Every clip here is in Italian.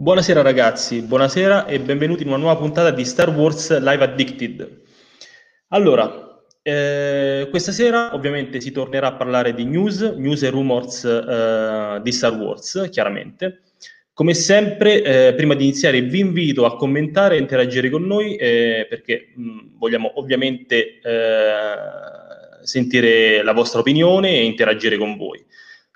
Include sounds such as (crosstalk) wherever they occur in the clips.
Buonasera ragazzi, buonasera e benvenuti in una nuova puntata di Star Wars Live Addicted. Allora, eh, questa sera ovviamente si tornerà a parlare di news, news e rumors eh, di Star Wars, chiaramente. Come sempre, eh, prima di iniziare vi invito a commentare e interagire con noi eh, perché mh, vogliamo ovviamente eh, sentire la vostra opinione e interagire con voi.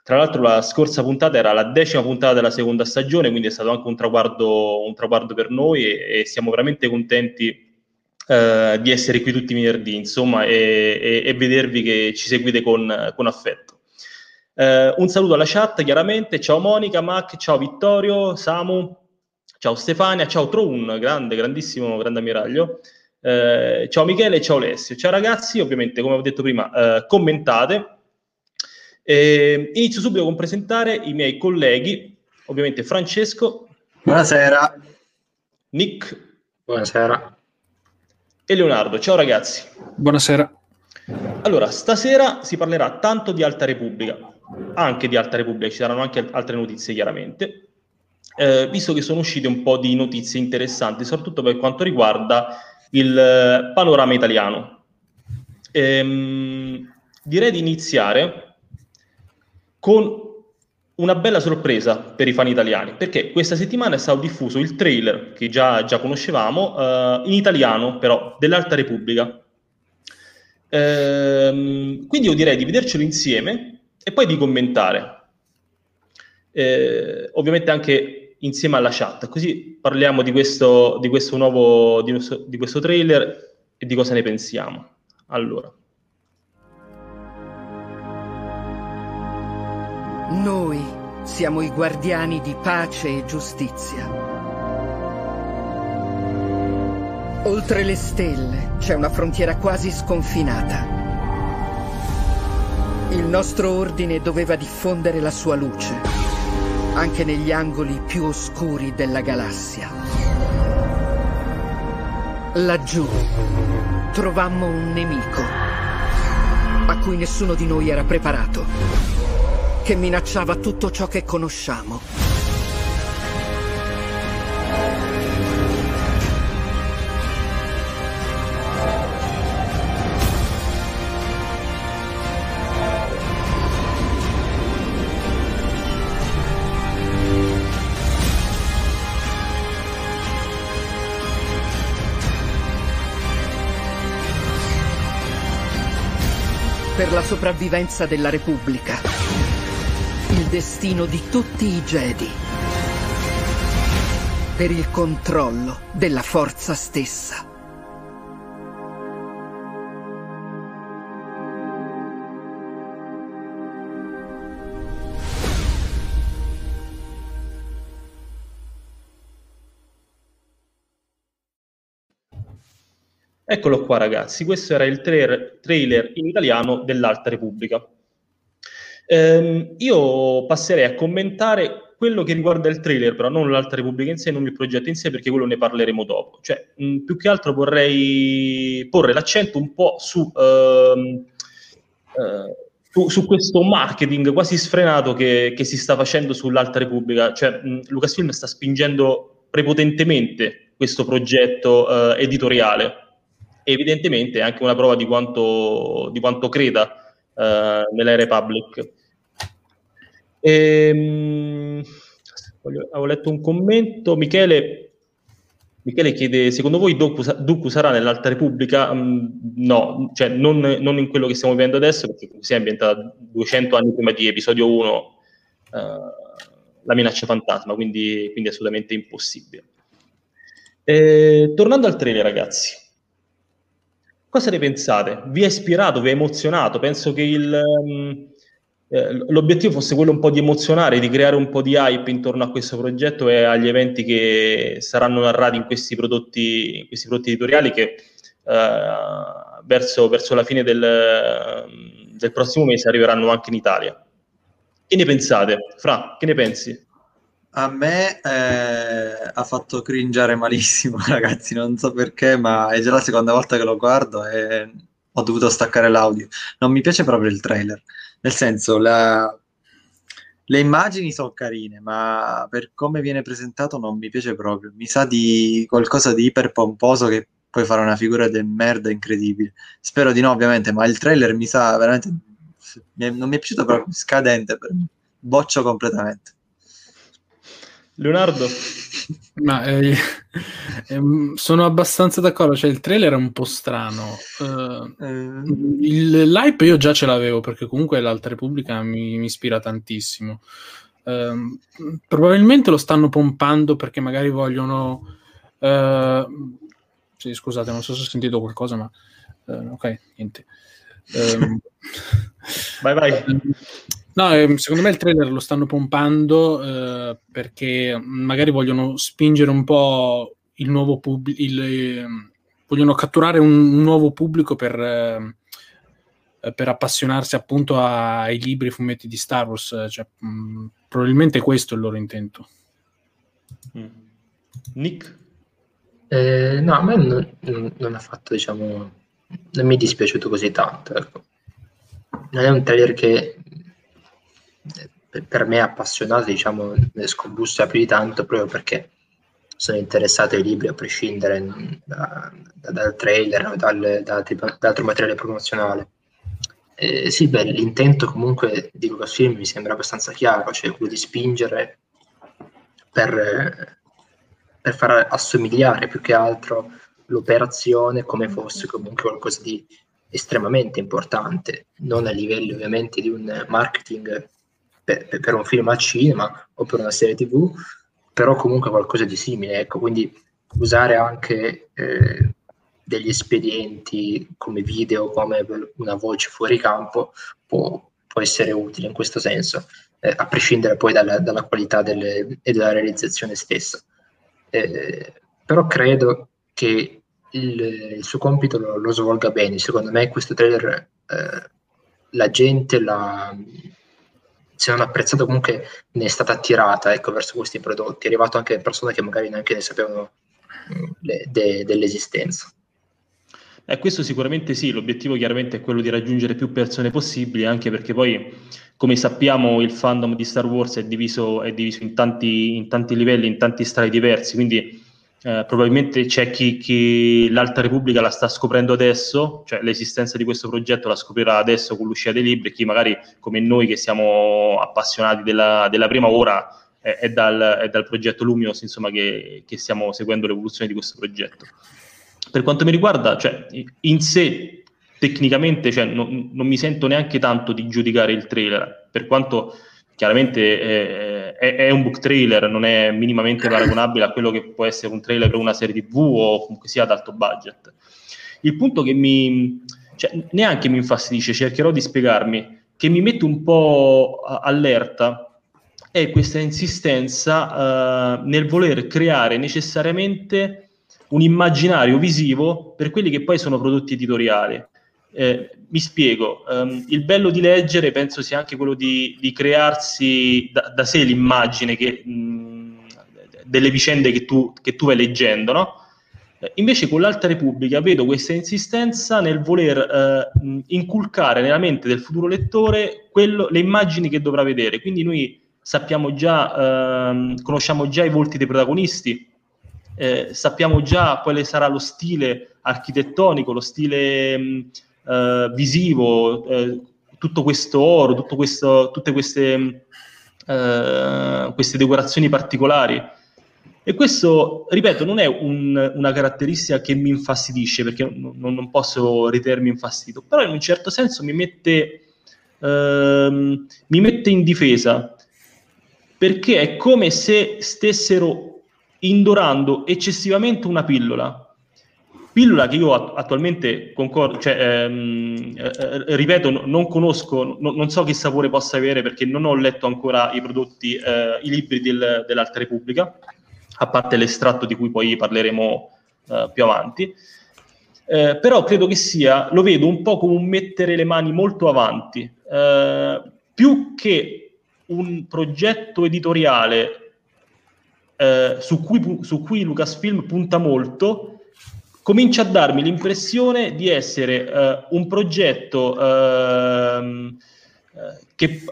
Tra l'altro la scorsa puntata era la decima puntata della seconda stagione, quindi è stato anche un traguardo, un traguardo per noi e, e, siamo veramente contenti eh, di essere qui tutti i venerdì, insomma, e, e, e vedervi che ci seguite con, con affetto. Eh, un saluto alla chat, chiaramente. Ciao Monica, Mac, ciao Vittorio, Samu, ciao Stefania, ciao Troun, grande, grandissimo, grande ammiraglio. Eh, ciao Michele, ciao Alessio. Ciao ragazzi, ovviamente, come ho detto prima, eh, commentate eh, inizio subito con presentare i miei colleghi, ovviamente Francesco. Buonasera. Nick. Buonasera. E Leonardo. Ciao ragazzi. Buonasera. Allora, stasera si parlerà tanto di Alta Repubblica, anche di Alta Repubblica, ci saranno anche altre notizie chiaramente, eh, visto che sono uscite un po' di notizie interessanti, soprattutto per quanto riguarda il eh, panorama italiano. Ehm, direi di iniziare con una bella sorpresa per i fan italiani, perché questa settimana è stato diffuso il trailer che già, già conoscevamo, uh, in italiano però, dell'Alta Repubblica. Ehm, quindi io direi di vedercelo insieme e poi di commentare. Eh, ovviamente anche insieme alla chat, così parliamo di questo, di questo nuovo di questo, di questo trailer e di cosa ne pensiamo. Allora. Noi siamo i guardiani di pace e giustizia. Oltre le stelle c'è una frontiera quasi sconfinata. Il nostro ordine doveva diffondere la sua luce, anche negli angoli più oscuri della galassia. Laggiù trovammo un nemico a cui nessuno di noi era preparato che minacciava tutto ciò che conosciamo. per la sopravvivenza della Repubblica destino di tutti i Jedi. Per il controllo della forza stessa. Eccolo qua ragazzi, questo era il trailer, in italiano dell'Alta Repubblica. Ehm, io passerei a commentare quello che riguarda il trailer, però non l'Alta Repubblica in sé, non il progetto in sé, perché quello ne parleremo dopo. Cioè, mh, più che altro vorrei porre l'accento un po' su, ehm, eh, su, su questo marketing quasi sfrenato che, che, si sta facendo sull'Alta Repubblica. Cioè, mh, Lucasfilm sta spingendo prepotentemente questo progetto eh, editoriale. Evidentemente è anche una prova di quanto, di quanto creda uh, nella Republic. E, um, voglio, avevo letto un commento, Michele, Michele chiede, secondo voi Dooku, sarà nell'Alta Repubblica? Um, no, cioè non, non, in quello che stiamo vivendo adesso, perché si è ambientata 200 anni prima di episodio 1, uh, la minaccia fantasma, quindi, quindi assolutamente impossibile. Eh, tornando al trailer, ragazzi, Cosa ne pensate? Vi ha ispirato, vi ha emozionato? Penso che il, um, eh, l'obiettivo fosse quello un po' di emozionare, di creare un po' di hype intorno a questo progetto e agli eventi che saranno narrati in questi prodotti, in questi prodotti editoriali che uh, verso, verso, la fine del, del prossimo mese arriveranno anche in Italia. Che ne pensate? Fra, che ne pensi? A me eh, ha fatto cringiare malissimo, (laughs) ragazzi, non so perché, ma è già la seconda volta che lo guardo e ho dovuto staccare l'audio. Non mi piace proprio il trailer, nel senso, la... le immagini sono carine, ma per come viene presentato non mi piace proprio. Mi sa di qualcosa di iper pomposo che puoi fare una figura di merda incredibile. Spero di no, ovviamente, ma il trailer mi sa veramente. Non mi è piaciuto proprio, scadente per me. Boccio completamente. Leonardo? (laughs) Ma eh, eh, sono abbastanza d'accordo, cioè il trailer è un po' strano. Uh, il, l'hype io già ce l'avevo perché comunque l'Alta Repubblica mi, mi ispira tantissimo. Uh, probabilmente lo stanno pompando perché magari vogliono... Uh, sì, scusate, non so se ho sentito qualcosa, ma... ok, niente. Um, vai, vai. No, ehm, secondo me il trailer lo stanno pompando eh, perché magari vogliono spingere un po' il nuovo pubblico, eh, vogliono catturare un, nuovo pubblico per, eh, per, appassionarsi appunto ai libri e fumetti di Star Wars. Cioè, mh, mm, probabilmente questo è il loro intento. Mm. Nick? Eh, no, a me non, non, ha fatto, diciamo, non mi è dispiaciuto così tanto. Ecco. Non è un trailer che per me appassionato, diciamo, ne scombussa più di tanto proprio perché sono interessato ai libri a prescindere da, da, dal trailer dal, da, da, altro materiale promozionale. Eh, sì, beh, l'intento comunque di Lucasfilm mi sembra abbastanza chiaro, cioè quello di spingere per, per far assomigliare più che altro l'operazione come fosse comunque qualcosa di estremamente importante, non a livello ovviamente di un marketing per, per, un film al cinema o per una serie tv, però comunque qualcosa di simile. Ecco, quindi usare anche eh, degli espedienti come video, come una voce fuori campo, può, può essere utile in questo senso, eh, a prescindere poi dalla, dalla qualità delle, e dalla realizzazione stessa. Eh, però credo che il, il suo compito lo, lo, svolga bene. Secondo me questo trailer eh, la gente la, se non apprezzato comunque ne è stata attirata ecco, verso questi prodotti, è arrivato anche persone che magari neanche ne sapevano mm, le, de, dell'esistenza. Eh, questo sicuramente sì, l'obiettivo chiaramente è quello di raggiungere più persone possibili, anche perché poi, come sappiamo, il fandom di Star Wars è diviso, è diviso in, tanti, in tanti livelli, in tanti stadi diversi, quindi eh, probabilmente c'è chi, chi, l'Alta Repubblica la sta scoprendo adesso, cioè l'esistenza di questo progetto la scoprirà adesso con l'uscita dei libri, chi magari come noi che siamo appassionati della, della prima ora è, è, dal, è, dal, progetto Lumios insomma, che, che, stiamo seguendo l'evoluzione di questo progetto. Per quanto mi riguarda, cioè, in sé tecnicamente cioè, non, non mi sento neanche tanto di giudicare il trailer, per quanto chiaramente eh, è, è, un book trailer, non è minimamente paragonabile a quello che può essere un trailer per una serie TV o comunque sia ad alto budget. Il punto che mi, cioè, neanche mi infastidisce, cercherò di spiegarmi, che mi mette un po' allerta è questa insistenza uh, nel voler creare necessariamente un immaginario visivo per quelli che poi sono prodotti editoriali. Eh, mi spiego, um, il bello di leggere penso sia anche quello di, di crearsi da, da, sé l'immagine che, mh, delle vicende che tu, che tu vai leggendo, no? Eh, invece con l'Alta Repubblica vedo questa insistenza nel voler eh, inculcare nella mente del futuro lettore quello, le immagini che dovrà vedere. Quindi noi sappiamo già, ehm, conosciamo già i volti dei protagonisti, eh, sappiamo già quale sarà lo stile architettonico, lo stile mh, eh, visivo, eh, tutto questo oro, tutto questo, tutte queste, eh, queste decorazioni particolari. E questo, ripeto, non è un, una caratteristica che mi infastidisce, perché non, non, posso ritenermi infastidito, però in un certo senso mi mette, ehm, mi mette in difesa, perché è come se stessero indorando eccessivamente una pillola Pillola che io attualmente concordo, cioè, ehm, eh, eh, ripeto, non conosco, no, non so che sapore possa avere perché non ho letto ancora i prodotti, eh, i libri del, dell'Alta Repubblica, a parte l'estratto di cui poi parleremo eh, più avanti. Eh, però credo che sia, lo vedo un po' come un mettere le mani molto avanti, eh, più che un progetto editoriale su cui, su cui Lucasfilm punta molto, comincia a darmi l'impressione di essere uh, un progetto uh, che,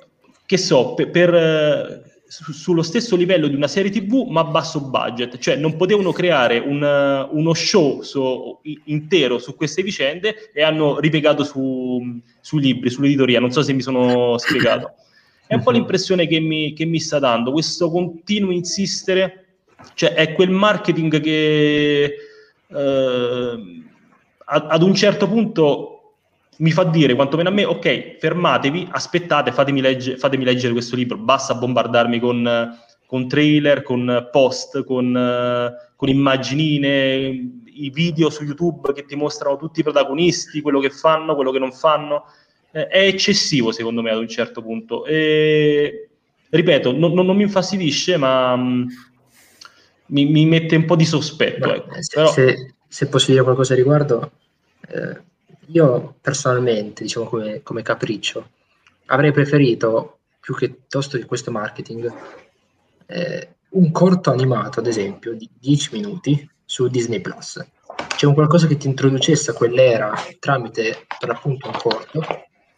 che so, per, per su, sullo stesso livello di una serie TV, ma a basso budget, cioè non potevano creare un, uno show so, intero su queste vicende e hanno ripiegato su, sui libri, sull'editoria. Non so se mi sono spiegato. È un po' l'impressione che mi, che mi sta dando, questo continuo insistere, cioè è quel marketing che eh, ad un certo punto mi fa dire, quantomeno a me, ok, fermatevi, aspettate, fatemi, legge, fatemi leggere questo libro, basta bombardarmi con, con trailer, con post, con, con immaginine, i video su YouTube che ti mostrano tutti i protagonisti, quello che fanno, quello che non fanno. Eh, è eccessivo secondo me ad un certo punto. E, ripeto, non, non, non mi infastidisce, ma mi, mi, mette un po' di sospetto. Beh, ecco. se, Però... se, se, posso dire qualcosa a riguardo, eh, io personalmente, diciamo come, come capriccio, avrei preferito, più che piuttosto di questo marketing, eh, un corto animato, ad esempio, di 10 minuti su Disney Plus. C'è un qualcosa che ti introducesse a quell'era tramite, per appunto, un corto,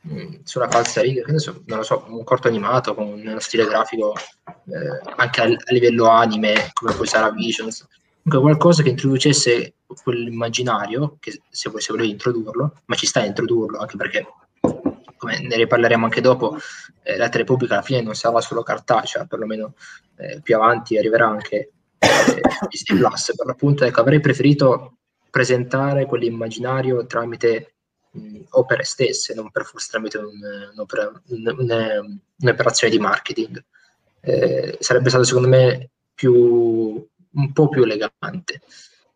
mh, mm, sulla falsa riga, so, non lo so, un corto animato con uno stile grafico eh, anche a, a, livello anime, come poi sarà Visions, comunque qualcosa che introducesse quell'immaginario, che se, se volevi introdurlo, ma ci sta a introdurlo, anche perché, come ne riparleremo anche dopo, eh, l'altra Repubblica alla fine non sarà solo cartacea, perlomeno eh, più avanti arriverà anche eh, Disney Plus, per l'appunto, ecco, avrei preferito presentare quell'immaginario tramite mh, opere stesse, non per forse tramite un, un'opera, un, un, un'operazione di marketing. Eh, sarebbe stato secondo me più un po' più elegante.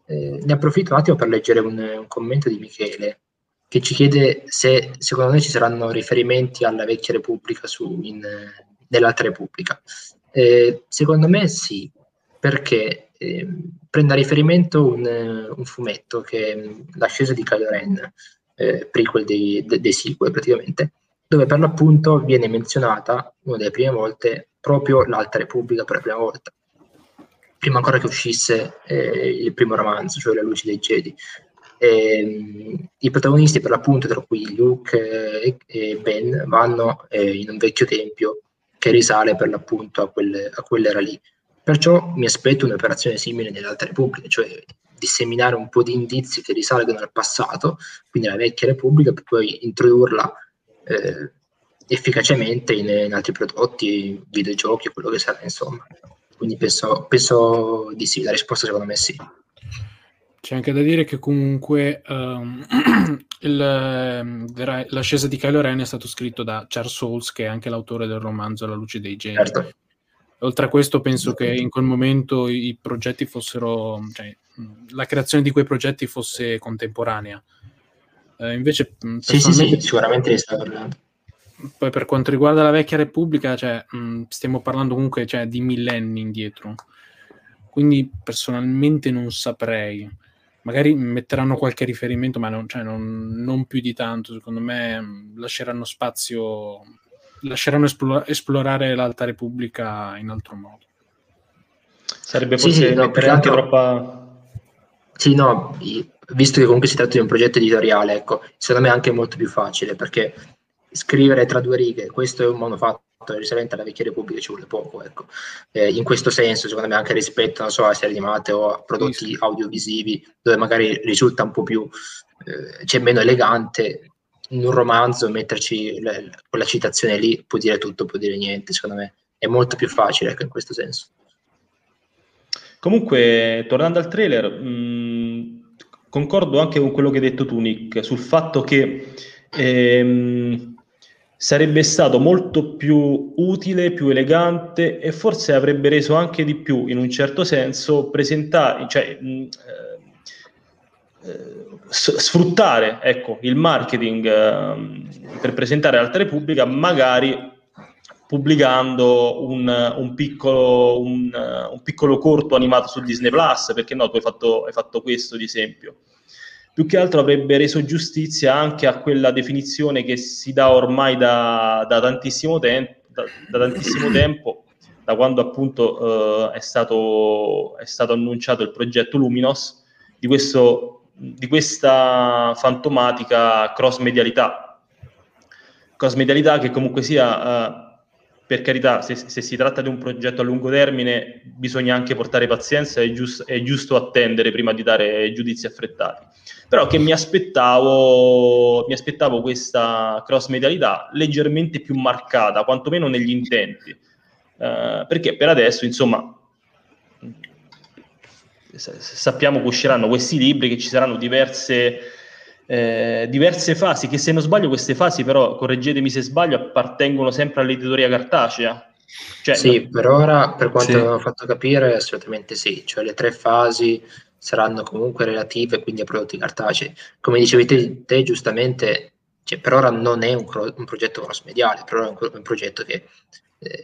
Eh, ne approfitto un attimo per leggere un, un, commento di Michele che ci chiede se secondo noi ci saranno riferimenti alla vecchia Repubblica su, in, nell'altra Repubblica. Eh, secondo me sì, perché eh, prende a riferimento un, un, fumetto che è L'ascesa di Kylo Ren, eh, prequel dei, dei, dei sequel praticamente, dove per l'appunto viene menzionata una delle prime volte proprio l'Alta Repubblica per la prima volta prima ancora che uscisse eh, il primo romanzo, cioè La luce dei Jedi. E, ehm, I protagonisti, per l'appunto, tra cui Luke e, e Ben, vanno eh, in un vecchio tempio che risale per l'appunto a, quelle, a quell'era lì. Perciò mi aspetto un'operazione simile nelle altre repubbliche, cioè disseminare un po' di indizi che risalgono al passato, quindi la vecchia repubblica, per poi introdurla eh, efficacemente in, in altri prodotti, videogiochi, quello che sarà, insomma. Quindi penso, penso di sì, la risposta secondo me è sì. C'è anche da dire che comunque um, (clears throat) il, ehm, l'ascesa di Kylo Ren è stato scritto da Charles Souls, che è anche l'autore del romanzo La luce dei geni. Certo. Oltre a questo, penso che in quel momento i progetti fossero, cioè, la creazione di quei progetti fosse contemporanea. Eh, invece, sì, sì, sì, sicuramente ne sta parlando. Poi per quanto riguarda la vecchia Repubblica, cioè, mh, stiamo parlando comunque cioè, di millenni indietro. Quindi personalmente non saprei. Magari metteranno qualche riferimento, ma non, cioè, non, non più di tanto. Secondo me lasceranno spazio, lasceranno esplora- esplorare l'Alta Repubblica in altro modo. Sarebbe forse sì, sì, no, anche altro... troppa... Sì, no, visto che comunque si tratta di un progetto editoriale, ecco, secondo me è anche molto più facile, perché scrivere tra due righe, questo è un manufatto risalente alla vecchia Repubblica ci vuole poco, ecco. eh, in questo senso secondo me anche rispetto so, a serie animate o a prodotti sì. audiovisivi dove magari risulta un po' più, eh, cioè meno elegante, in un romanzo metterci le, quella citazione lì può dire tutto, può dire niente, secondo me è molto più facile ecco, in questo senso. Comunque, tornando al trailer, mh, concordo anche con quello che hai detto tu, Nick, sul fatto che ehm, sarebbe stato molto più utile, più elegante e forse avrebbe reso anche di più, in un certo senso, presentare, cioè, mh, eh, sfruttare ecco, il marketing eh, per presentare l'Alta Repubblica, magari pubblicando un, un, piccolo, un, un, piccolo, corto animato su Disney Plus, perché no, tu hai fatto, hai fatto questo ad esempio. Più che altro avrebbe reso giustizia anche a quella definizione che si dà ormai da, da, tantissimo, te- da, da tantissimo, tempo, da quando appunto eh, è, stato, è, stato, annunciato il progetto Luminos, di, questo, di questa fantomatica cross-medialità. Cross-medialità che comunque sia... Eh, per carità, se, se, si tratta di un progetto a lungo termine, bisogna anche portare pazienza, è, giust, è giusto attendere prima di dare giudizi affrettati. Però che mi aspettavo, mi aspettavo questa cross-medialità leggermente più marcata, quantomeno negli intenti. Uh, perché per adesso, insomma, sappiamo che usciranno questi libri, che ci saranno diverse eh, diverse fasi, che se non sbaglio queste fasi però, correggetemi se sbaglio, appartengono sempre all'editoria cartacea. Cioè, sì, no... per ora, per quanto sì. avevo fatto capire, assolutamente sì, cioè le tre fasi saranno comunque relative quindi a prodotti cartacei. Come dicevi te, te giustamente, cioè, per ora non è un, un progetto cross mediale, per ora è un, un progetto che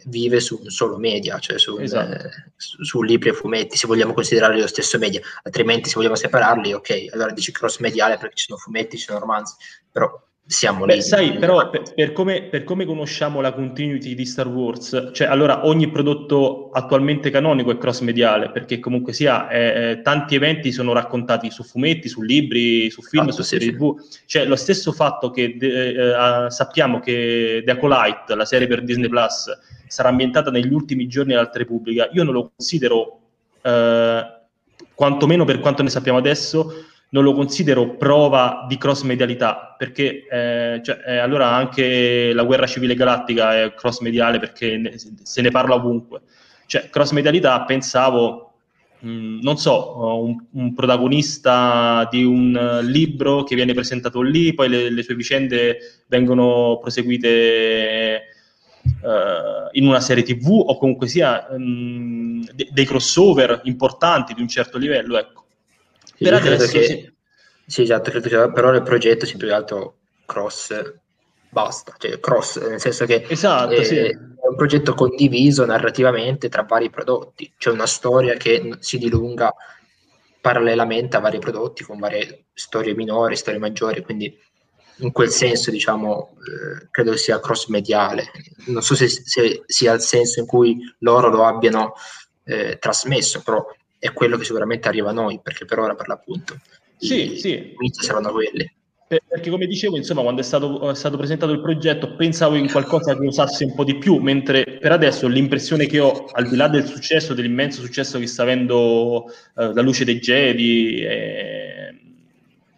vive su un solo media, cioè su, esatto. eh, su, libri e fumetti, se vogliamo considerarli lo stesso media, altrimenti se vogliamo separarli, ok, allora dici cross mediale perché ci sono fumetti, ci sono romanzi, però siamo Beh, lì. Sai, però per, per, come, per, come, conosciamo la continuity di Star Wars, cioè allora ogni prodotto attualmente canonico è cross mediale, perché comunque sia eh, eh tanti eventi sono raccontati su fumetti, su libri, su film, esatto, su serie sì, tv. Cioè lo stesso fatto che de, eh, sappiamo che The Acolyte, la serie per Disney Plus, sarà ambientata negli ultimi giorni dell'Alta Repubblica, io non lo considero, eh, quantomeno per quanto ne sappiamo adesso, non lo considero prova di cross medialità, perché eh, cioè, eh, allora anche la guerra civile galattica è cross mediale perché ne, se ne parla ovunque. Cioè, cross medialità pensavo, mh, non so, un, un, protagonista di un libro che viene presentato lì, poi le, le sue vicende vengono proseguite uh, in una serie tv o comunque sia mm, de- dei crossover importanti di un certo livello, ecco per adesso che, sì. sì. esatto, credo che però il progetto sia più che altro cross basta, cioè cross, nel senso che esatto, è, sì. è, un progetto condiviso narrativamente tra vari prodotti, c'è una storia che si dilunga parallelamente a vari prodotti con varie storie minori, storie maggiori, quindi in quel senso diciamo eh, credo sia cross mediale, non so se, se, sia il senso in cui loro lo abbiano eh, trasmesso, però è quello che sicuramente arriva a noi, perché per ora per l'appunto sì, sì. saranno quelli. Perché come dicevo, insomma, quando è stato, è stato, presentato il progetto pensavo in qualcosa che usasse un po' di più, mentre per adesso l'impressione che ho, al di là del successo, dell'immenso successo che sta avendo uh, la luce dei Jedi, è,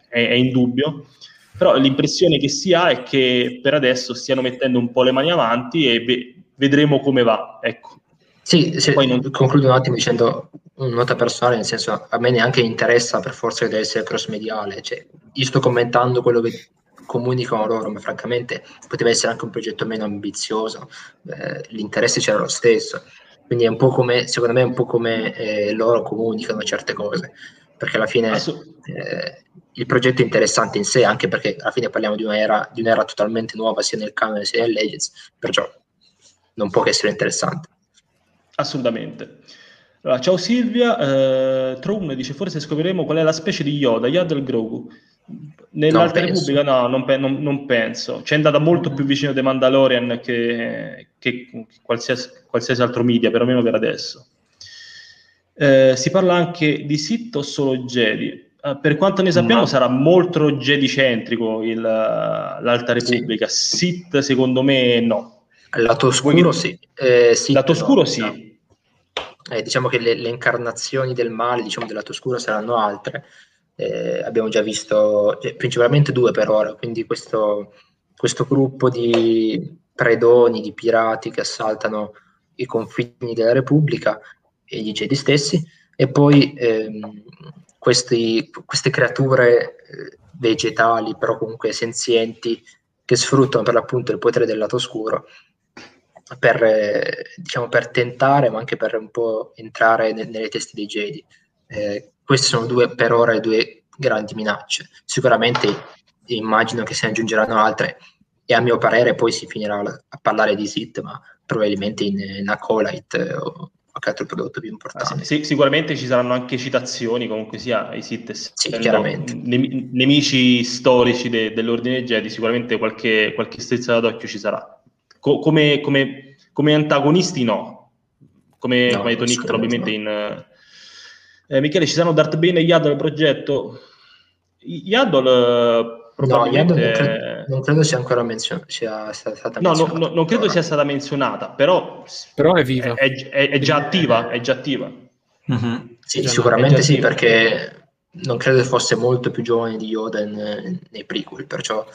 è, è indubbio, però l'impressione che si ha è che per adesso stiano mettendo un po' le mani avanti e ve- vedremo come va. Ecco. Sì, sì non... concludo un attimo dicendo nota personale, nel senso a me neanche interessa per forza che deve essere cross mediale, cioè, io sto commentando quello che comunicano loro, ma francamente poteva essere anche un progetto meno ambizioso, eh, l'interesse c'era lo stesso, quindi è un po' come, secondo me è un po' come eh, loro comunicano certe cose, perché alla fine eh, il progetto è interessante in sé, anche perché alla fine parliamo di un'era, di un'era totalmente nuova sia nel canone sia nel Legends, perciò non può che essere interessante. Assolutamente. Allora, ciao Silvia, eh, Tron dice forse scopriremo qual è la specie di Yoda, Yoda il Grogu. Nell'Alta Repubblica no, non, pe- non, non, penso. C'è andata molto più vicino The Mandalorian che, che qualsiasi, qualsiasi, altro media, perlomeno per adesso. Eh, si parla anche di Sith o solo Jedi. Uh, per quanto ne sappiamo no. sarà molto Jedi-centrico il, l'Alta Repubblica. Sì. Sith secondo me no. Lato oscuro sì. Eh, Lato oscuro no, sì. No eh, diciamo che le, le, incarnazioni del male, diciamo del lato oscuro, saranno altre. Eh, abbiamo già visto cioè, principalmente due per ora, quindi questo, questo gruppo di predoni, di pirati che assaltano i confini della Repubblica e gli Jedi stessi, e poi ehm, questi, queste creature eh, vegetali, però comunque senzienti, che sfruttano per l'appunto il potere del lato oscuro per, eh, diciamo, per tentare, ma anche per un po' entrare ne, nelle teste dei Jedi. Eh, queste sono due, per ora le due grandi minacce. Sicuramente immagino che se ne aggiungeranno altre e a mio parere poi si finirà a parlare di Sith, ma probabilmente in, in Acolyte o qualche altro prodotto più importante. Ah, sì, sicuramente ci saranno anche citazioni, comunque sia i Sith sì, chiaramente. Nem- nemici storici de- dell'ordine Jedi, sicuramente qualche, qualche strizza d'occhio ci sarà. Co- come, come, come, antagonisti no, come, no, come ha detto Nick probabilmente no. in... Eh, Michele, ci saranno Darth Bane e Yaddle al progetto? Yaddle probabilmente... No, non, credo, non credo sia ancora menzionata. Sia stata no, no, no, non credo sia stata menzionata, però, però è viva. È, è, è, già attiva, è già attiva. Mm-hmm. Sì, sicuramente sì, attiva. perché non credo fosse molto più giovane di Yoda in, nei prequel, perciò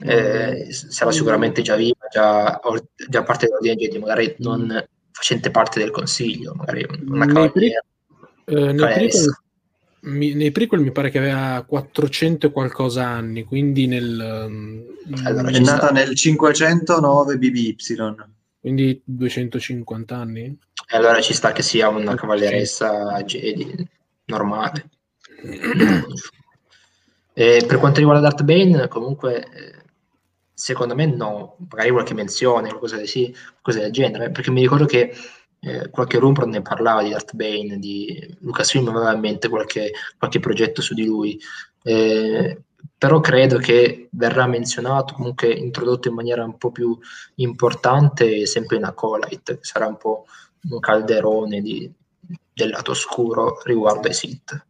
eh, sarà sicuramente già viva, già, già parte dell'ordine Jedi, magari non facente parte del consiglio, magari una cavaliera. Nei, pre- eh, nei, prequel, mi, nei, prequel, mi pare che aveva 400 e qualcosa anni, quindi nel... Um, allora, è nata nel 509 BBY. Quindi 250 anni? E allora ci sta che sia una cavalieressa Jedi normale. E per quanto riguarda Darth Bane, comunque, eh, secondo me no, magari qualche menzione, qualcosa, di, sì, qualcosa del genere, perché mi ricordo che eh, qualche rumor ne parlava di Darth Bane, di Lucasfilm aveva in mente qualche, qualche progetto su di lui, eh, però credo che verrà menzionato, comunque introdotto in maniera un po' più importante, sempre in Acolyte, sarà un po' un calderone di, del lato oscuro riguardo ai Sith.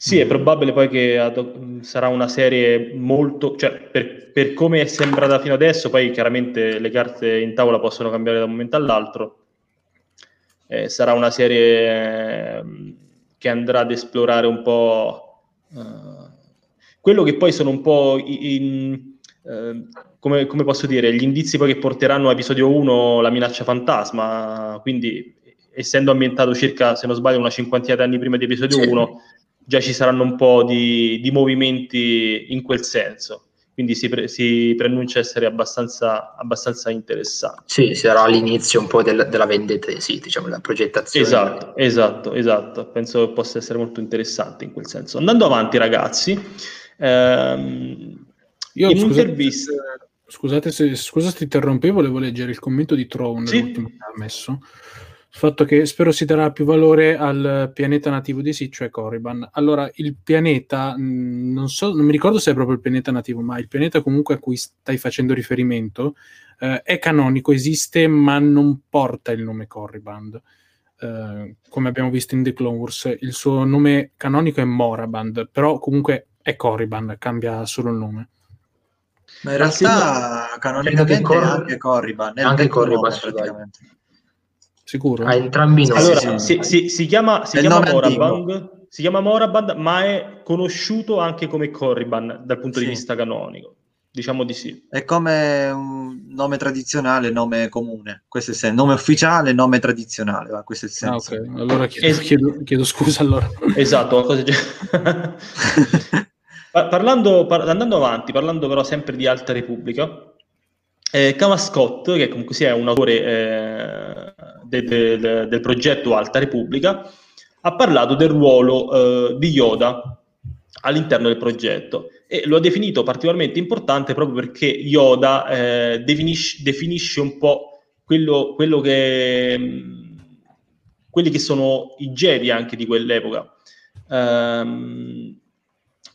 Sì, è probabile poi che sarà una serie molto, cioè per, per, come è sembrata fino adesso, poi chiaramente le carte in tavola possono cambiare da un momento all'altro. Eh, sarà una serie eh, che andrà ad esplorare un po' uh, quello che poi sono un po' in, uh, come, come, posso dire, gli indizi poi che porteranno a episodio 1 la minaccia fantasma, quindi essendo ambientato circa, se non sbaglio, una cinquantina di anni prima di episodio sì. 1 già ci saranno un po' di, di movimenti in quel senso. Quindi si, pre, si preannuncia essere abbastanza, abbastanza interessante. Sì, sarà l'inizio un po' del, della vendetta dei siti, diciamo, la progettazione. Esatto, esatto, esatto. Penso che possa essere molto interessante in quel senso. Andando avanti, ragazzi, ehm, io in scusate, un'intervista... Scusate se, scusa se ti interrompevo, volevo leggere il commento di Tron, sì? l'ultimo che ha messo il fatto che spero si darà più valore al pianeta nativo di Sith, cioè Corriban. Allora, il pianeta, mh, non, so, non mi ricordo se è proprio il pianeta nativo, ma il pianeta comunque a cui stai facendo riferimento eh, è canonico, esiste, ma non porta il nome Corriban. Eh, come abbiamo visto in The Clone Wars, il suo nome canonico è Moraband, però comunque è Corriban, cambia solo il nome. Ma in realtà canonicamente Cor- è anche Corriban, è anche Corriban praticamente. Sicuro? A entrambi noi. Allora, si, si, si, chiama, si chiama Moraband, si chiama Moraband, ma è conosciuto anche come Corriban dal punto sì. di vista canonico. Diciamo di sì. È come un nome tradizionale, nome comune. Questo è il senso. Nome ufficiale, nome tradizionale. Va, questo è il ah, senso. Ah, okay. Allora chiedo, es- chiedo, chiedo, scusa. Allora. Esatto. Cosa... (laughs) parlando, par- andando avanti, parlando però sempre di Alta Repubblica, eh, Kama Scott, che comunque sia un autore eh, de, de, de, del progetto Alta Repubblica, ha parlato del ruolo eh, di Yoda all'interno del progetto e lo ha definito particolarmente importante proprio perché Yoda eh, definisce, definisce, un po' quello, quello che, quelli che sono i Jedi anche di quell'epoca. Um,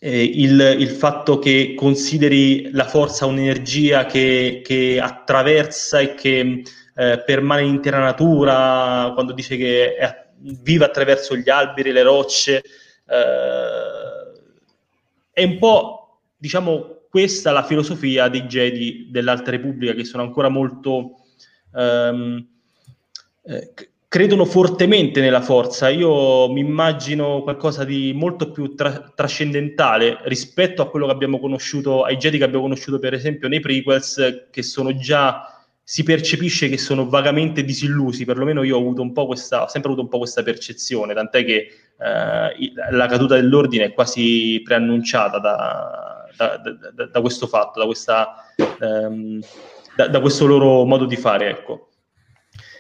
eh, il, il, fatto che consideri la forza un'energia che, che attraversa e che eh, permane l'intera natura, quando dice che è, vive attraverso gli alberi, le rocce, eh, è un po', diciamo, questa la filosofia dei Jedi dell'Alta Repubblica, che sono ancora molto... Ehm, eh, credono fortemente nella forza. Io mi immagino qualcosa di molto più tra- trascendentale rispetto a quello che abbiamo conosciuto, ai Jedi che abbiamo conosciuto per esempio nei prequels, che sono già, si percepisce che sono vagamente disillusi, perlomeno io ho avuto un po' questa, sempre avuto un po' questa percezione, tant'è che eh, la caduta dell'ordine è quasi preannunciata da, da, da, da questo fatto, da, questa, ehm, da questo loro modo di fare, ecco.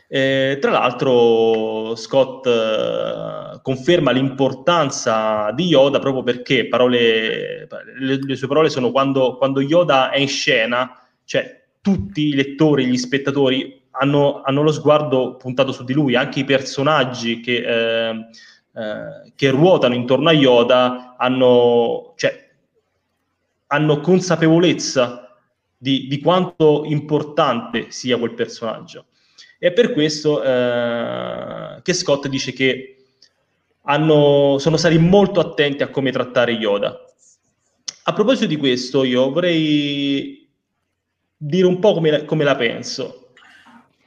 Eh, tra l'altro Scott eh, conferma l'importanza di Yoda proprio perché parole, le, le, sue parole sono quando, quando, Yoda è in scena, cioè tutti i lettori, gli spettatori hanno, hanno lo sguardo puntato su di lui, anche i personaggi che, eh, eh che ruotano intorno a Yoda hanno, cioè, hanno consapevolezza di, di quanto importante sia quel personaggio. È per questo eh, che Scott dice che hanno, sono stati molto attenti a come trattare Yoda. a proposito di questo, io vorrei dire un po' come, come la penso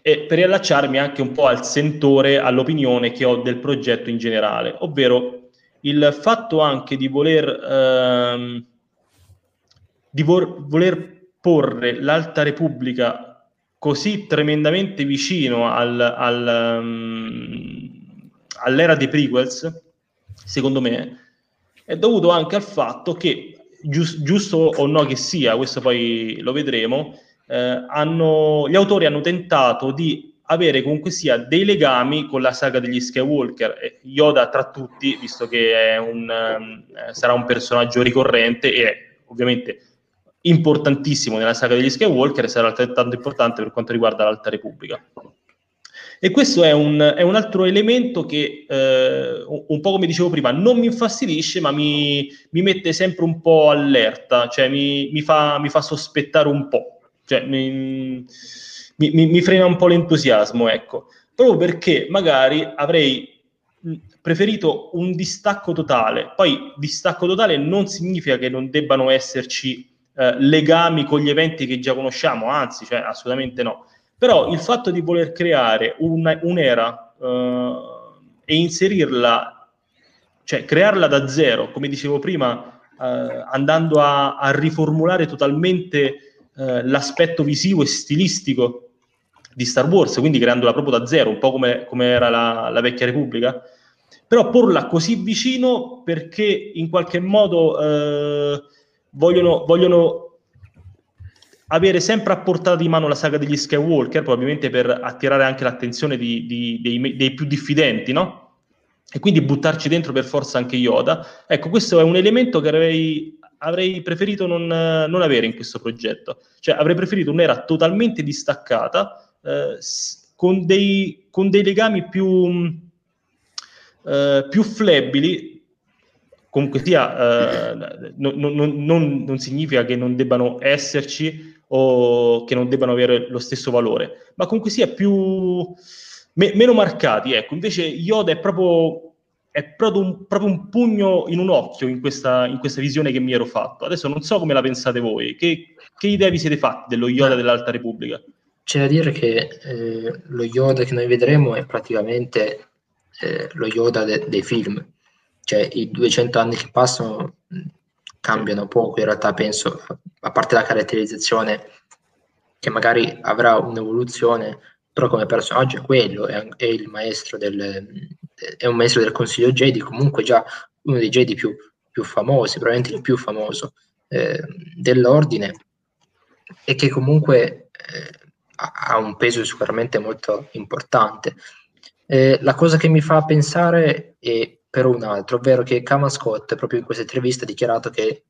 e per riallacciarmi anche un po' al sentore, all'opinione che ho del progetto in generale, ovvero il fatto anche di voler, ehm, di vor- voler porre l'Alta Repubblica così tremendamente vicino al, al, um, all'era dei prequels, secondo me, è dovuto anche al fatto che, gius- giusto o no che sia, questo poi lo vedremo, eh, hanno, gli autori hanno tentato di avere comunque sia dei legami con la saga degli Skywalker. Yoda tra tutti, visto che un, eh, sarà un personaggio ricorrente e ovviamente importantissimo nella saga degli Skywalker e sarà altrettanto importante per quanto riguarda l'Alta Repubblica. E questo è un, è un altro elemento che, eh, un po' come dicevo prima, non mi infastidisce, ma mi, mi mette sempre un po' allerta, cioè mi, mi, fa, mi fa sospettare un po' cioè, mi, frena un po' l'entusiasmo, ecco, proprio perché magari avrei preferito un distacco totale. Poi distacco totale non significa che non debbano esserci eh, legami con gli eventi che già conosciamo, anzi, cioè, assolutamente no. Però il fatto di voler creare una, un'era eh, e inserirla, cioè crearla da zero, come dicevo prima, eh, andando a, a riformulare totalmente eh, l'aspetto visivo e stilistico di Star Wars, quindi creandola proprio da zero, un po' come, come era la, la, vecchia Repubblica, però porla così vicino perché in qualche modo eh, vogliono, vogliono avere sempre a portata di mano la saga degli Skywalker, probabilmente per attirare anche l'attenzione di, di, dei, dei, più diffidenti, no? E quindi buttarci dentro per forza anche Yoda. Ecco, questo è un elemento che avrei avrei preferito non, non, avere in questo progetto. Cioè avrei preferito un'era totalmente distaccata, eh, con, dei, con, dei, legami più, eh, più flebili. Comunque sia, eh, non, non, non significa che non debbano esserci o che non debbano avere lo stesso valore, ma comunque sia più me, meno marcati. Ecco, invece Yoda è proprio è proprio un, proprio un, pugno in un occhio in questa, in questa, visione che mi ero fatto. Adesso non so come la pensate voi, che, che idea vi siete fatti dello Yoda dell'Alta Repubblica? C'è da dire che eh, lo Yoda che noi vedremo è praticamente eh, lo Yoda de- dei film, cioè i 200 anni che passano cambiano poco, in realtà penso, a parte la caratterizzazione che magari avrà un'evoluzione, però come personaggio è quello, è, è il maestro del, è un maestro del Consiglio Jedi, comunque già uno dei Jedi più, più famosi, probabilmente il più famoso eh, dell'ordine, e che comunque eh, ha un peso sicuramente molto importante. Eh, la cosa che mi fa pensare è per un altro, ovvero che Kama Scott proprio in questa intervista ha dichiarato che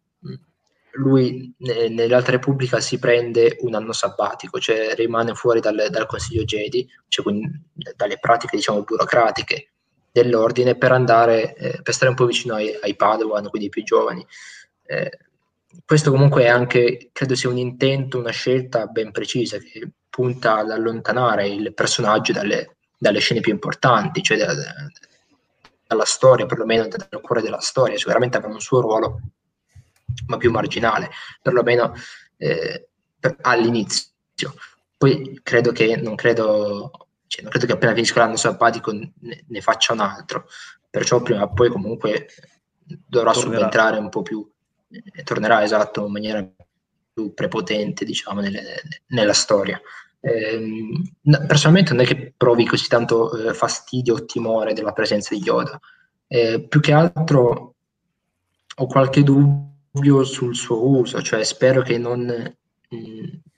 lui ne, nell'Alta Repubblica si prende un anno sabbatico, cioè rimane fuori dal, dal Consiglio Jedi, cioè quindi dalle pratiche diciamo burocratiche dell'ordine per andare, eh, per stare un po' vicino ai, ai Padawan, quindi ai più giovani. Eh, questo comunque è anche, credo sia un intento, una scelta ben precisa che punta ad allontanare il personaggio dalle, dalle scene più importanti, cioè da, dalla storia, perlomeno dal cuore della storia. Sicuramente avrà un suo ruolo, ma più marginale, perlomeno eh, per, all'inizio. Poi credo che, non credo cioè, non credo che appena finisca l'anno sabbatico ne, ne, faccia un altro, perciò prima o poi comunque dovrà tornerà. subentrare un po' più, eh, tornerà esatto in maniera più prepotente diciamo nelle, nella storia. Eh, personalmente non è che provi così tanto eh, fastidio o timore della presenza di Yoda, eh, più che altro ho qualche dubbio sul suo uso, cioè spero che non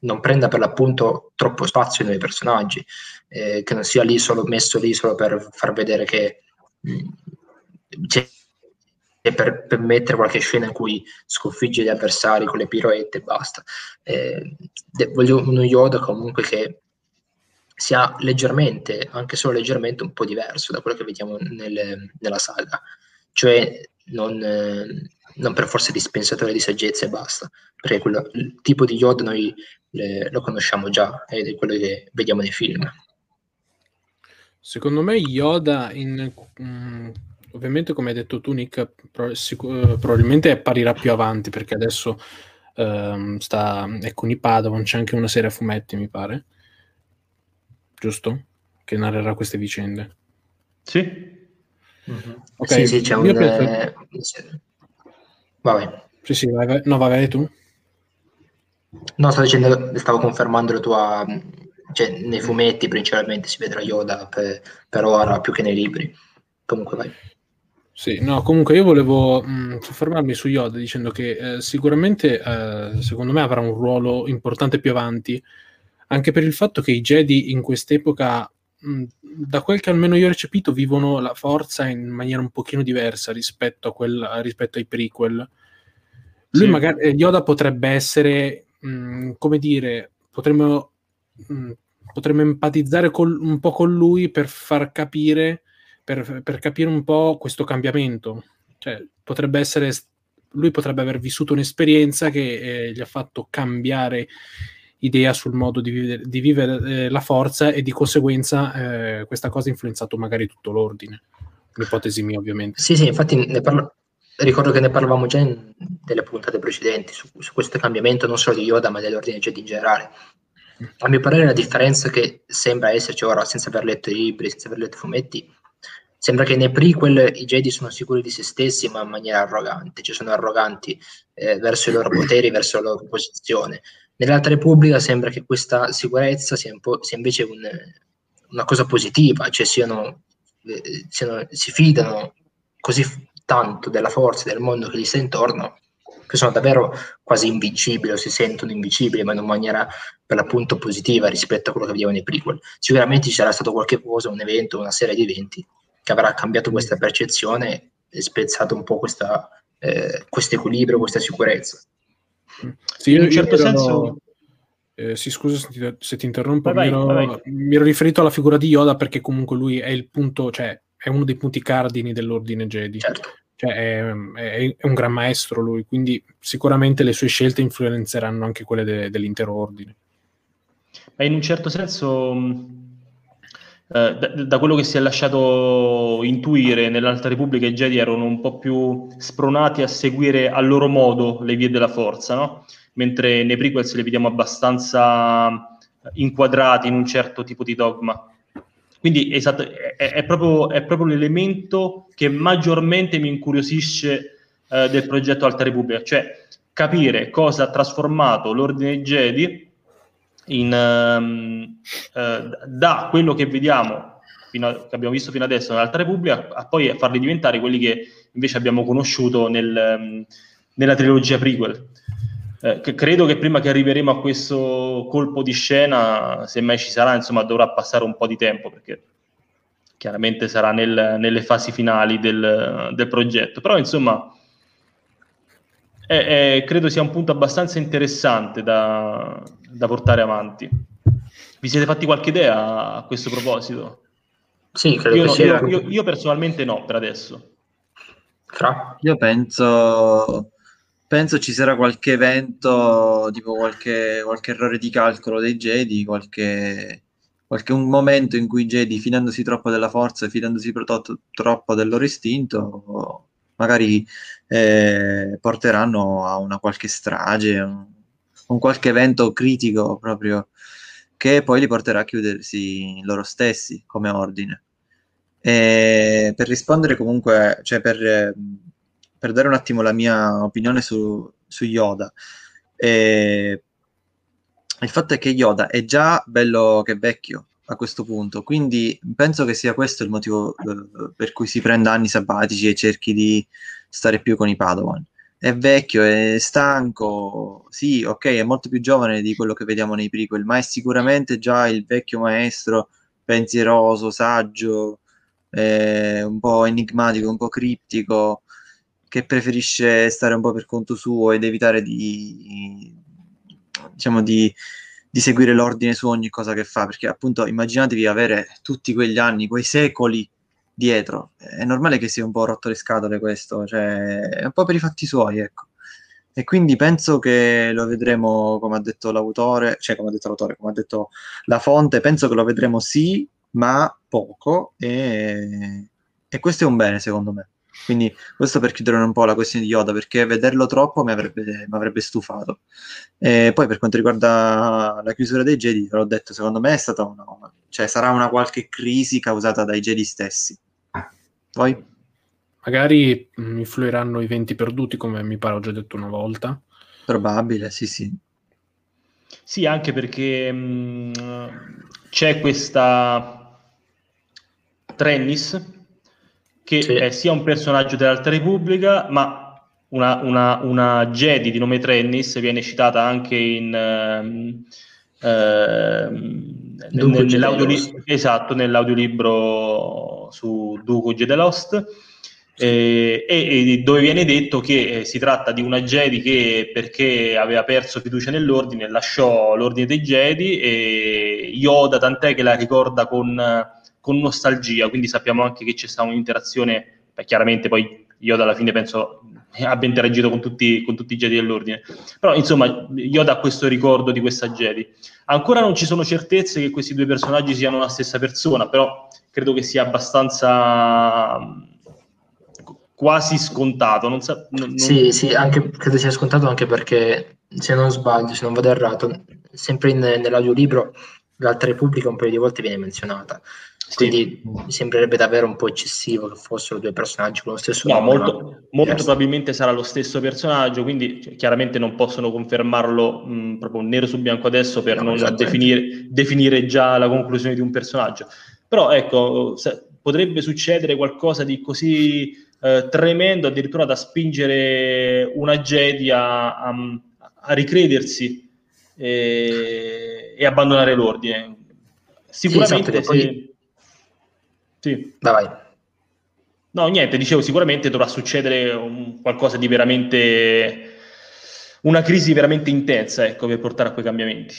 non prenda per l'appunto troppo spazio nei personaggi, eh, che non sia lì solo, messo lì solo per far vedere che mh, c'è per, per, mettere qualche scena in cui sconfigge gli avversari con le piroette e basta. Eh, voglio uno Yoda comunque che sia leggermente, anche solo leggermente, un po' diverso da quello che vediamo nelle, nella saga. Cioè non, eh, non per forza dispensatore di saggezza e basta, perché quello, il tipo di Yoda noi le, lo conosciamo già ed è quello che vediamo nei film. Secondo me Yoda in, mm, ovviamente come hai detto tu Nick, pro- sicur- probabilmente apparirà più avanti perché adesso ehm, sta, è con i Padawan, c'è anche una serie a fumetti mi pare, giusto? Che narrerà queste vicende. Sì. Mm-hmm. Okay. Sì, sì, c'è un... Penso... Eh... Vai. Sì, sì, vai, vai. No, vai, vai tu. No, stavo dicendo, stavo confermando la tua... Cioè, nei fumetti principalmente si vedrà Yoda per, per ora più che nei libri. Comunque vai. Sì, no, comunque io volevo mh, soffermarmi su Yoda dicendo che eh, sicuramente, eh, secondo me, avrà un ruolo importante più avanti, anche per il fatto che i Jedi in quest'epoca, mh, da quel che almeno io ho recepito, vivono la forza in maniera un pochino diversa rispetto, a quel, rispetto ai prequel. Lui sì. magari, eh, Yoda potrebbe essere, mh, come dire, potremmo, potremmo empatizzare col, un po' con lui per far capire per, per capire un po' questo cambiamento. Cioè, potrebbe essere, lui potrebbe aver vissuto un'esperienza che eh, gli ha fatto cambiare idea sul modo di vivere, di vivere eh, la forza e di conseguenza eh, questa cosa ha influenzato magari tutto l'ordine. Un'ipotesi mia, ovviamente. Sì, sì, infatti parlo, ricordo che ne parlavamo già in delle puntate precedenti su, su, questo cambiamento non solo di Yoda ma dell'ordine Jedi in generale. A mio parere la differenza che sembra esserci ora, senza aver letto i libri, senza aver letto i fumetti, Sembra che nei prequel i Jedi sono sicuri di se stessi, ma in maniera arrogante, cioè sono arroganti eh, verso i loro poteri, verso la loro posizione. Nell'Alta Repubblica sembra che questa sicurezza sia, sia invece un, una cosa positiva, cioè siano, eh, siano, si fidano così tanto della forza del mondo che gli sta intorno che sono davvero quasi invincibili o si sentono invincibili, ma in una maniera per l'appunto positiva rispetto a quello che vediamo nei prequel. Sicuramente ci sarà stato qualche cosa, un evento, una serie di eventi che avrà cambiato questa percezione e spezzato un po' questa, eh, questo equilibrio, questa sicurezza. Sì, in un certo senso... Eh, sì, scusa se ti, se ti interrompo, vai, mi, ero, vai, vai. mi, ero, riferito alla figura di Yoda perché comunque lui è il punto, cioè è uno dei punti cardini dell'ordine Jedi. Certo. Cioè, è, è, è, un gran maestro lui, quindi sicuramente le sue scelte influenzeranno anche quelle de, dell'intero ordine. Ma in un certo senso eh, da, da, quello che si è lasciato intuire nell'Alta Repubblica i Jedi erano un po' più spronati a seguire a loro modo le vie della forza, no? mentre nei prequels li vediamo abbastanza inquadrati in un certo tipo di dogma. Quindi esatto, è, è, proprio, è, proprio, l'elemento che maggiormente mi incuriosisce eh, del progetto Alta Repubblica, cioè capire cosa ha trasformato l'ordine Jedi in, um, uh, da quello che vediamo, a, che abbiamo visto fino adesso nell'Alta Repubblica, a poi a farli diventare quelli che invece abbiamo conosciuto nel, um, nella trilogia prequel. Eh, che credo che prima che arriveremo a questo colpo di scena, se mai ci sarà, insomma, dovrà passare un po' di tempo perché chiaramente sarà nel, nelle fasi finali del, del progetto. Però, insomma, è, è, credo sia un punto abbastanza interessante da, da portare avanti. Vi siete fatti qualche idea a questo proposito? Sì, credo io, no, sia... io, io, personalmente no, per adesso. Fra? Io penso, penso ci sarà qualche evento, tipo qualche, qualche errore di calcolo dei Jedi, qualche, qualche un momento in cui i Jedi, fidandosi troppo della forza, fidandosi troppo, troppo del loro istinto, magari eh, porteranno a una qualche strage, un, un, qualche evento critico proprio che poi li porterà a chiudersi loro stessi come ordine. E per rispondere comunque, cioè per, per, dare un attimo la mia opinione su, su Yoda, eh, il fatto è che Yoda è già bello che vecchio a questo punto. Quindi penso che sia questo il motivo eh, per cui si prenda anni sabbatici e cerchi di stare più con i Padawan. È vecchio, è stanco, sì, ok, è molto più giovane di quello che vediamo nei prequel, ma è sicuramente già il vecchio maestro pensieroso, saggio, eh, un po' enigmatico, un po' criptico, che preferisce stare un po' per conto suo ed evitare di, diciamo, di di seguire l'ordine su ogni cosa che fa, perché appunto immaginatevi avere tutti quegli anni, quei secoli dietro, è normale che sia un po' rotto le scatole questo, cioè è un po' per i fatti suoi, ecco. E quindi penso che lo vedremo, come ha detto l'autore, cioè come ha detto l'autore, come ha detto la fonte, penso che lo vedremo sì, ma poco e, E questo è un bene, secondo me. Quindi questo per chiudere un po' la questione di Yoda, perché vederlo troppo mi avrebbe, mi avrebbe stufato. E poi per quanto riguarda la chiusura dei Jedi, l'ho detto, secondo me è stata una, cioè sarà una qualche crisi causata dai Jedi stessi. Poi? Magari influiranno i venti perduti, come mi pare ho già detto una volta. Probabile, sì, sì. Sì, anche perché mh, c'è questa Trennis che sì. è sia un personaggio dell'Alta Repubblica, ma una, una, una, Jedi di nome Trennis viene citata anche in, uh, uh, nell'audiolibro, esatto, nell'audiolibro su Duco Gedelost. Eh, e, e, dove viene detto che eh, si tratta di una Jedi che perché aveva perso fiducia nell'ordine lasciò l'ordine dei Jedi e Yoda tant'è che la ricorda con con nostalgia, quindi sappiamo anche che c'è stata un'interazione, beh, chiaramente poi Yoda alla fine penso abbia interagito con tutti, con tutti i Jedi dell'ordine, però insomma Yoda ha questo ricordo di questa Jedi. Ancora non ci sono certezze che questi due personaggi siano la stessa persona, però credo che sia abbastanza quasi scontato. Non sa, non, sì, sì, anche, credo sia scontato anche perché, se non sbaglio, se non vado errato, sempre in, nell'audiolibro l'Alta Repubblica un paio di volte viene menzionata. Quindi sì. mi sembrerebbe davvero un po' eccessivo che fossero due personaggi con lo stesso no, nome. Molto, molto probabilmente sarà lo stesso personaggio, quindi cioè, chiaramente non possono confermarlo mh, proprio nero su bianco adesso per no, non definire, definire, già la conclusione di un personaggio. Però ecco, se, potrebbe succedere qualcosa di così eh, tremendo addirittura da spingere una Jedi a, a, a ricredersi e, e, abbandonare l'ordine. Sicuramente sì, esatto, se, sì. Vai, vai. No, niente, dicevo, sicuramente dovrà succedere un, qualcosa di veramente... una crisi veramente intensa, ecco, per portare a quei cambiamenti.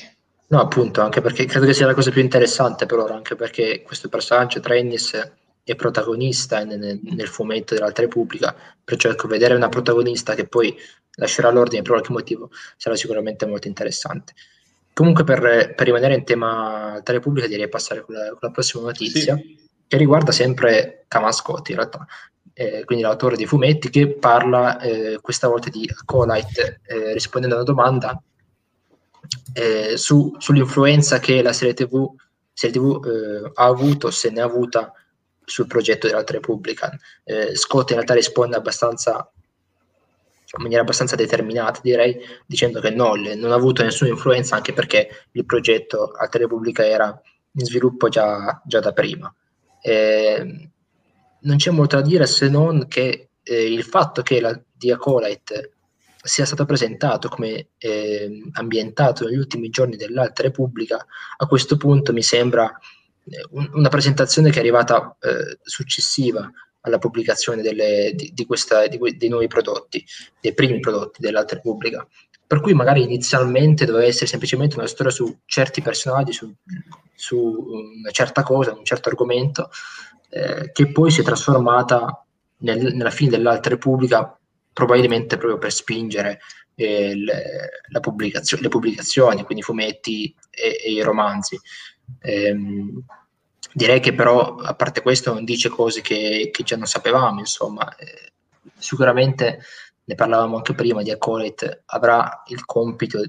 No, appunto, anche perché credo che sia la cosa più interessante per ora, anche perché questo personaggio, Trennis, è protagonista nel, nel fumetto dell'Alta Repubblica, perciò ecco, vedere una protagonista che poi lascerà l'ordine per qualche motivo sarà sicuramente molto interessante. Comunque, per, per rimanere in tema Alta Repubblica, direi passare con la, con la prossima notizia. Sì che riguarda sempre Kamascotti in realtà, eh, quindi l'autore dei fumetti che parla eh, questa volta di Acolyte eh, rispondendo a una domanda eh, su, sull'influenza che la serie TV, serie TV eh, ha avuto, se ne ha avuta sul progetto dell'Alta Repubblica. Eh, Scott in realtà risponde abbastanza in maniera abbastanza determinata, direi, dicendo che no, non ha avuto nessuna influenza anche perché il progetto Alta Repubblica era in sviluppo già, già da prima. Eh, non c'è molto da dire se non che eh, il fatto che la Diacolite sia stato presentato come eh, ambientato negli ultimi giorni dell'Alta Repubblica, a questo punto mi sembra eh, un, una presentazione che è arrivata eh, successiva alla pubblicazione delle, di, di questa, di, dei nuovi prodotti, dei primi prodotti dell'Alta Repubblica. Per cui magari inizialmente doveva essere semplicemente una storia su certi personaggi, su, su una certa cosa, un certo argomento, eh, che poi si è trasformata nel, nella fine dell'Alta Repubblica probabilmente proprio per spingere eh, le, pubblicazio- le, pubblicazioni, quindi i fumetti e, e i romanzi. Ehm, direi che però, a parte questo, non dice cose che, che già non sapevamo, insomma, eh, sicuramente ne parlavamo anche prima, di Acolyte, avrà il compito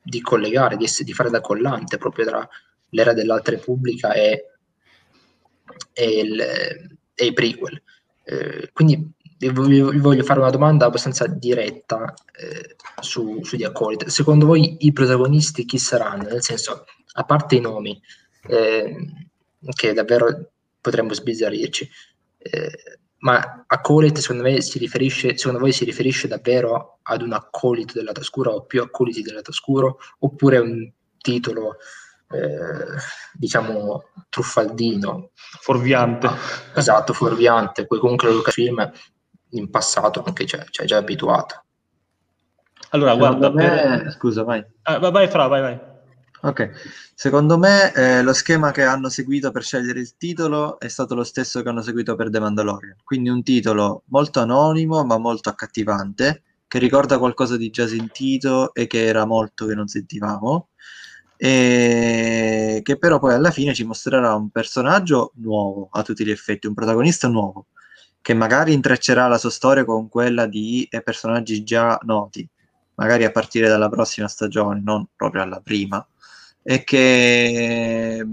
di collegare, di, essere, di fare da collante proprio tra l'era dell'Alta Repubblica e, e, il, e i prequel. Eh, quindi vi voglio fare una domanda abbastanza diretta eh, su, su The Acolyte. Secondo voi i protagonisti chi saranno? Nel senso, a parte i nomi, eh, che davvero potremmo sbizzarrirci, eh, ma accolite secondo me si riferisce, secondo voi si riferisce davvero ad un accolito della Tascura o più accoliti della Tascura oppure un titolo eh, diciamo truffaldino? Fuorviante. Ah, esatto fuorviante. Poi comunque Lucasfilm in passato anche ci ha già abituato. Allora guarda me... per... scusa vai. Ah, vai Fra vai vai Ok, secondo me eh, lo schema che hanno seguito per scegliere il titolo è stato lo stesso che hanno seguito per The Mandalorian, quindi un titolo molto anonimo ma molto accattivante, che ricorda qualcosa di già sentito e che era molto che non sentivamo, e che però poi alla fine ci mostrerà un personaggio nuovo a tutti gli effetti, un protagonista nuovo, che magari intreccerà la sua storia con quella di eh, personaggi già noti, magari a partire dalla prossima stagione, non proprio alla prima, e che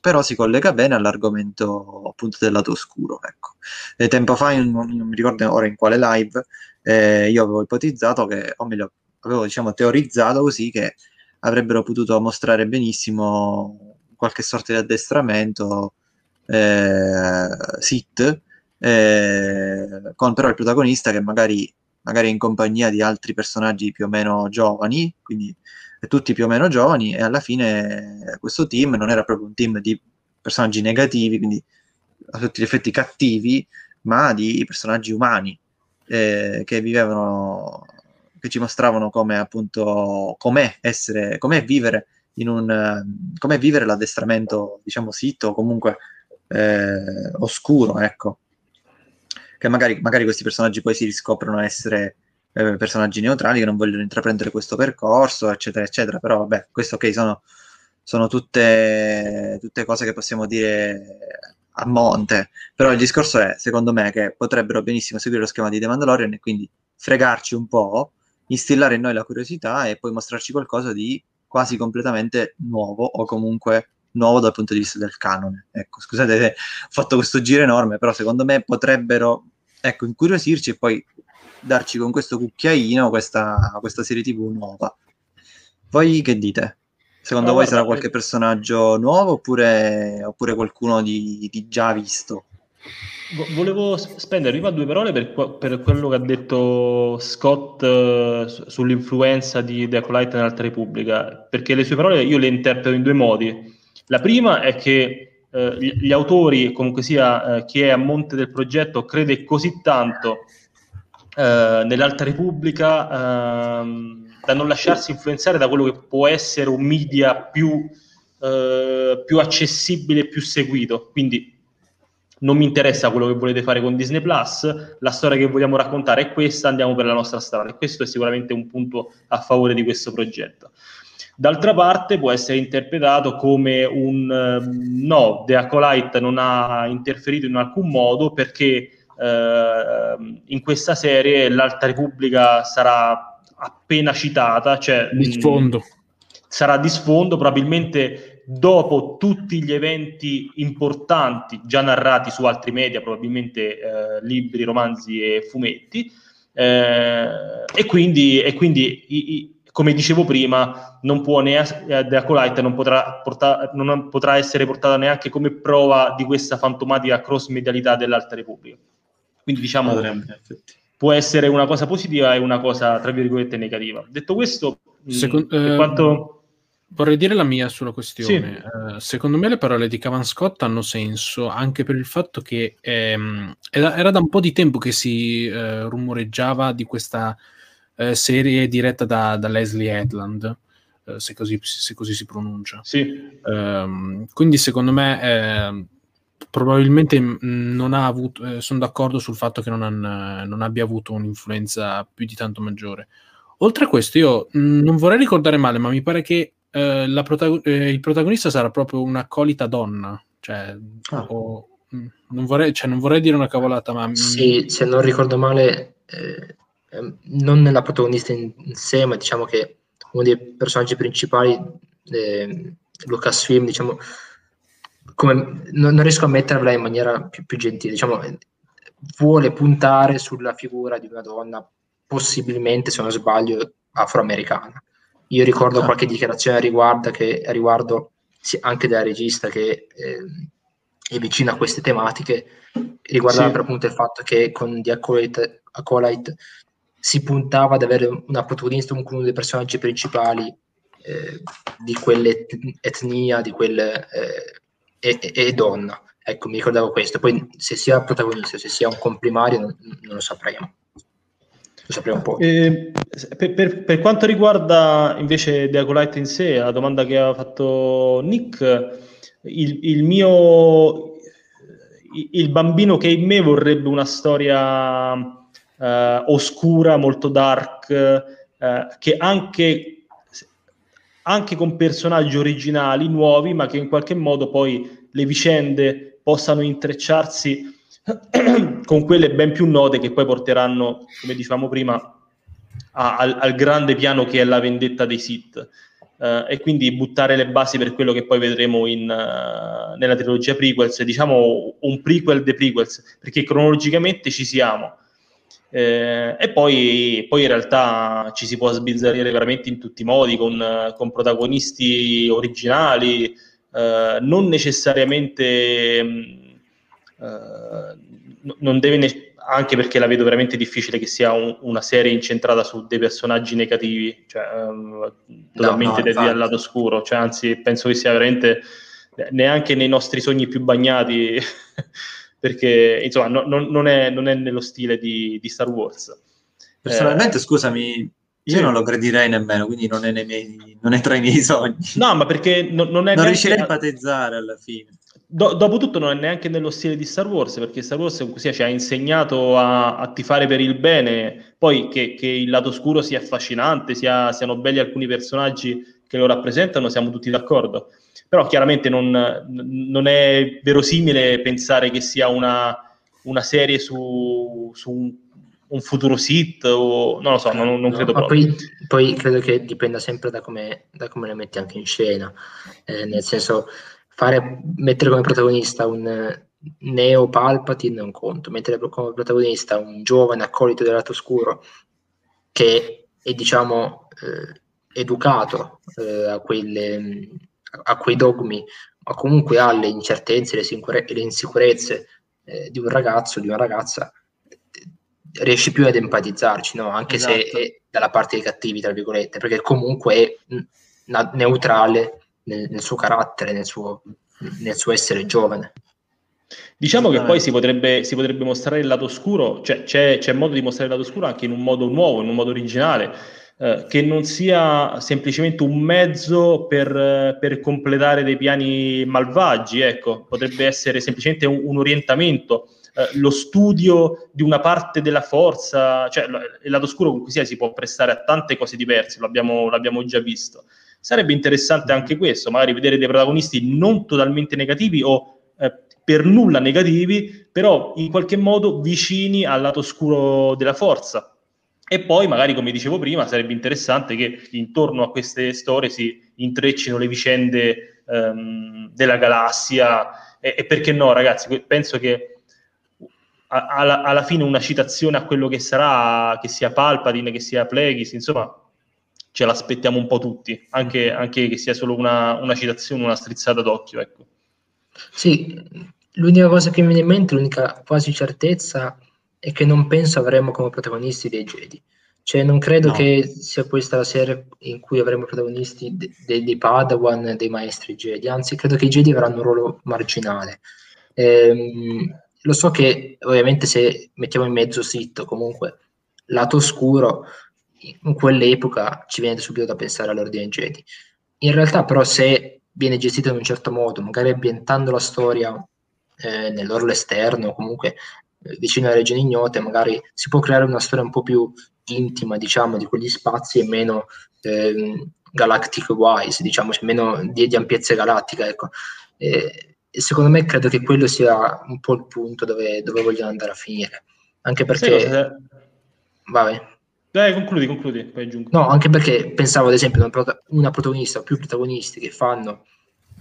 però si collega bene all'argomento appunto del lato oscuro. Ecco. E tempo fa, non, non, mi ricordo ora in quale live, eh, io avevo ipotizzato che, o meglio, avevo diciamo teorizzato così che avrebbero potuto mostrare benissimo qualche sorta di addestramento eh, sit eh, con però il protagonista che magari, magari è in compagnia di altri personaggi più o meno giovani quindi tutti più o meno giovani e alla fine questo team non era proprio un team di personaggi negativi quindi a tutti gli effetti cattivi ma di personaggi umani eh, che vivevano che ci mostravano come appunto com'è essere, com'è vivere in un com'è vivere l'addestramento, diciamo, sito comunque eh, oscuro, ecco. Che magari, magari, questi personaggi poi si riscoprono essere eh, personaggi neutrali che non vogliono intraprendere questo percorso, eccetera, eccetera. Però vabbè, questo ok, sono, sono tutte, tutte cose che possiamo dire a monte. Però il discorso è, secondo me, che potrebbero benissimo seguire lo schema di The Mandalorian e quindi fregarci un po' instillare in noi la curiosità e poi mostrarci qualcosa di quasi completamente nuovo o comunque nuovo dal punto di vista del canone. Ecco, scusate ho fatto questo giro enorme, però secondo me potrebbero ecco, incuriosirci e poi darci con questo cucchiaino questa, questa serie TV nuova. Voi che dite? Secondo no, voi guarda, sarà qualche personaggio nuovo oppure, oppure qualcuno di, di già visto? Volevo spendere prima due parole per, per, quello che ha detto Scott uh, sull'influenza di The Acolyte nell'Alta Repubblica, perché le sue parole io le interpreto in due modi. La prima è che uh, gli, gli, autori, comunque sia uh, chi è a monte del progetto, crede così tanto nell'Alta Repubblica ehm, da non lasciarsi influenzare da quello che può essere un media più, più accessibile più seguito. Quindi non mi interessa quello che volete fare con Disney Plus, la storia che vogliamo raccontare è questa, andiamo per la nostra strada e questo è sicuramente un punto a favore di questo progetto. D'altra parte può essere interpretato come un uh, no, The Acolyte non ha interferito in alcun modo perché uh, in questa serie l'Alta Repubblica sarà appena citata, cioè di sfondo. Mh, sarà di sfondo, probabilmente dopo tutti gli eventi importanti già narrati su altri media, probabilmente eh, libri, romanzi e fumetti, eh, e quindi, e quindi i, i, come dicevo prima, non può ne, eh, The Acolyte non potrà, porta, non potrà essere portata neanche come prova di questa fantomatica cross-medialità dell'Alta Repubblica. Quindi diciamo, può essere una cosa positiva e una cosa, tra virgolette, negativa. Detto questo, Second, mh, per quanto Vorrei dire la mia sulla questione. Sì. Uh, secondo me le parole di Cavan Scott hanno senso anche per il fatto che ehm, era, era, da un po' di tempo che si uh, rumoreggiava di questa uh, serie diretta da, da Leslie Headland, se così, se, così, si pronuncia. Sì. Um, quindi secondo me ehm, probabilmente non ha avuto, sono d'accordo sul fatto che non, han, non abbia avuto un'influenza più di tanto maggiore. Oltre a questo, io mh, non vorrei ricordare male, ma mi pare che eh, protagon- eh, il protagonista sarà proprio un'accolita donna. Cioè, ah. o, mm, non, vorrei, cioè, non, vorrei, dire una cavolata, ma... Sì, se non ricordo male, eh, ehm, non nella protagonista in, in, sé, ma diciamo che uno dei personaggi principali, eh, Lucasfilm, diciamo, come, non, non, riesco a metterla in maniera più, più gentile, diciamo, vuole puntare sulla figura di una donna, possibilmente, se non sbaglio, afroamericana. Io ricordo ah. qualche dichiarazione a riguardo, che, a riguardo anche della regista che eh, è vicina a queste tematiche, riguardava sì. per appunto il fatto che con The Acolyte, Acolyte si puntava ad avere una protagonista, uno dei personaggi principali eh, di quell'etnia, di quelle eh, e, e, donna. Ecco, mi ricordavo questo. Poi se sia protagonista, se sia un comprimario, non, non lo sapremo lo sapremo un. Eh, per, per, per, quanto riguarda invece The Acolyte in sé, la domanda che ha fatto Nick, il, il mio il bambino che in me vorrebbe una storia uh, oscura, molto dark, uh, che anche, anche con personaggi originali, nuovi, ma che in qualche modo poi le vicende possano intrecciarsi (clears throat) con quelle ben più note che poi porteranno, come dicevamo prima, a, al, al, grande piano che è la vendetta dei Sith. Uh, e quindi buttare le basi per quello che poi vedremo in, uh, nella trilogia prequels, diciamo un prequel dei prequels, perché cronologicamente ci siamo. Eh, e poi, poi, in realtà ci si può sbizzarrire veramente in tutti i modi, con, con protagonisti originali, eh, non necessariamente... Mh, mm, non deve ne- anche perché la vedo veramente difficile che sia un, una serie incentrata su dei personaggi negativi, cioè um, totalmente no, no, al lato oscuro, cioè, anzi penso che sia veramente neanche nei nostri sogni più bagnati, (laughs) perché insomma no, non, non, è, non, è, nello stile di, di Star Wars. Personalmente, eh, scusami, io sì. non lo gradirei nemmeno, quindi non è, miei, non è, tra i miei sogni. No, ma perché non, non è... Non riuscirei a empatizzare alla fine. Do, dopotutto non è neanche nello stile di Star Wars, perché Star Wars così ci ha insegnato a, a tifare per il bene, poi che, che, il lato oscuro sia affascinante, sia, siano belli alcuni personaggi che lo rappresentano, siamo tutti d'accordo. Però chiaramente non, non è verosimile pensare che sia una, una serie su, su un, un, futuro sit o non lo so, non, non credo no, proprio. Poi, poi, credo che dipenda sempre da come, da come le metti anche in scena, eh, nel senso fare, mettere come protagonista un neo Palpatine è un conto, mettere come protagonista un giovane accolito del lato oscuro che è diciamo eh, educato eh, a, quelle, a quei dogmi, ma comunque ha le incertezze, le, sicure- le insicurezze eh, di un ragazzo, di una ragazza, riesci più ad empatizzarci, no? anche esatto. se è dalla parte dei cattivi, tra virgolette, perché comunque è n- neutrale nel, nel suo carattere, nel suo, nel suo essere giovane. Diciamo che poi si potrebbe, si potrebbe, mostrare il lato oscuro, cioè c'è, c'è, modo di mostrare il lato oscuro anche in un modo nuovo, in un modo originale, eh, che non sia semplicemente un mezzo per, per, completare dei piani malvagi, ecco, potrebbe essere semplicemente un, un orientamento, eh, lo studio di una parte della forza, cioè il lato oscuro comunque sia si può prestare a tante cose diverse, l'abbiamo, l'abbiamo già visto. Sarebbe interessante anche questo, magari vedere dei protagonisti non totalmente negativi o eh, per nulla negativi, però in qualche modo vicini al lato scuro della forza. E poi, magari, come dicevo prima, sarebbe interessante che intorno a queste storie si intreccino le vicende ehm, della galassia. E, e, perché no, ragazzi, penso che alla, alla, fine una citazione a quello che sarà, che sia Palpatine, che sia Plagueis, insomma, ce l'aspettiamo un po' tutti, anche, anche che sia solo una, una, citazione, una strizzata d'occhio. Ecco. Sì, l'unica cosa che mi viene in mente, l'unica quasi certezza, è che non penso avremo come protagonisti dei Jedi. Cioè, non credo no. che sia questa la serie in cui avremo protagonisti dei de, de Padawan, dei maestri Jedi, anzi, credo che i Jedi avranno un ruolo marginale. Ehm, lo so che ovviamente se mettiamo in mezzo Sitto, comunque lato oscuro, in quell'epoca ci viene subito da pensare all'ordine Jedi. In realtà, però, se viene gestito in un certo modo, magari ambientando la storia eh, nell'orlo esterno, comunque vicino alle regioni ignote, magari si può creare una storia un po' più intima, diciamo, di quegli spazi e meno eh, galactic wise, diciamo, cioè meno di, di ampiezza galattica, ecco. E, e, secondo me credo che quello sia un po' il punto dove, dove vogliono andare a finire. Anche perché... Sì, Vabbè. Dai, concludi, concludi, poi aggiungo. No, anche perché pensavo ad esempio una, prota- una protagonista o più protagonisti che fanno,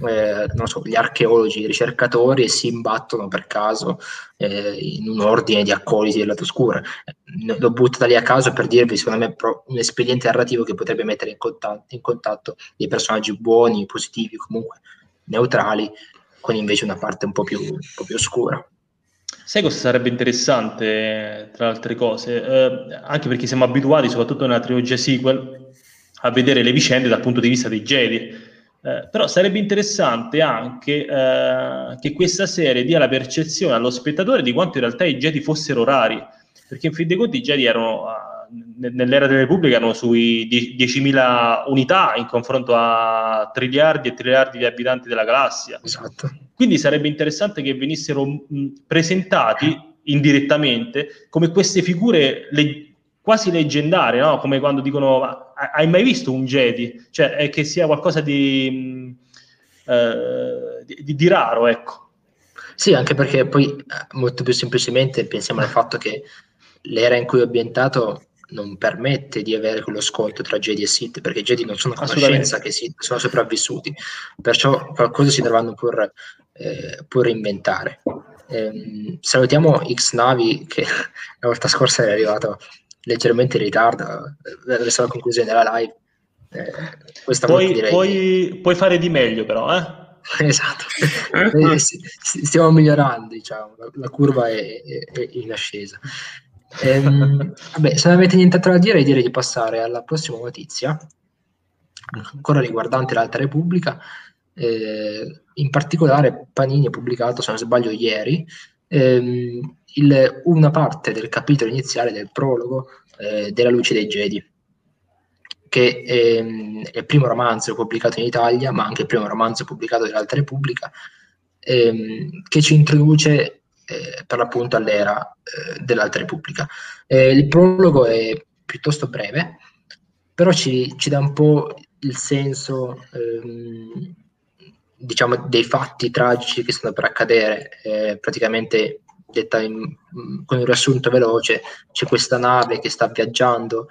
eh, non so, gli archeologi, i ricercatori e si imbattono per caso eh, in un ordine di accoliti del lato oscuro. L'ho buttato lì a caso per dirvi, secondo me, un espediente narrativo che potrebbe mettere in contatto, in contatto dei personaggi buoni, positivi, comunque neutrali, con invece una parte un po' più, un po più oscura. Sai cosa sarebbe interessante, tra altre cose? Eh, anche perché siamo abituati, soprattutto nella trilogia sequel, a vedere le vicende dal punto di vista dei Jedi. Eh, però sarebbe interessante anche eh, che questa serie dia la percezione allo spettatore di quanto in realtà i Jedi fossero rari, perché in fin dei conti i Jedi erano nell'era della Repubblica erano sui 10.000 unità in confronto a triliardi e triliardi di abitanti della galassia. Esatto. Quindi sarebbe interessante che venissero mh, presentati indirettamente come queste figure le, quasi leggendarie, no? come quando dicono hai mai visto un Jedi? Cioè è che sia qualcosa di, mh, eh, di, di raro, ecco. Sì, anche perché poi eh, molto più semplicemente pensiamo al fatto che l'era in cui è ambientato non permette di avere quello scontro tra Jedi e Sith, perché i Jedi non sono a conoscenza che Sith sono sopravvissuti, perciò qualcosa si dovranno pur, eh, pur inventare. Eh, salutiamo X Navi che (laughs) la volta scorsa è arrivato leggermente in ritardo verso la conclusione della live. Eh, questa puoi, direi... puoi, puoi, fare di meglio però, eh? (laughs) esatto, eh, stiamo migliorando, diciamo, la, la curva è, è, è in ascesa. Ehm, (laughs) vabbè, se non avete nient'altro da dire, direi di passare alla prossima notizia, ancora riguardante l'Alta Repubblica. Eh, in particolare, Panini ha pubblicato, se non sbaglio, ieri ehm, il, una parte del capitolo iniziale del prologo eh, della Luce dei Jedi, che ehm, è il primo romanzo pubblicato in Italia, ma anche il primo romanzo pubblicato dall'Alta Repubblica, ehm, che ci introduce eh, per l'appunto all'era eh, dell'Alta Repubblica. Eh, il prologo è piuttosto breve, però ci, ci dà un po' il senso ehm, diciamo dei fatti tragici che stanno per accadere. Eh, praticamente detta in, con un riassunto veloce, c'è questa nave che sta viaggiando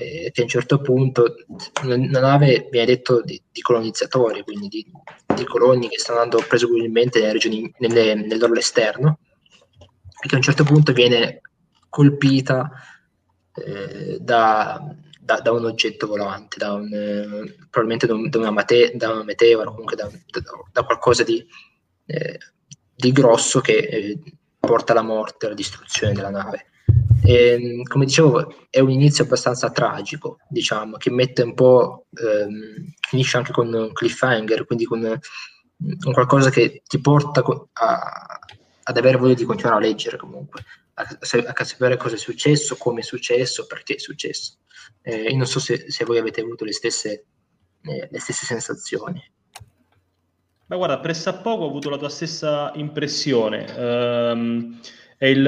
che a un certo punto una nave viene detto di, di colonizzatori, quindi di, di, coloni che stanno andando presumibilmente nelle regioni, nelle, nell'orlo esterno, e che a un certo punto viene colpita eh, da, da, da, un oggetto volante, da un, eh, probabilmente da, un, da, una mate, una meteora, comunque da, qualcosa di, eh, di, grosso che eh, porta alla morte, alla distruzione della nave. E, come dicevo, è un inizio abbastanza tragico, diciamo, che mette un po', ehm, finisce anche con un cliffhanger, quindi con, con qualcosa che ti porta a, ad avere voglia di continuare a leggere comunque, a, a sapere cosa è successo, come è successo, perché è successo. Eh, io non so se, se, voi avete avuto le stesse, eh, le stesse sensazioni. Ma guarda, pressappoco ho avuto la tua stessa impressione. Um, il,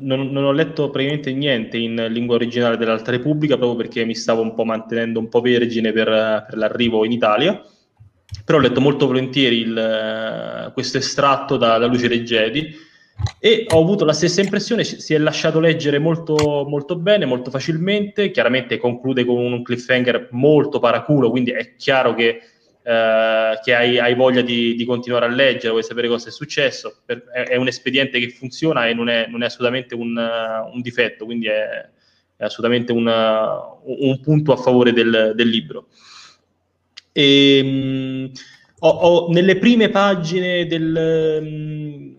non, non, ho letto praticamente niente in lingua originale dell'Alta Repubblica proprio perché mi stavo un po' mantenendo un po' vergine per, per l'arrivo in Italia però ho letto molto volentieri il, questo estratto da, da Luce dei Jedi e ho avuto la stessa impressione, si è lasciato leggere molto, molto bene, molto facilmente, chiaramente conclude con un cliffhanger molto paraculo, quindi è chiaro che, eh, che hai, hai, voglia di, di, continuare a leggere, vuoi sapere cosa è successo, per, è, è, un espediente che funziona e non è, non è assolutamente un, un, difetto, quindi è, è assolutamente una, un punto a favore del, del libro. E, mh, ho, ho, nelle prime pagine del,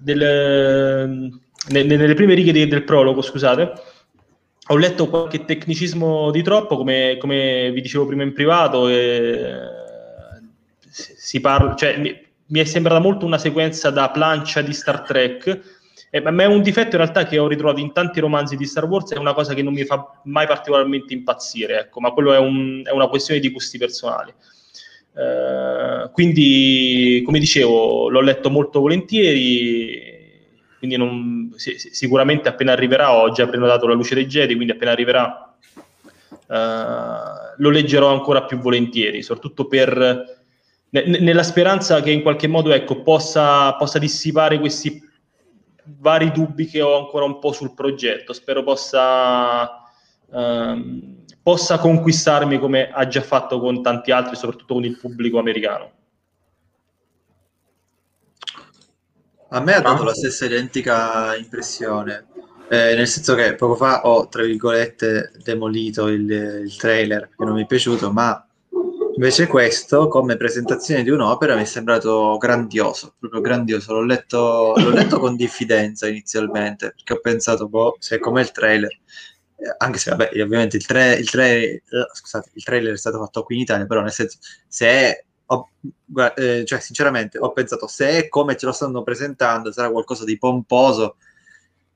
del ne, nelle prime righe del prologo, scusate, ho letto qualche tecnicismo di troppo, come, come vi dicevo prima in privato, e, si parla, cioè, mi, mi, è sembrata molto una sequenza da plancia di Star Trek, eh, ma è un difetto in realtà che ho ritrovato in tanti romanzi di Star Wars, è una cosa che non mi fa mai particolarmente impazzire, ecco, ma quello è, un, è una questione di gusti personali. Uh, quindi, come dicevo, l'ho letto molto volentieri, quindi non, sicuramente appena arriverà, ho già prenotato La luce dei Jedi, quindi appena arriverà uh, lo leggerò ancora più volentieri, soprattutto per, ne, nella speranza che in qualche modo ecco, possa, possa dissipare questi vari dubbi che ho ancora un po' sul progetto. Spero possa, um, possa conquistarmi come ha già fatto con tanti altri, soprattutto con il pubblico americano. A me ha dato la stessa identica impressione, eh, nel senso che poco fa ho, tra virgolette, demolito il, il trailer che non mi è piaciuto, ma Invece questo, come presentazione di un'opera, mi è sembrato grandioso, proprio grandioso. L'ho letto, l'ho letto con diffidenza inizialmente, perché ho pensato, boh, se è come il trailer, eh, anche se, vabbè, ovviamente il, tra- il, tra- eh, scusate, il trailer è stato fatto qui in Italia, però nel senso, se ho, eh, cioè sinceramente, ho pensato, se è come ce lo stanno presentando, sarà qualcosa di pomposo,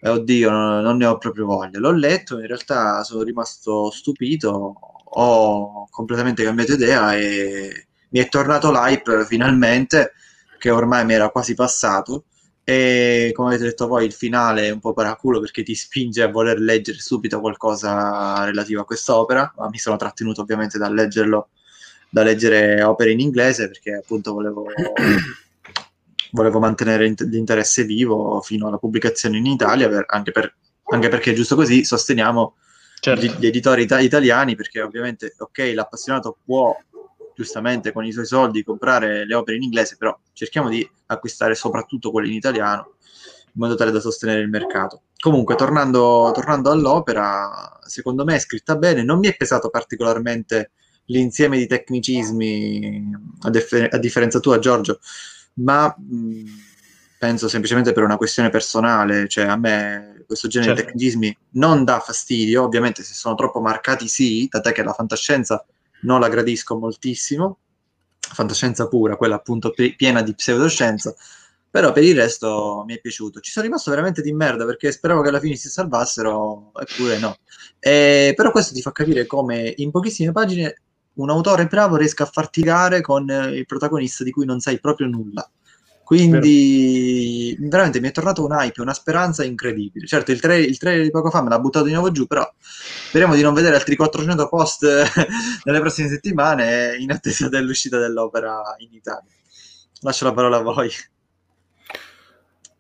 eh, oddio, non, non ne ho proprio voglia. L'ho letto, in realtà sono rimasto stupito, ho completamente cambiato idea e mi è tornato l'hype finalmente, che ormai mi era quasi passato. E come avete detto voi, il finale è un po' paraculo perché ti spinge a voler leggere subito qualcosa relativo a quest'opera, ma mi sono trattenuto ovviamente da leggerlo, da leggere opere in inglese perché appunto volevo, (clears throat) volevo mantenere l'interesse vivo fino alla pubblicazione in Italia, per, anche, per, anche, perché giusto così sosteniamo certo. gli, gli, editori ita- italiani, perché ovviamente, ok, l'appassionato può giustamente con i suoi soldi comprare le opere in inglese, però cerchiamo di acquistare soprattutto quelle in italiano, in modo tale da sostenere il mercato. Comunque, tornando, tornando all'opera, secondo me è scritta bene, non mi è pesato particolarmente l'insieme di tecnicismi, a, dif- a differenza tua Giorgio, ma mh, penso semplicemente per una questione personale, cioè a me questo genere certo. di tecnicismi non dà fastidio, ovviamente se sono troppo marcati sì, tant'è che la fantascienza non la gradisco moltissimo, fantascienza pura, quella appunto piena di pseudoscienza, però per il resto mi è piaciuto. Ci sono rimasto veramente di merda perché speravo che alla fine si salvassero, eppure no. E, però questo ti fa capire come in pochissime pagine un autore bravo riesca a farti gare con il protagonista di cui non sai proprio nulla. Quindi Vero. veramente mi è tornato un hype, una speranza incredibile. Certo, il trailer, il trailer di poco fa me l'ha buttato di nuovo giù, però speriamo di non vedere altri 400 post (laughs) nelle prossime settimane in attesa dell'uscita dell'opera in Italia. Lascio la parola a voi.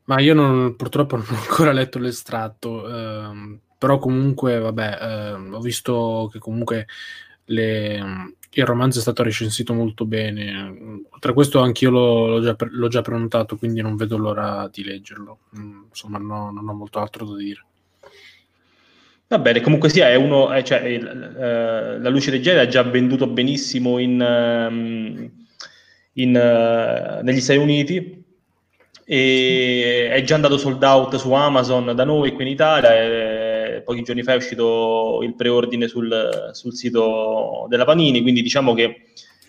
Ma io non, purtroppo non ho ancora letto l'estratto, ehm, però comunque, vabbè, ehm, ho visto che comunque le, il romanzo è stato recensito molto bene. Tra questo anch'io l'ho, l'ho, già, l'ho già prenotato, quindi non vedo l'ora di leggerlo. Mm, insomma, no, non ho molto altro da dire. Va bene, comunque sia, è uno, è, cioè, uh, la luce Jedi ha già venduto benissimo in, uh, in, uh, negli Stati Uniti e è già andato sold out su Amazon da noi qui in Italia. Pochi giorni fa è uscito il preordine sul, sul sito della Panini, quindi diciamo che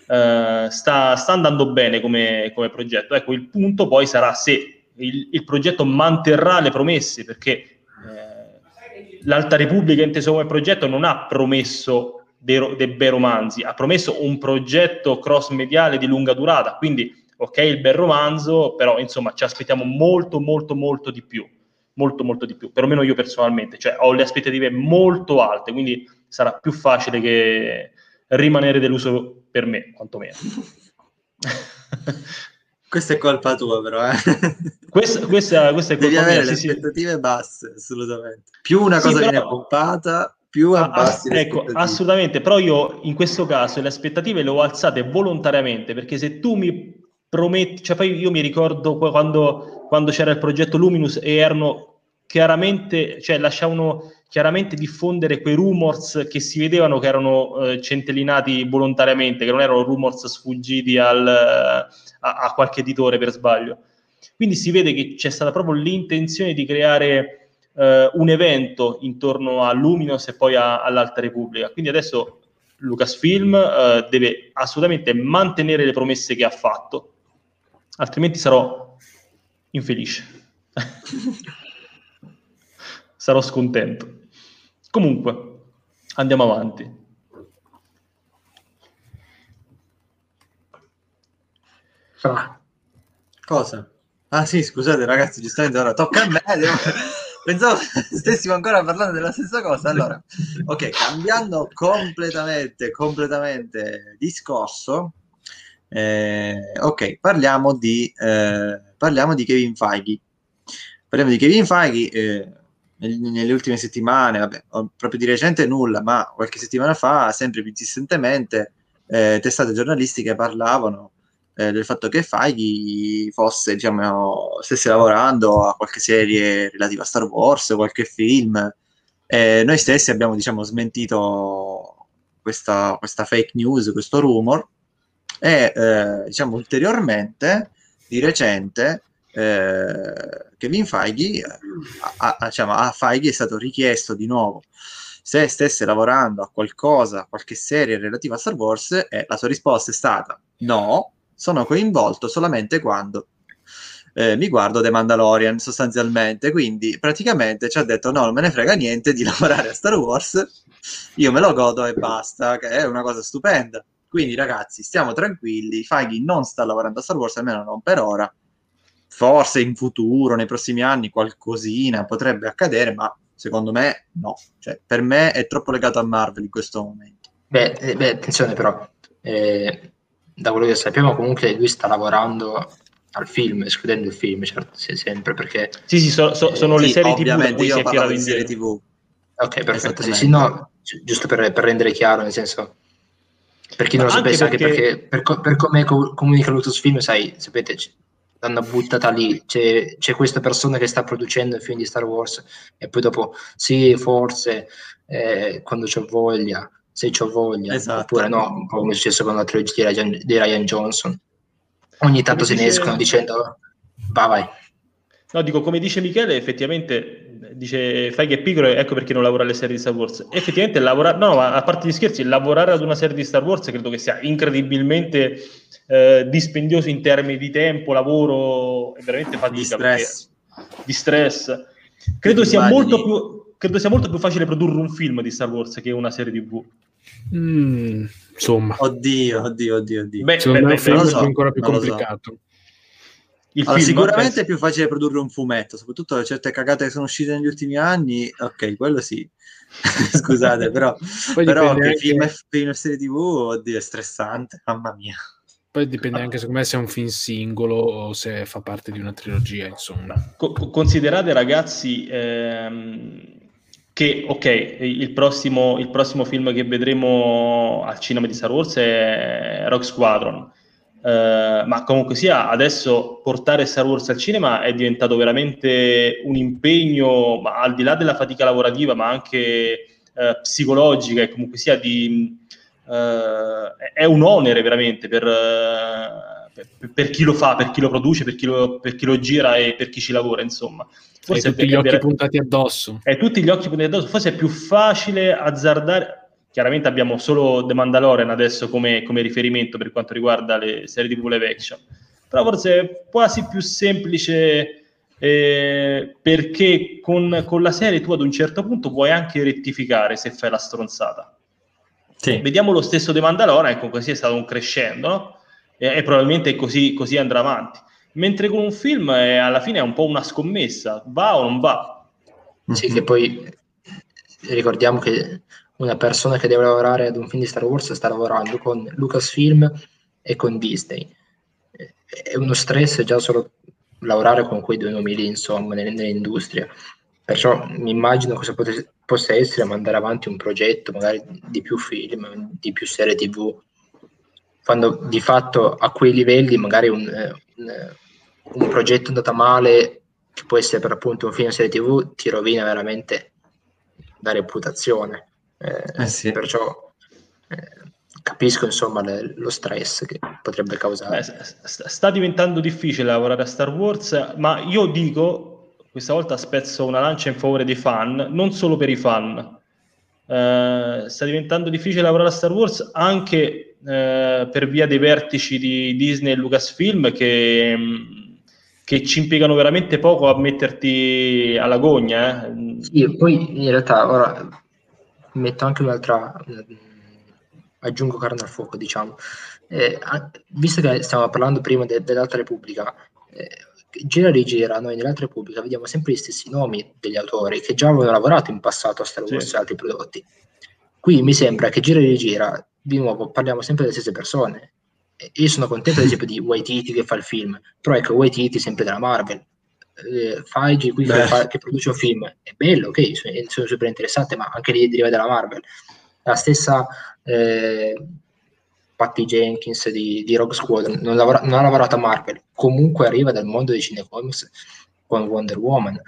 uh, sta, sta, andando bene come, come, progetto. Ecco, il punto poi sarà se il, il progetto manterrà le promesse, perché eh, l'Alta Repubblica inteso come progetto non ha promesso dei, dei bei romanzi, ha promesso un progetto cross-mediale di lunga durata, quindi ok il bel romanzo, però insomma ci aspettiamo molto molto molto di più molto molto di più, perlomeno io personalmente, cioè ho le aspettative molto alte, quindi sarà più facile che rimanere deluso per me, quantomeno. (laughs) Questa è colpa tua, però. Eh. Questa, questa, questa, è colpa Devi mia. avere sì, le aspettative sì. basse, assolutamente. Più una cosa sì, viene però... pompata, più abbassi. Ah, ecco, assolutamente. Però io in questo caso le aspettative le ho alzate volontariamente perché se tu mi prometti, cioè poi io mi ricordo quando, quando c'era il progetto Luminous e erano chiaramente, cioè lasciavano chiaramente diffondere quei rumors che si vedevano che erano eh, centellinati volontariamente, che non erano rumors sfuggiti al, a, a, qualche editore per sbaglio. Quindi si vede che c'è stata proprio l'intenzione di creare eh, un evento intorno a Luminous e poi a, all'Alta Repubblica. Quindi adesso Lucasfilm eh, deve assolutamente mantenere le promesse che ha fatto, altrimenti sarò infelice. (laughs) sarò scontento. Comunque, andiamo avanti. Ah. Cosa? Ah sì, scusate ragazzi, giustamente ora tocca a me. Devo... (laughs) Pensavo stessimo ancora parlando della stessa cosa. Allora, ok, cambiando completamente, completamente discorso, eh, ok, parliamo di, eh, parliamo di Kevin Feige. Parliamo di Kevin Feige. Eh, nelle ultime settimane, vabbè, proprio di recente nulla, ma qualche settimana fa, sempre più insistentemente, eh, testate giornalistiche parlavano eh, del fatto che Feige fosse, diciamo, stesse lavorando a qualche serie relativa a Star Wars, qualche film. Noi stessi abbiamo, diciamo, smentito questa, questa fake news, questo rumor, e eh, diciamo ulteriormente di recente eh, Kevin Feige a, a, diciamo, a Feige è stato richiesto di nuovo se stesse lavorando a qualcosa, qualche serie relativa a Star Wars e la sua risposta è stata no, sono coinvolto solamente quando eh, mi guardo The Mandalorian sostanzialmente, quindi praticamente ci ha detto no, non me ne frega niente di (laughs) lavorare a Star Wars, io me lo godo e basta, che è una cosa stupenda. Quindi, ragazzi, stiamo tranquilli. Feige non sta lavorando a Star Wars, almeno non per ora. Forse in futuro, nei prossimi anni, qualcosina potrebbe accadere, ma secondo me no. Cioè, per me è troppo legato a Marvel in questo momento. Beh, beh attenzione però, eh, da quello che sappiamo comunque lui sta lavorando al film, escludendo il film, certo, sempre perché... Sì, sì, so, so, sono eh, le serie TV io parlavo di serie TV. Ok, perfetto, sì, sì, no, giusto per, per, rendere chiaro, nel senso, per chi non lo sapesse, anche perché, anche perché per, per come comunica Lotus Film, sai, sapete, l'hanno buttata lì, c'è, c'è, questa persona che sta producendo il film di Star Wars e poi dopo, sì, forse, eh, quando c'ho voglia, se c'ho voglia, esatto. oppure no, un po' come è successo con la trilogia di Ryan, di Ryan Johnson. Ogni tanto come se ne escono dicendo, va vai. No, dico, come dice Michele, effettivamente, dice, fai che è piccolo, ecco perché non lavora alle serie di Star Wars. Effettivamente, lavorare, no, ma a parte gli scherzi, lavorare ad una serie di Star Wars credo che sia incredibilmente eh, dispendioso in termini di tempo, lavoro, è veramente fatica. Di stress. Perché, di stress. Credo sia, molto più, credo sia molto più facile produrre un film di Star Wars che una serie TV. Mm, insomma, oddio, oddio, oddio, oddio. Beh, Secondo beh, me beh, so, è ancora più complicato. Allora, sicuramente penso... è più facile produrre un fumetto, soprattutto certe cagate che sono uscite negli ultimi anni. Ok, quello sì. (laughs) Scusate, però, però anche... film, film e serie TV, oddio, è stressante, mamma mia. Poi dipende anche secondo me se è un film singolo o se fa parte di una trilogia, insomma. Co- considerate ragazzi ehm, che, ok, il prossimo, il prossimo film che vedremo al cinema di Star Wars è Rock Squadron Uh, ma comunque sia, adesso portare Star Wars al cinema è diventato veramente un impegno, ma al di là della fatica lavorativa, ma anche uh, psicologica e comunque sia di... Uh, è un onere veramente per, per, per, chi lo fa, per chi lo produce, per chi lo, per chi lo gira e per chi ci lavora, insomma. Forse tutti gli occhi puntati addosso. È tutti gli occhi puntati addosso. Forse è più facile azzardare Chiaramente abbiamo solo The Mandalorian adesso come, come riferimento per quanto riguarda le serie TV live action, però forse è quasi più semplice eh, perché con, con, la serie tu ad un certo punto puoi anche rettificare se fai la stronzata. Sì. Vediamo lo stesso The Mandalorian, ecco così è stato un crescendo, no? e, e, probabilmente così, così, andrà avanti. Mentre con un film è, alla fine è un po' una scommessa, va o non va? Sì, che poi ricordiamo che una persona che deve lavorare ad un film di Star Wars sta lavorando con Lucasfilm e con Disney. È uno stress già solo lavorare con quei due nomi lì, insomma, nell'industria. Perciò mi immagino cosa potesse, possa essere mandare avanti un progetto, magari di più film, di più serie TV, quando di fatto a quei livelli magari un, un, un progetto andato male, che può essere per appunto un film o serie TV, ti rovina veramente la reputazione. Eh, eh sì. Perciò eh, capisco insomma le, lo stress che potrebbe causare. Beh, sta diventando difficile lavorare a Star Wars, ma io dico, questa volta spezzo una lancia in favore dei fan, non solo per i fan. Uh, sta diventando difficile lavorare a Star Wars anche uh, per via dei vertici di Disney e Lucasfilm che, che ci impiegano veramente poco a metterti alla gogna. Eh. Sì, poi in realtà ora metto anche un'altra, aggiungo carne al fuoco, diciamo. Eh, visto che stiamo parlando prima de- dell'Alta Repubblica, eh, gira e rigira, noi nell'Alta Repubblica vediamo sempre gli stessi nomi degli autori che già avevano lavorato in passato a Star Wars sì. e altri prodotti. Qui mi sembra che gira e rigira, di nuovo, parliamo sempre delle stesse persone. io sono contento, ad esempio, di Waititi che fa il film, però ecco, Waititi sempre della Marvel, eh, Feige qui che, fa, che, produce un film è bello, ok, sono, super interessante, ma anche lì deriva dalla Marvel. La stessa eh, Patty Jenkins di, di Rogue Squadron non, lavora, non, ha lavorato a Marvel, comunque arriva dal mondo dei cinecomics con Wonder Woman.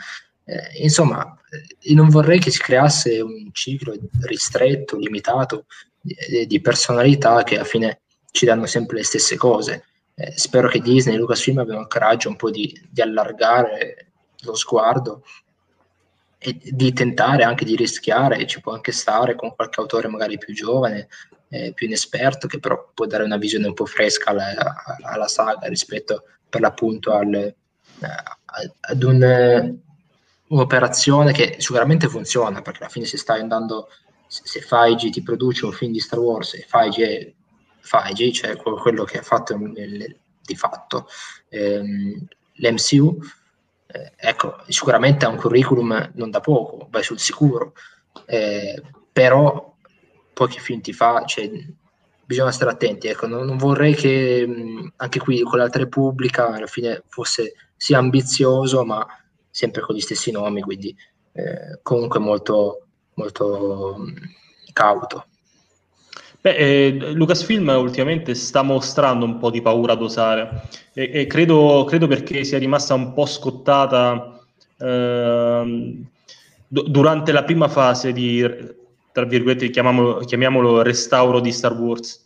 Eh, insomma, eh, non vorrei che si creasse un ciclo ristretto, limitato di, di personalità che alla fine ci danno sempre le stesse cose eh, spero che Disney e Lucasfilm abbiano il coraggio un po' di, di allargare lo sguardo e di tentare anche di rischiare, ci può anche stare con qualche autore magari più giovane, eh, più inesperto, che però può dare una visione un po' fresca alla, alla saga rispetto per l'appunto al, eh, ad un, un'operazione che sicuramente funziona, perché alla fine si sta andando, se, se Feige ti produce un film di Star Wars e Feige è Feige, cioè quello che ha fatto di fatto ehm, l'MCU, eh, ecco, sicuramente ha un curriculum non da poco, vai sul sicuro, eh, però pochi film ti fa, cioè, bisogna stare attenti. Ecco, non, non vorrei che mh, anche qui con l'Alta Repubblica alla fine fosse sia ambizioso, ma sempre con gli stessi nomi, quindi eh, comunque molto, molto mh, cauto. Beh, eh, Lucasfilm ultimamente sta mostrando un po' di paura ad osare e, e credo, credo, perché sia rimasta un po' scottata eh, durante la prima fase di, tra virgolette, chiamiamolo, chiamiamolo restauro di Star Wars.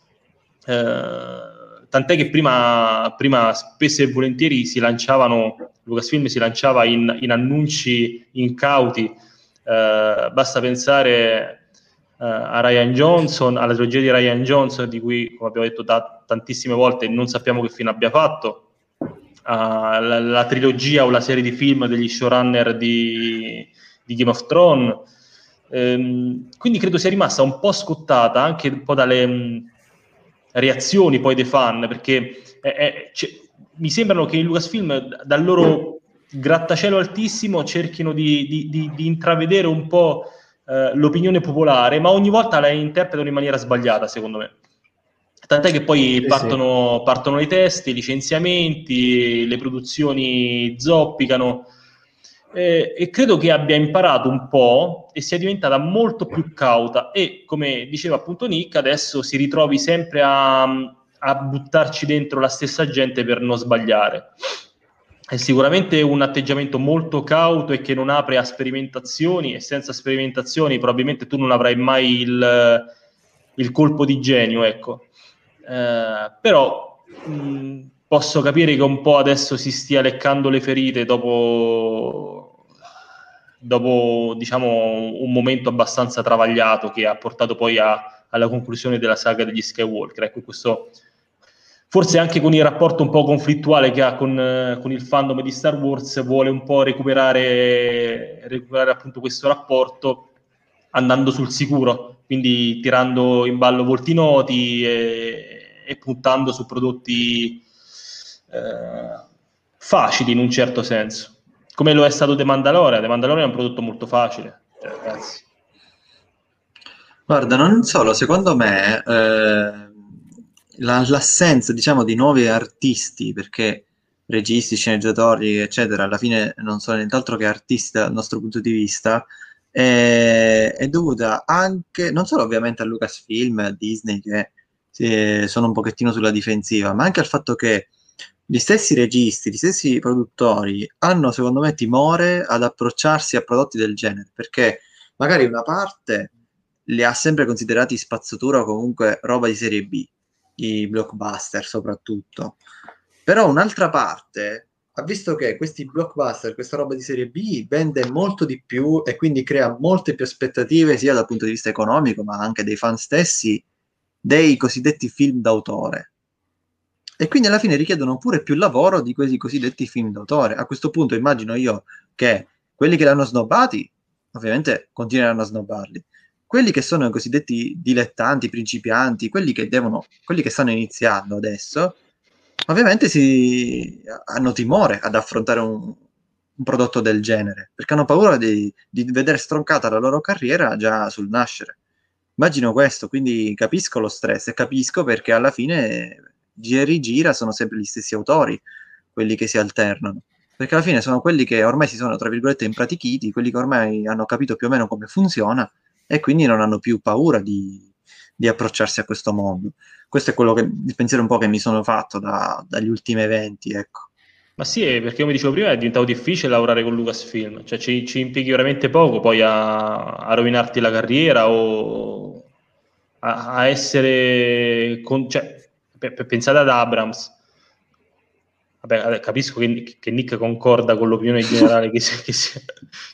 Eh, tant'è che prima, prima, spesso e volentieri si lanciavano, Lucasfilm si lanciava in, in annunci incauti, eh, basta pensare a Ryan Johnson, alla trilogia di Ryan Johnson, di cui, come abbiamo detto da, tantissime volte, non sappiamo che fine abbia fatto, uh, la, la, trilogia o la serie di film degli showrunner di, di Game of Thrones. Um, quindi credo sia rimasta un po' scottata anche un po' dalle um, reazioni poi dei fan, perché è, è, mi sembrano che i Lucasfilm dal loro grattacielo altissimo cerchino di, di, di intravedere un po' Eh, l'opinione popolare, ma ogni volta la interpretano in maniera sbagliata, secondo me. Tant'è che poi partono, sì. partono i testi, i licenziamenti, le produzioni zoppicano. Eh, e credo che abbia imparato un po' e sia diventata molto più cauta e come diceva appunto Nick adesso si ritrovi sempre a, a buttarci dentro la stessa gente per non sbagliare è sicuramente un atteggiamento molto cauto e che non apre a sperimentazioni e senza sperimentazioni probabilmente tu non avrai mai il, il colpo di genio, ecco. Eh, però mh, posso capire che un po' adesso si stia leccando le ferite dopo, dopo diciamo, un momento abbastanza travagliato che ha portato poi a, alla conclusione della saga degli Skywalker. Ecco, questo forse anche con il rapporto un po' conflittuale che ha con, eh, con il fandom di Star Wars, vuole un po' recuperare, recuperare appunto questo rapporto andando sul sicuro, quindi tirando in ballo volti noti e, e puntando su prodotti eh, facili in un certo senso, come lo è stato The Mandalorian. The Mandalorian è un prodotto molto facile, cioè, ragazzi. Guarda, non solo, secondo me eh, la, l'assenza, diciamo, di nuovi artisti, perché registi, sceneggiatori, eccetera, alla fine non sono nient'altro che artisti dal nostro punto di vista, è, è dovuta anche, non solo ovviamente a Lucasfilm, a Disney, che eh, sono un pochettino sulla difensiva, ma anche al fatto che gli stessi registi, gli stessi produttori hanno, secondo me, timore ad approcciarsi a prodotti del genere, perché magari una parte li ha sempre considerati spazzatura o comunque roba di serie B, i blockbuster soprattutto. Però un'altra parte ha visto che questi blockbuster, questa roba di serie B, vende molto di più e quindi crea molte più aspettative sia dal punto di vista economico ma anche dei fan stessi dei cosiddetti film d'autore. E quindi alla fine richiedono pure più lavoro di questi cosiddetti film d'autore. A questo punto immagino io che quelli che l'hanno snobbati, ovviamente continueranno a snobbarli, quelli che sono i cosiddetti dilettanti, principianti, quelli che devono, quelli che stanno iniziando adesso, ovviamente si, hanno timore ad affrontare un, un prodotto del genere, perché hanno paura di, di, vedere stroncata la loro carriera già sul nascere. Immagino questo, quindi capisco lo stress e capisco perché alla fine gira e rigira sono sempre gli stessi autori, quelli che si alternano. Perché alla fine sono quelli che ormai si sono, tra virgolette, impratichiti, quelli che ormai hanno capito più o meno come funziona e quindi non hanno più paura di, di approcciarsi a questo mondo. Questo è quello che, il pensiero un po' che mi sono fatto da, dagli ultimi eventi, ecco. Ma sì, perché come dicevo prima è diventato difficile lavorare con Lucasfilm, cioè ci, ci impieghi veramente poco poi a, a rovinarti la carriera o a, a essere... Con, cioè, pensate ad Abrams, Vabbè, capisco che, che, Nick concorda con l'opinione generale che, sia, che, sia,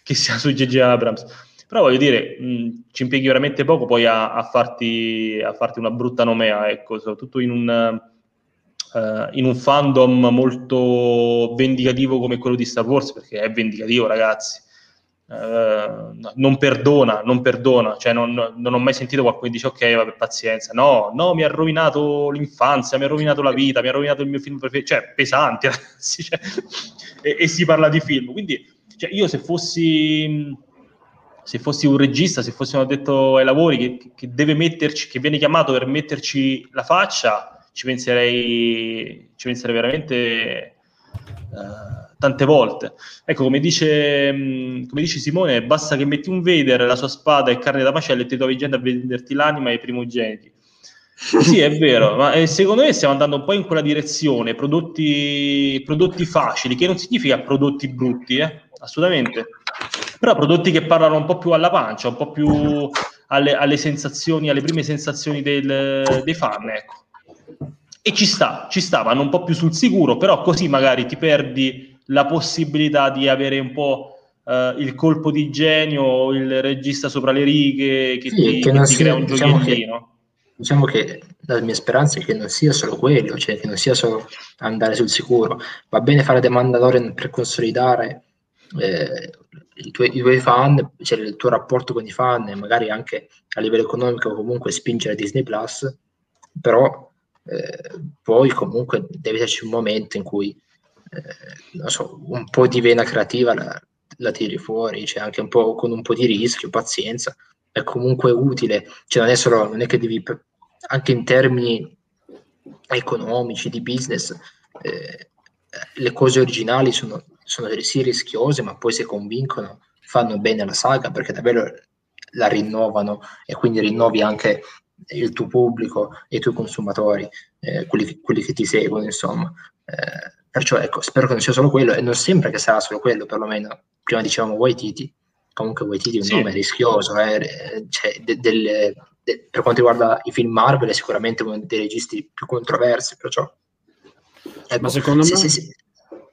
che sia su J.J. Abrams, però voglio dire, mh, ci impieghi veramente poco poi a, a, farti, a, farti, una brutta nomea, ecco, soprattutto in un, uh, in un fandom molto vendicativo come quello di Star Wars, perché è vendicativo, ragazzi. Uh, non perdona, non perdona, cioè non, non, ho mai sentito qualcuno che dice ok, vabbè, pazienza, no, no, mi ha rovinato l'infanzia, mi ha rovinato la vita, mi ha rovinato il mio film preferito, cioè pesante, (laughs) ragazzi, cioè, e, e, si parla di film, quindi cioè, io se fossi se fossi un regista, se fossi un addetto ai lavori che, che deve metterci, che viene chiamato per metterci la faccia, ci penserei, ci penserei veramente uh, tante volte. Ecco, come dice, mh, come dice, Simone, basta che metti un Vader, la sua spada e carne da macello e ti trovi gente a venderti l'anima ai primogeniti. (laughs) sì, è vero, ma eh, secondo me stiamo andando un po' in quella direzione, prodotti, prodotti facili, che non significa prodotti brutti, eh? assolutamente, però prodotti che parlano un po' più alla pancia, un po' più alle, alle sensazioni, alle prime sensazioni del, dei fan, ecco. E ci sta, ci sta, vanno un po' più sul sicuro, però così magari ti perdi la possibilità di avere un po' uh, il colpo di genio, il regista sopra le righe che sì, ti, che che ti crea un diciamo giochiettino. Che, diciamo che la mia speranza è che non sia solo quello, cioè che non sia solo andare sul sicuro. Va bene fare The Mandalorian per consolidare eh, i, tuoi, i, tuoi, fan, cioè il tuo rapporto con i fan magari anche a livello economico comunque spingere Disney Plus, però eh, poi comunque deve esserci un momento in cui eh, so, un po' di vena creativa la, la tiri fuori, cioè anche un po' con un po' di rischio, pazienza, è comunque utile, cioè non è solo, non è che devi, anche in termini economici, di business, eh, le cose originali sono sono sì rischiose, ma poi se convincono fanno bene la saga perché davvero la rinnovano e quindi rinnovi anche il tuo pubblico e i tuoi consumatori, eh, quelli, quelli, che ti seguono, insomma. Eh, perciò ecco, spero che non sia solo quello e non sembra che sarà solo quello, perlomeno prima dicevamo Waititi, comunque Waititi è un sì. nome rischioso, eh, cioè, de, de, de, per quanto riguarda i film Marvel è sicuramente uno dei registi più controversi, perciò... Ecco, Ma secondo me... Sì, sì,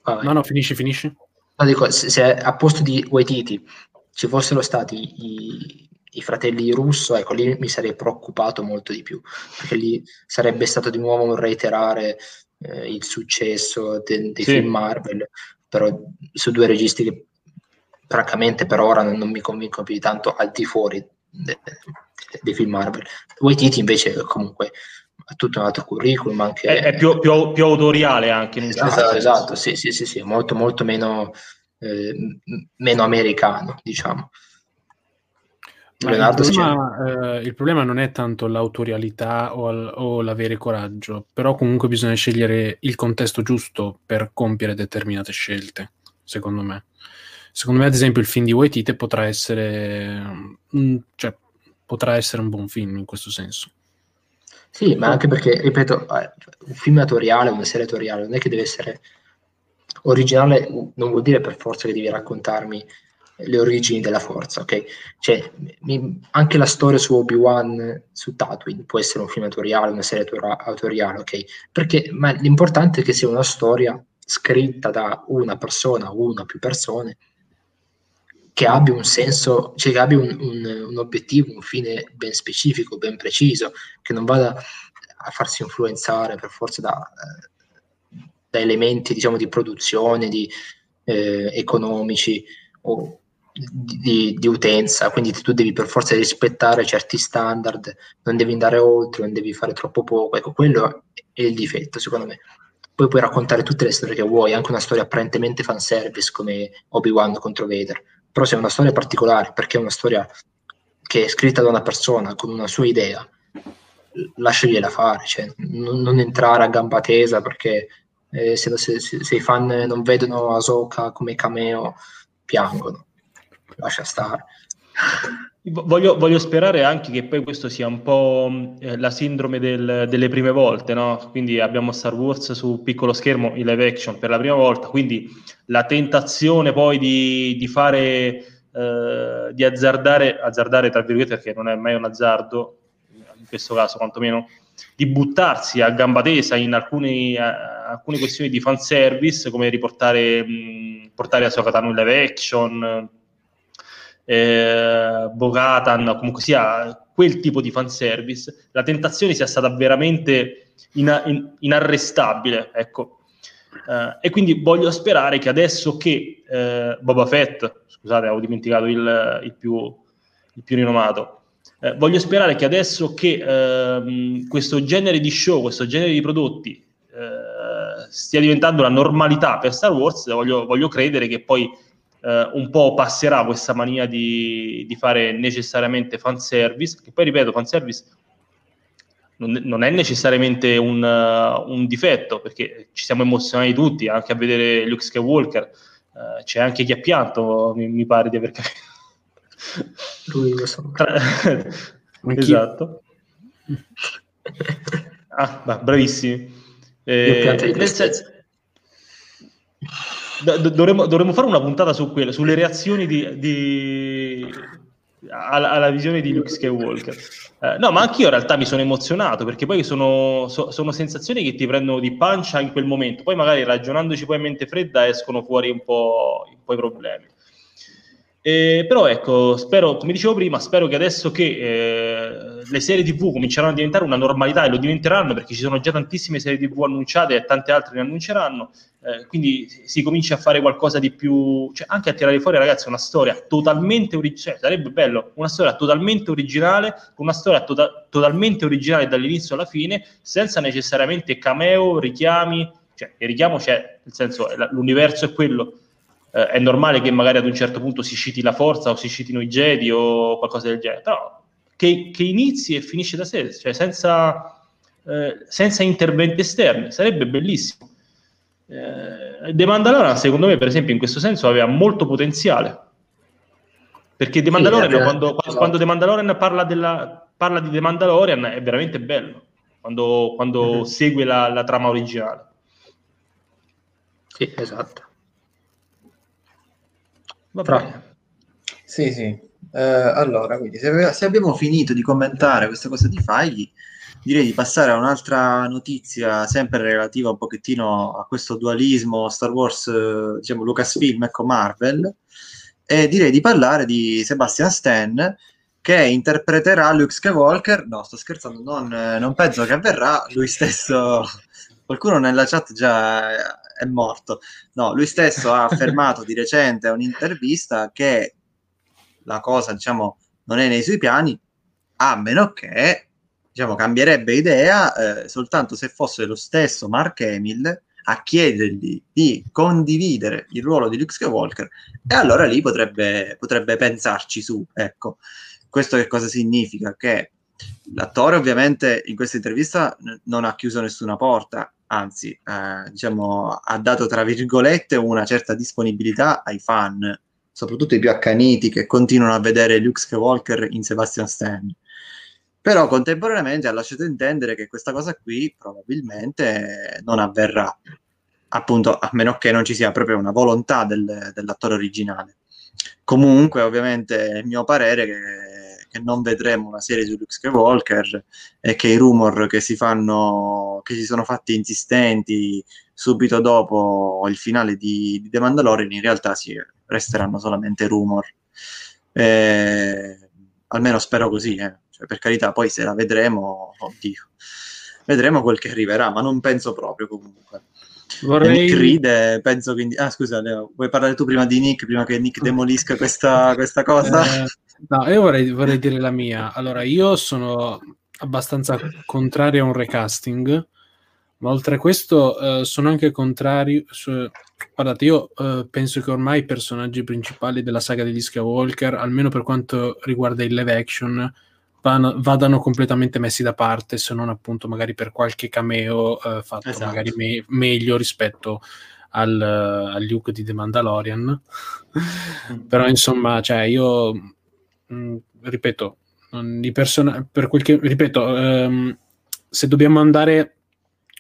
Vai. No, no, finisci, finisci. No, dico, se, se a posto di Waititi ci fossero stati i, i, fratelli russo, ecco, lì mi sarei preoccupato molto di più, perché lì sarebbe stato di nuovo un reiterare eh, il successo de, dei sì. film Marvel, però su due registi che francamente per ora non, non mi convincono più di tanto al di fuori dei de film Marvel. Waititi invece comunque tutto un altro curriculum. Anche, è, è più, più, più, autoriale anche. In esatto, esatto, esatto, sì, sì, sì, sì, molto, molto meno, eh, meno americano, diciamo. Il problema, eh, il problema, non è tanto l'autorialità o, o, l'avere coraggio, però comunque bisogna scegliere il contesto giusto per compiere determinate scelte, secondo me. Secondo me, ad esempio, il film di Waititi potrà essere, cioè, potrà essere un buon film in questo senso. Sì, ma anche perché, ripeto, eh, un film attoriale, una serie attoriale, non è che deve essere originale, non vuol dire per forza che devi raccontarmi le origini della forza, ok? Cioè, mi, anche la storia su Obi-Wan, su Tatooine, può essere un film attoriale, una serie attoriale, ok? Perché ma l'importante è che sia una storia scritta da una persona una o più persone che abbia un senso, cioè che abbia un, un, un, obiettivo, un fine ben specifico, ben preciso, che non vada a farsi influenzare per forza da, da elementi diciamo, di produzione, di, eh, economici o di, di, utenza, quindi tu devi per forza rispettare certi standard, non devi andare oltre, non devi fare troppo poco, ecco, quello è il difetto secondo me. Poi puoi raccontare tutte le storie che vuoi, anche una storia apparentemente fanservice come Obi-Wan contro Vader, però se è una storia particolare, perché è una storia che è scritta da una persona con una sua idea, lasciagliela fare, cioè, non, non, entrare a gamba tesa perché eh, se, se, se, i fan non vedono Asoka come cameo piangono, lascia stare. Voglio, voglio, sperare anche che poi questo sia un po' eh, la sindrome del, delle prime volte, no? Quindi abbiamo Star Wars su piccolo schermo in live action per la prima volta, quindi la tentazione poi di, di fare, eh, di azzardare, azzardare tra virgolette perché non è mai un azzardo, in questo caso quantomeno, di buttarsi a gamba tesa in alcuni, a, alcune questioni di fanservice, come riportare mh, portare a Sokatano in live action, eh, Bogatan, comunque sia quel tipo di fanservice, la tentazione sia stata veramente in, in, inarrestabile, ecco. Uh, e quindi voglio sperare che adesso che uh, Boba Fett, scusate, avevo dimenticato il, il, più, il più, rinomato, uh, voglio sperare che adesso che ehm, questo genere di show, questo genere di prodotti stia diventando la normalità per Star Wars, voglio, voglio credere che poi eh, un po' passerà questa mania di, di fare necessariamente fanservice, che poi ripeto, fanservice non, non è necessariamente un, uh, un, difetto, perché ci siamo emozionati tutti, anche a vedere Luke Skywalker, uh, c'è anche chi ha pianto, mi, mi pare di aver capito. Lui lo so. (laughs) esatto. ah, bravissimi. Eh, nel senso, dovremmo, dovremmo, fare una puntata su quello, sulle reazioni di, di alla, alla, visione di Luke Skywalker. Eh, no, ma anch'io in realtà mi sono emozionato perché poi sono, so, sono, sensazioni che ti prendono di pancia in quel momento. Poi magari ragionandoci poi a mente fredda escono fuori un po', un po i problemi. Eh, però ecco, spero, come dicevo prima, spero che adesso che eh, le serie TV cominceranno a diventare una normalità e lo diventeranno perché ci sono già tantissime serie TV annunciate e tante altre ne annunceranno, eh, quindi si comincia a fare qualcosa di più, cioè anche a tirare fuori ragazzi una storia totalmente originale, cioè, sarebbe bello, una storia totalmente originale, una storia to- tota-, totalmente originale dall'inizio alla fine, senza necessariamente cameo, richiami, cioè il richiamo c'è, nel senso l'universo è quello, eh, è normale che magari ad un certo punto si citi la forza o si citino i Jedi o qualcosa del genere, però che, che inizi e finisce da sé, cioè senza, eh, senza interventi esterni, sarebbe bellissimo. Eh, The Mandalorian, secondo me, per esempio, in questo senso aveva molto potenziale. Perché The Mandalorian, sì, quando, quando, quando The Mandalorian parla, della, parla, di The Mandalorian, è veramente bello. Quando, quando mm-hmm. segue la, la trama originale. Sì, esatto. Va bene. Sì, sì. Eh, allora, quindi se, se, abbiamo finito di commentare questa cosa di Fagli, direi di passare a un'altra notizia sempre relativa un pochettino a questo dualismo Star Wars, eh, diciamo Lucasfilm, ecco Marvel, e direi di parlare di Sebastian Stan che interpreterà Luke Skywalker. No, sto scherzando, non, non penso che avverrà. Lui stesso, qualcuno nella chat già è morto. No, lui stesso ha (laughs) affermato di recente a un'intervista che la cosa, diciamo, non è nei suoi piani, a meno che, diciamo, cambierebbe idea eh, soltanto se fosse lo stesso Mark Hamill a chiedergli di condividere il ruolo di Luke Skywalker e allora lì potrebbe, potrebbe pensarci su, ecco. Questo che cosa significa? Che l'attore ovviamente in questa intervista n- non ha chiuso nessuna porta, anzi, eh, diciamo, ha dato tra virgolette una certa disponibilità ai fan, soprattutto i più accaniti che continuano a vedere Luke Skywalker in Sebastian Stan. Però contemporaneamente ha lasciato intendere che questa cosa qui probabilmente non avverrà, appunto, a meno che non ci sia proprio una volontà del, dell'attore originale. Comunque, ovviamente, è il mio parere che che non vedremo una serie su Luke Skywalker e che i rumor che si fanno, che si sono fatti insistenti subito dopo il finale di, di The Mandalorian in realtà si resteranno solamente rumor. Eh, almeno spero così, eh. cioè, per carità, poi se la vedremo, oddio, vedremo quel che arriverà, ma non penso proprio comunque. Vorrei... Nick ride, penso quindi... Ah, scusa, Leo, vuoi parlare tu prima di Nick, prima che Nick (laughs) demolisca questa, questa cosa? Eh, No, io vorrei, vorrei, dire la mia. Allora, io sono abbastanza contrario a un recasting, ma oltre a questo uh, sono anche contrario. Su, guardate, io uh, penso che ormai i personaggi principali della saga degli Skywalker, almeno per quanto riguarda il live action, van, vadano completamente messi da parte, se non appunto magari per qualche cameo uh, fatto esatto. magari me- meglio rispetto al, al Luke di The Mandalorian. (laughs) Però insomma, cioè io mh, mm, ripeto, di persona- per quel che, ripeto, um, se dobbiamo andare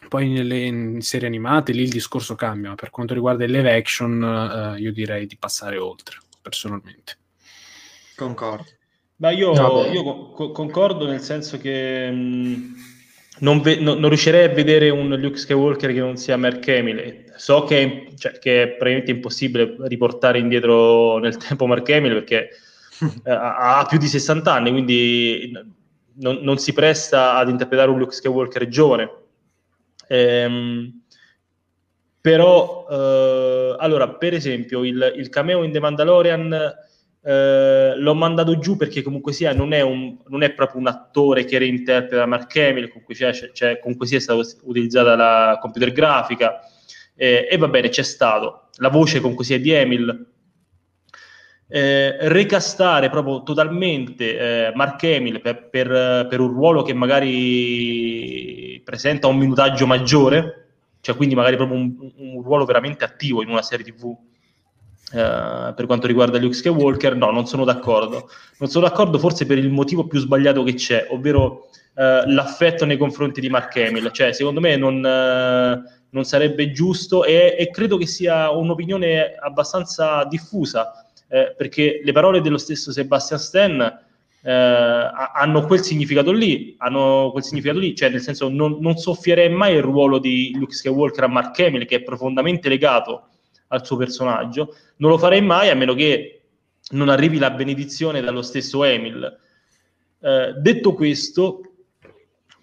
poi nelle in serie animate, lì il discorso cambia. Per quanto riguarda il live action, uh, io direi di passare oltre, personalmente. Concordo. Ma io, io co- concordo nel senso che mh, non, ve- no, non, riuscirei a vedere un Luke Skywalker che non sia Mark Hamill. So che è, cioè, che è praticamente impossibile riportare indietro nel tempo Mark Hamill perché eh, (laughs) ha più di 60 anni, quindi non, non, si presta ad interpretare un Luke Skywalker giovane. Ehm, però, eh, allora, per esempio, il, il, cameo in The Mandalorian eh, l'ho mandato giù perché comunque sia non è, un, non è proprio un attore che reinterpreta Mark Hamill, comunque, c'è, c'è, comunque sia stata utilizzata la computer grafica, eh, e va bene, c'è stato. La voce comunque sia di Emil, eh, recastare proprio totalmente eh, Mark Hamill per, per, per, un ruolo che magari presenta un minutaggio maggiore, cioè quindi magari proprio un, un ruolo veramente attivo in una serie TV. Uh, per quanto riguarda Luke Skywalker, no, non sono d'accordo. Non sono d'accordo forse per il motivo più sbagliato che c'è, ovvero uh, l'affetto nei confronti di Mark Hamill. Cioè, secondo me non, uh, non sarebbe giusto e, e, credo che sia un'opinione abbastanza diffusa, eh, perché le parole dello stesso Sebastian Stan hanno quel significato lì, hanno quel significato lì, cioè nel senso non, non soffierei mai il ruolo di Luke Skywalker a Mark Hamill, che è profondamente legato al suo personaggio. Non lo farei mai a meno che non arrivi la benedizione dallo stesso Emil. Eh, detto questo,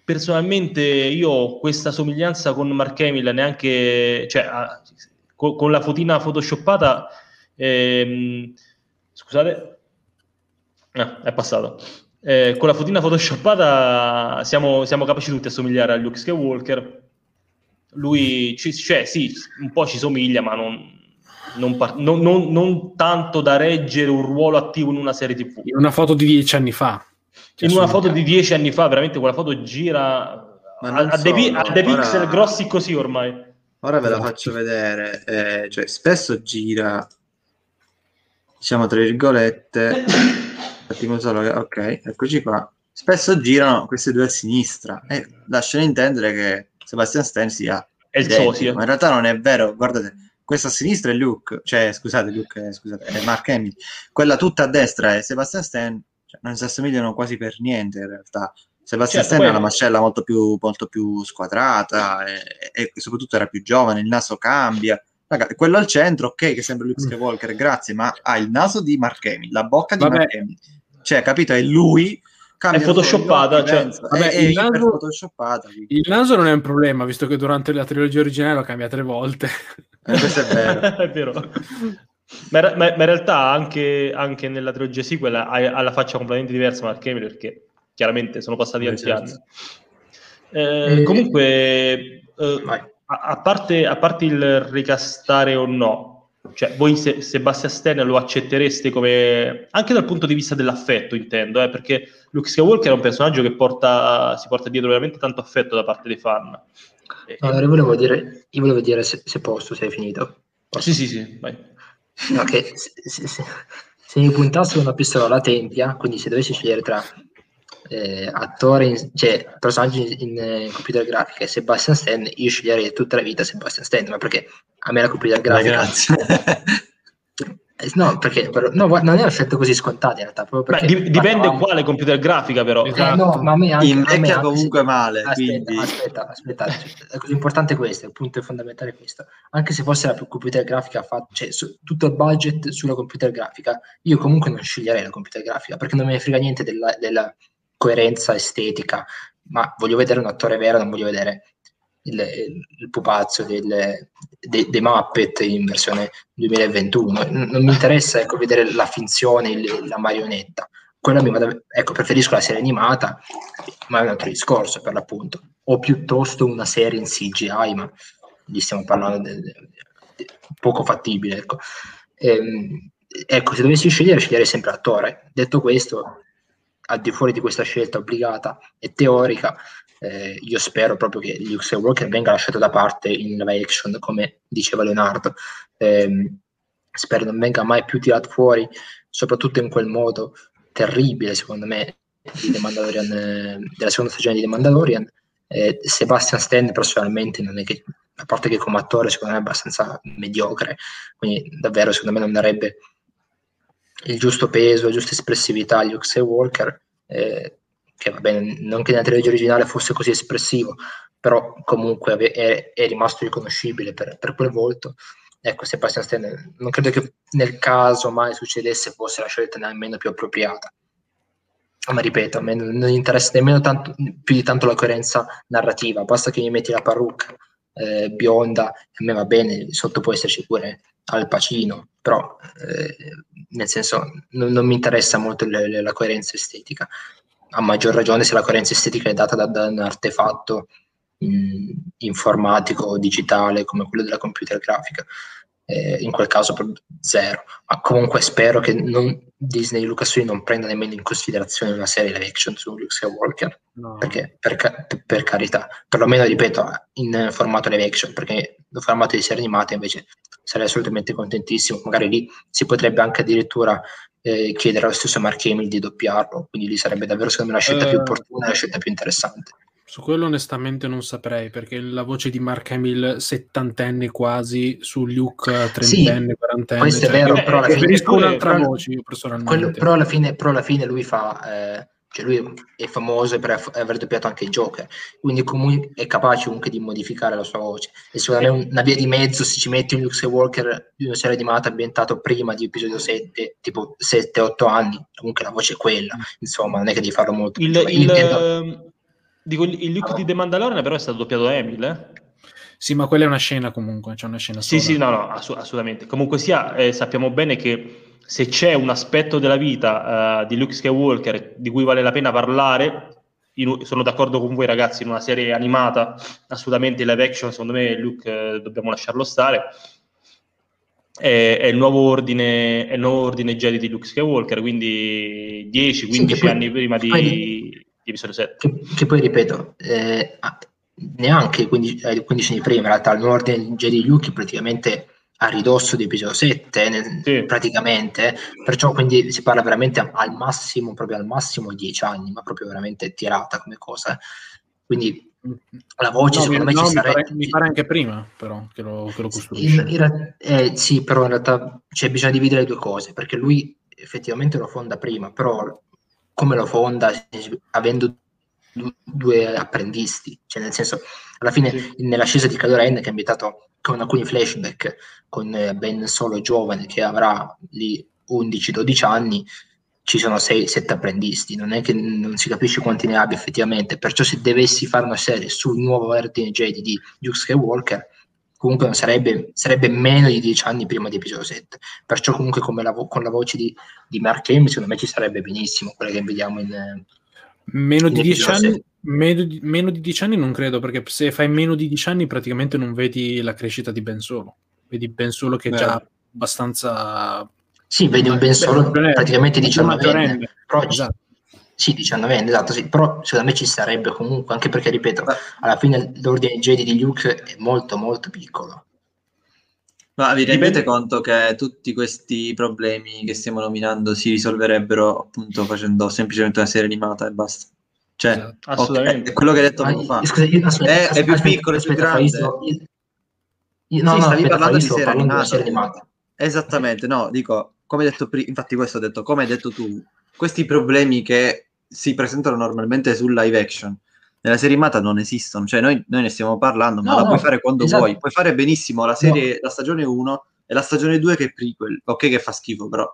personalmente io questa somiglianza con Mark Emil neanche, cioè, con, con, la fotina photoshoppata, ehm, scusate, ah, è passato. Eh, con la fotina photoshoppata siamo, siamo capaci tutti a somigliare a Luke Skywalker. Lui, cioè, sì, un po' ci somiglia, ma non, non, par- non, non, non, tanto da reggere un ruolo attivo in una serie TV. In una foto di dieci anni fa. In una foto di dieci anni fa, veramente quella foto gira a, so, dei, no, dei ora... pixel grossi così ormai. Ora ve la faccio vedere. Eh, cioè, spesso gira, diciamo tra virgolette, (coughs) attimo solo, ok, eccoci qua. Spesso girano queste due a sinistra e lasciano intendere che Sebastian Stan sia è il socio. Ma in realtà non è vero, guardate, questa a sinistra è Luke, cioè scusate, Luke, eh, scusate, è Mark Hamill, quella tutta a destra è Sebastian Stan, cioè, non si assomigliano quasi per niente in realtà. Sebastian certo, Stan ha una mascella molto più, molto più squadrata e, e, soprattutto era più giovane, il naso cambia. Raga, quello al centro, ok, che sembra Luke mm. Skywalker, grazie, ma ha il naso di Mark Hamill, la bocca di Vabbè. Mark Hamill. Cioè, capito, è lui è photoshoppata, cioè, vabbè, è, il, naso, il, naso, non è un problema, visto che durante la trilogia originale lo cambia tre volte. Eh, questo è vero. (laughs) è vero. Ma, ma, ma, in realtà anche, anche nella trilogia sequel ha, ha, la faccia completamente diversa Mark Hamill perché chiaramente sono passati tanti certo. anni. Eh, comunque, eh, a, a, parte, a parte il ricastare o no, cioè, voi se, Sebastian Stan lo accettereste come anche dal punto di vista dell'affetto, intendo, eh, perché Luke Skywalker è un personaggio che porta, si porta dietro veramente tanto affetto da parte dei fan. Allora, io volevo dire, io volevo dire se, se, posso, se hai finito. Posso? Sì, sì, sì, vai. No, che se, se, se, mi puntassero una pistola alla tempia, quindi se dovessi scegliere tra eh, attore, in, cioè personaggi in, in, computer grafica e Sebastian Stan, io sceglierei tutta la vita Sebastian Stan, ma perché a me la computer grafica... (laughs) Eh, no, perché però, no, non è una scelta così scontata in realtà. Beh, dipende parlavamo... quale computer grafica, però. Esatto. Eh, no, ma a me anche, invecchia a me comunque male. Aspetta, quindi... aspetta, aspetta, è così importante questo, il punto fondamentale è questo. Anche se fosse la computer grafica fatta, cioè su, tutto il budget sulla computer grafica, io comunque non sceglierei la computer grafica perché non me ne frega niente della, della coerenza estetica, ma voglio vedere un attore vero, non voglio vedere il, il pupazzo del, de, dei Muppet in versione 2021. Non mi interessa ecco, vedere la finzione, il, la marionetta. Quella mi vada, ecco, preferisco la serie animata, ma è un altro discorso per l'appunto. O piuttosto una serie in CGI, ma lì stiamo parlando di poco fattibile. Ecco. Ehm, ecco, se dovessi scegliere, sceglierei sempre l'attore. Detto questo, al di fuori di questa scelta obbligata e teorica, eh, io spero proprio che Luke Skywalker venga lasciato da parte in live action, come diceva Leonardo. Eh, spero non venga mai più tirato fuori, soprattutto in quel modo terribile, secondo me, eh, della seconda stagione di The Mandalorian. Eh, Sebastian Stan personalmente non è che, a parte che come attore secondo me è abbastanza mediocre, quindi davvero secondo me non darebbe il giusto peso, la giusta espressività a Luke Skywalker, eh, che va bene, non che nella trilogia originale fosse così espressivo, però comunque è, è rimasto riconoscibile per, per, quel volto. Ecco, Sebastian Stan, non credo che nel caso mai succedesse fosse la scelta nemmeno più appropriata. Ma ripeto, a me non interessa nemmeno tanto, più di tanto la coerenza narrativa, basta che mi metti la parrucca eh, bionda, a me va bene, sotto può esserci pure Al Pacino, però eh, nel senso non, non, mi interessa molto le, le, la coerenza estetica, a maggior ragione se la coerenza estetica è data da, da un artefatto mh, informatico o digitale come quello della computer grafica. Eh, in quel caso zero. Ma comunque spero che non, Disney e Lucasfilm non prenda nemmeno in considerazione una serie live action su Luke Skywalker, no. perché per, per, carità, perlomeno ripeto, in formato live action, perché in formato di serie animata invece sarei assolutamente contentissimo, magari lì si potrebbe anche addirittura eh, chiedere allo stesso Mark Hamill di doppiarlo, quindi lì sarebbe davvero secondo me una scelta uh, più eh. opportuna e una scelta più interessante. Su quello onestamente non saprei, perché la voce di Mark Hamill settantenne quasi, su Luke trentenne, sì, quarantenne... Questo cioè, è vero, però alla fine... un'altra però, voce io personalmente. Quello, però, alla fine, però alla fine lui fa... Eh, cioè lui è famoso per aver doppiato anche il Joker, quindi comunque è capace comunque di modificare la sua voce. E secondo me una via di mezzo, se ci metti un Luke Skywalker di una serie animata ambientato prima di episodio 7, tipo 7-8 anni, comunque la voce è quella, insomma, non è che devi farlo molto. Il, il. Dico, il Luke di The Mandalorian però è stato doppiato da Emil, eh? Sì, ma quella è una scena comunque, c'è una scena Sì, sì, no, no, ass- assolutamente. Comunque sia, eh, sappiamo bene che se c'è un aspetto della vita uh, di Luke Skywalker di cui vale la pena parlare, in, sono d'accordo con voi ragazzi, in una serie animata, assolutamente live action, secondo me Luke eh, dobbiamo lasciarlo stare. È, è, il nuovo ordine, è il nuovo ordine Jedi di Luke Skywalker, quindi 10-15 sì, anni prima di... Episodio 7. Che, che poi ripeto, eh, neanche 15, 15 anni prima, in realtà il nuovo ordine Jedi Yuki praticamente a ridosso di episodio 7, nel, sì. praticamente, perciò quindi si parla veramente al massimo, proprio al massimo 10 anni, ma proprio veramente tirata come cosa. Quindi la voce no, secondo mi, me no, ci mi sarebbe... Pare, mi pare anche prima però che lo, che lo costruisce. In, in, eh, sì, però in realtà c'è bisogno di dividere le due cose, perché lui effettivamente lo fonda prima, però come lo fonda avendo due apprendisti, cioè nel senso alla fine sì. nell'ascesa di Kylo Ren che è ambientato con alcuni flashback con eh, Ben Solo giovane che avrà lì 11-12 anni ci sono 6-7 apprendisti, non è che non si capisce quanti ne abbia effettivamente, perciò se dovessi fare una serie sul nuovo ordine Jedi di Luke Skywalker comunque non sarebbe, sarebbe meno di dieci anni prima di episodio 7. Perciò comunque la vo- con la voce di, di Mark Hamill secondo me ci sarebbe benissimo quella che vediamo in... Meno in di, dieci anni, meno, di, meno di dieci anni non credo, perché se fai meno di dieci anni praticamente non vedi la crescita di Ben Solo. Vedi Ben Solo che è già abbastanza... Sì, vedi un Ben Solo praticamente 19 anni. Però esatto. Sì, 19 esatto, sì. però secondo me ci sarebbe comunque, anche perché, ripeto, alla fine l'ordine Jedi di Luke è molto molto piccolo. Ma vi rendete conto che tutti questi problemi che stiamo nominando si risolverebbero appunto facendo semplicemente una serie animata e basta? Cioè, esatto, assolutamente. Okay, quello che hai detto poco fa. Scusa, io, aspetta, è, aspetta, è, più aspetta, piccolo, è più grande. Io, io, no, sì, no, stavi parlando di serie animata. serie animata. Esattamente, no, dico, come hai detto prima, infatti questo ho detto, come hai detto tu, questi problemi che si presentano normalmente sul live action. Nella serie animata non esistono, cioè noi, noi ne stiamo parlando, ma no, la no, puoi fare quando esatto. vuoi. Puoi fare benissimo la serie, no. la stagione 1 e la stagione 2 che è prequel. Ok, che fa schifo, però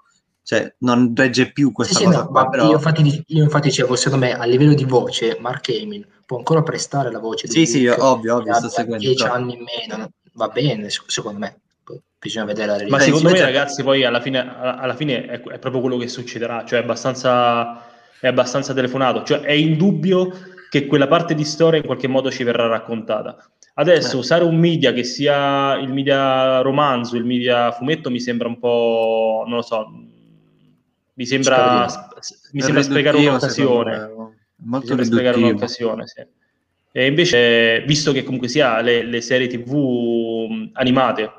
cioè, non regge più questa sì, cosa. Sì, qua, però... io, infatti, io infatti dicevo, secondo me a livello di voce, Mark Hamill può ancora prestare la voce di Sì, Luke, sì, ovvio, ovvio, sto seguendo. 10 anni in meno, va bene, secondo me. Bisogna vedere la realtà. Ma secondo me, ragazzi, poi alla fine, alla fine è, è proprio quello che succederà, cioè è abbastanza è abbastanza telefonato, cioè è indubbio che quella parte di storia in qualche modo ci verrà raccontata. Adesso eh. usare un media che sia il media romanzo, il media fumetto mi sembra un po', non lo so, mi sembra, mi sembra sprecare un'occasione. Molto mi sprecare un'occasione, sì. E invece, visto che comunque sia le, le serie tv animate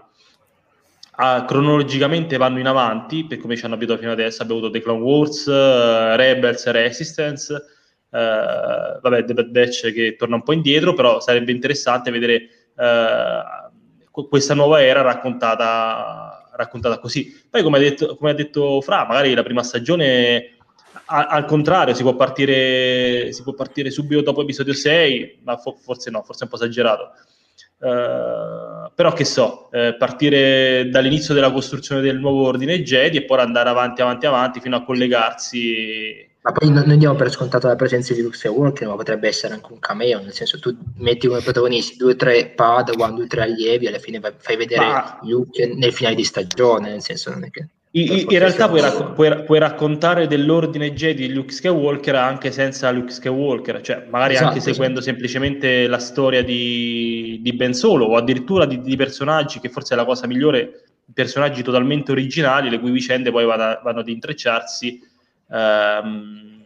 a, cronologicamente vanno in avanti, per come ci hanno abituato fino adesso, abbiamo avuto The Clone Wars, uh, Rebels, Resistance, uh, vabbè, The Bad Batch che torna un po' indietro, però sarebbe interessante vedere uh, questa nuova era raccontata, raccontata così. Poi, come ha, detto, come ha detto Fra, magari la prima stagione al contrario, si può, partire, si può partire subito dopo episodio 6, ma fo- forse no, forse è un po' esagerato. Uh, però che so, eh, partire dall'inizio della costruzione del nuovo ordine Jedi e poi andare avanti, avanti, avanti fino a collegarsi. Ma poi noi diamo per scontato la presenza di Luke Skywalker, ma potrebbe essere anche un cameo, nel senso tu metti come protagonisti due o tre Padawan, due o tre allievi, alla fine fai vedere ma... Luke nel finale di stagione, nel senso non è che... In, in realtà puoi, racco- puoi, puoi, raccontare dell'ordine Jedi di Luke Skywalker anche senza Luke Skywalker, cioè magari esatto, anche seguendo esatto. semplicemente la storia di, di, Ben Solo o addirittura di, di, personaggi, che forse è la cosa migliore personaggi totalmente originali, le cui vicende poi vanno, vanno ad intrecciarsi ehm,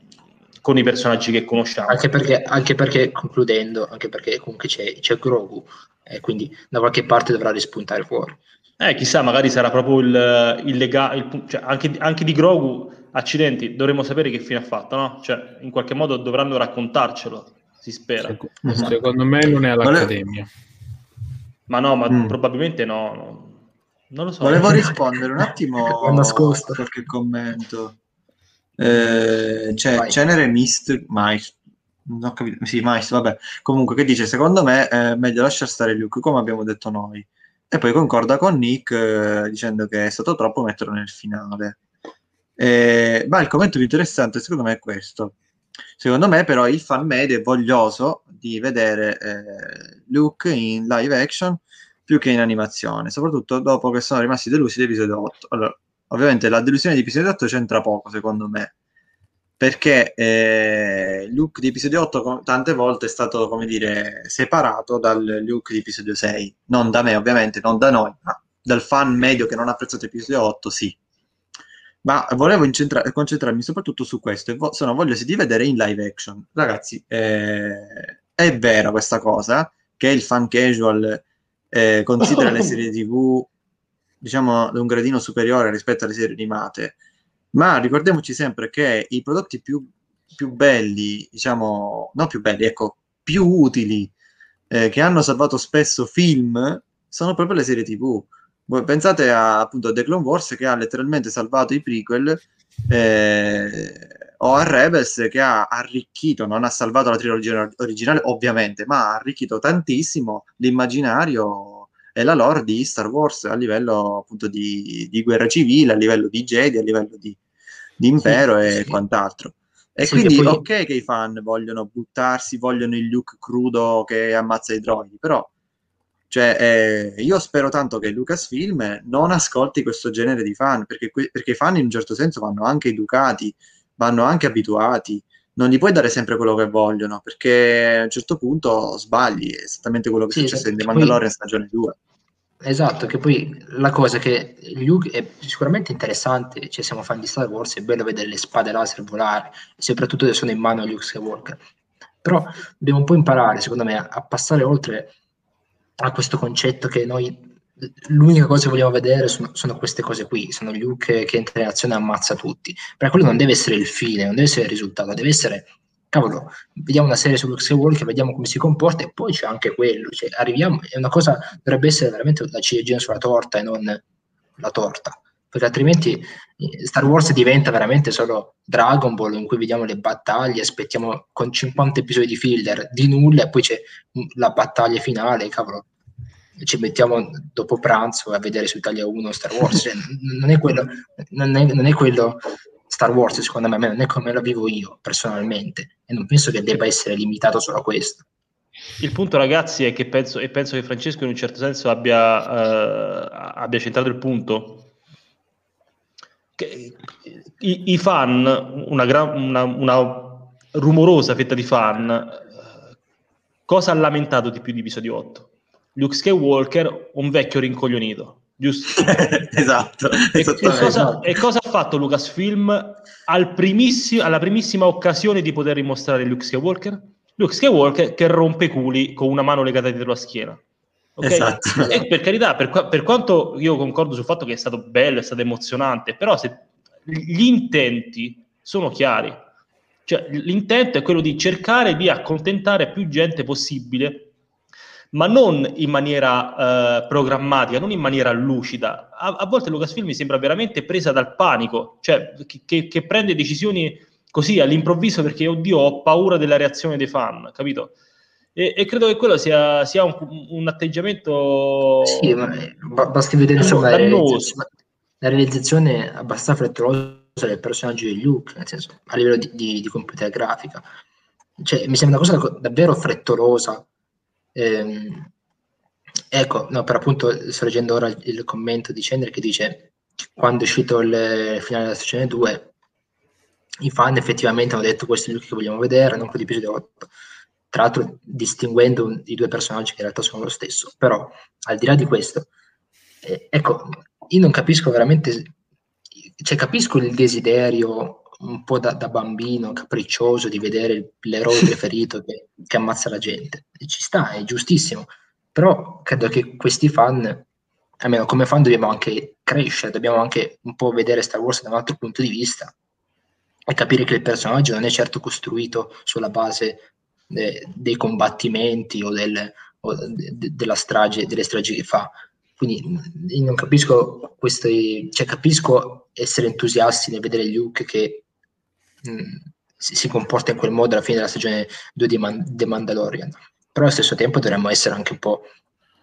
con i personaggi che conosciamo. Anche perché, anche perché concludendo, anche perché comunque c'è, c'è Grogu, e quindi da qualche parte dovrà rispuntare fuori. Eh, chissà, magari sarà proprio il, il legame, cioè anche, anche, di Grogu, accidenti, dovremmo sapere che fine ha fatto, no? Cioè, in qualche modo dovranno raccontarcelo, si spera. Secondo, secondo me non è all'Accademia. Ma no, ma mm. probabilmente no, no, Non lo so. Volevo (laughs) rispondere un attimo a (laughs) qualche commento. Eh, c'è Cenere Mist, Mice, non ho capito, sì, Mice, vabbè. Comunque, che dice, secondo me è meglio lasciare stare Luke, come abbiamo detto noi. E poi concorda con Nick eh, dicendo che è stato troppo metterlo nel finale. Eh, ma il commento più interessante secondo me è questo. Secondo me però il fan medio è voglioso di vedere eh, Luke in live action più che in animazione, soprattutto dopo che sono rimasti delusi di episodio 8. Allora, ovviamente la delusione di episodio 8 c'entra poco secondo me, perché eh, il look di episodio 8 tante volte è stato, come dire, separato dal look di episodio 6. Non da me, ovviamente, non da noi, ma dal fan medio che non ha apprezzato episodio 8, sì. Ma volevo incentra- concentrarmi soprattutto su questo e vo- sono vogliosi di vedere in live action. Ragazzi, eh, è vera questa cosa, che il fan casual eh, considera le (laughs) serie tv, diciamo, ad un gradino superiore rispetto alle serie animate ma ricordiamoci sempre che i prodotti più, più belli, diciamo, non più belli, ecco, più utili, eh, che hanno salvato spesso film, sono proprio le serie TV. Pensate a, appunto a The Clone Wars che ha letteralmente salvato i prequel, eh, o a Rebels che ha arricchito, non ha salvato la trilogia originale ovviamente, ma ha arricchito tantissimo l'immaginario e la lore di Star Wars a livello appunto di, di guerra civile, a livello di Jedi, a livello di, di impero sì, e sì. quant'altro. E sì, quindi, poi... ok, che i fan vogliono buttarsi, vogliono il look crudo che ammazza i droidi, però cioè, eh, io spero tanto che Lucasfilm non ascolti questo genere di fan, perché, perché i fan in un certo senso vanno anche educati, vanno anche abituati. Non gli puoi dare sempre quello che vogliono, perché a un certo punto sbagli, è esattamente quello che è successo in The Mandalorian stagione 2. Esatto, che poi la cosa che Luke è sicuramente interessante, cioè siamo fan di Star Wars, è bello vedere le spade laser volare, soprattutto se sono in mano a Luke Skywalker. Però dobbiamo un po' imparare, secondo me, a passare oltre a questo concetto che noi l'unica cosa che vogliamo vedere sono, sono, queste cose qui, sono Luke che entra in azione e ammazza tutti. Per quello non deve essere il fine, non deve essere il risultato, deve essere cavolo, vediamo una serie su Luke Skywalker, vediamo come si comporta e poi c'è anche quello, cioè, arriviamo, è una cosa, dovrebbe essere veramente la ciliegina sulla torta e non la torta, perché altrimenti eh, Star Wars diventa veramente solo Dragon Ball in cui vediamo le battaglie, aspettiamo con 50 episodi di filler di nulla e poi c'è la battaglia finale, cavolo, ci mettiamo dopo pranzo a vedere su Italia 1 Star Wars, cioè, non, è quello, non, è, non è quello Star Wars, secondo me, non è come la vivo io personalmente e non penso che debba essere limitato solo a questo. Il punto, ragazzi, è che penso, e penso che Francesco in un certo senso abbia, uh, abbia centrato il punto. Che i, i, fan, una, gran, una, una, rumorosa fetta di fan, cosa ha lamentato di più di episodio 8? Luke Skywalker, un vecchio rincoglionito giusto? (laughs) esatto. E, cosa, e, cosa, ha fatto Lucasfilm al primissi, alla primissima occasione di poter dimostrare Luke Skywalker? Luke Skywalker che rompe i culi con una mano legata dietro la schiena. Okay? Esatto. E per carità, per, per, quanto io concordo sul fatto che è stato bello, è stato emozionante, però se gli intenti sono chiari. Cioè, l'intento è quello di cercare di accontentare più gente possibile ma non in maniera eh, programmatica, non in maniera lucida. A, a, volte Lucasfilm mi sembra veramente presa dal panico, cioè che, che, prende decisioni così all'improvviso perché, oddio, ho paura della reazione dei fan, capito? E, e credo che quello sia, sia un, un, atteggiamento... Sì, ma basti vedere insomma, la, realizzazione, la realizzazione abbastanza frettolosa del personaggio di Luke, nel senso, a livello di, di, di computer grafica. Cioè, mi sembra una cosa davvero frettolosa, Ehm, ecco, no, per appunto sto leggendo ora il, commento di Cender che dice quando è uscito il finale della stagione 2 i fan effettivamente hanno detto questo è look che vogliamo vedere, non quello di episodio 8 tra l'altro distinguendo i due personaggi che in realtà sono lo stesso. Però al di là di questo eh, ecco io non capisco veramente, cioè capisco il desiderio un po' da, da bambino capriccioso di vedere l'eroe preferito che, che, ammazza la gente. E ci sta, è giustissimo. Però credo che questi fan, almeno come fan, dobbiamo anche crescere, dobbiamo anche un po' vedere Star Wars da un altro punto di vista e capire che il personaggio non è certo costruito sulla base de, dei combattimenti o, del, o de, strage, delle stragi che fa. Quindi non capisco queste, cioè capisco essere entusiasti nel vedere Luke che mh, mm, si, si, comporta in quel modo alla fine della stagione 2 di Man- The Mandalorian. Però allo stesso tempo dovremmo essere anche un po'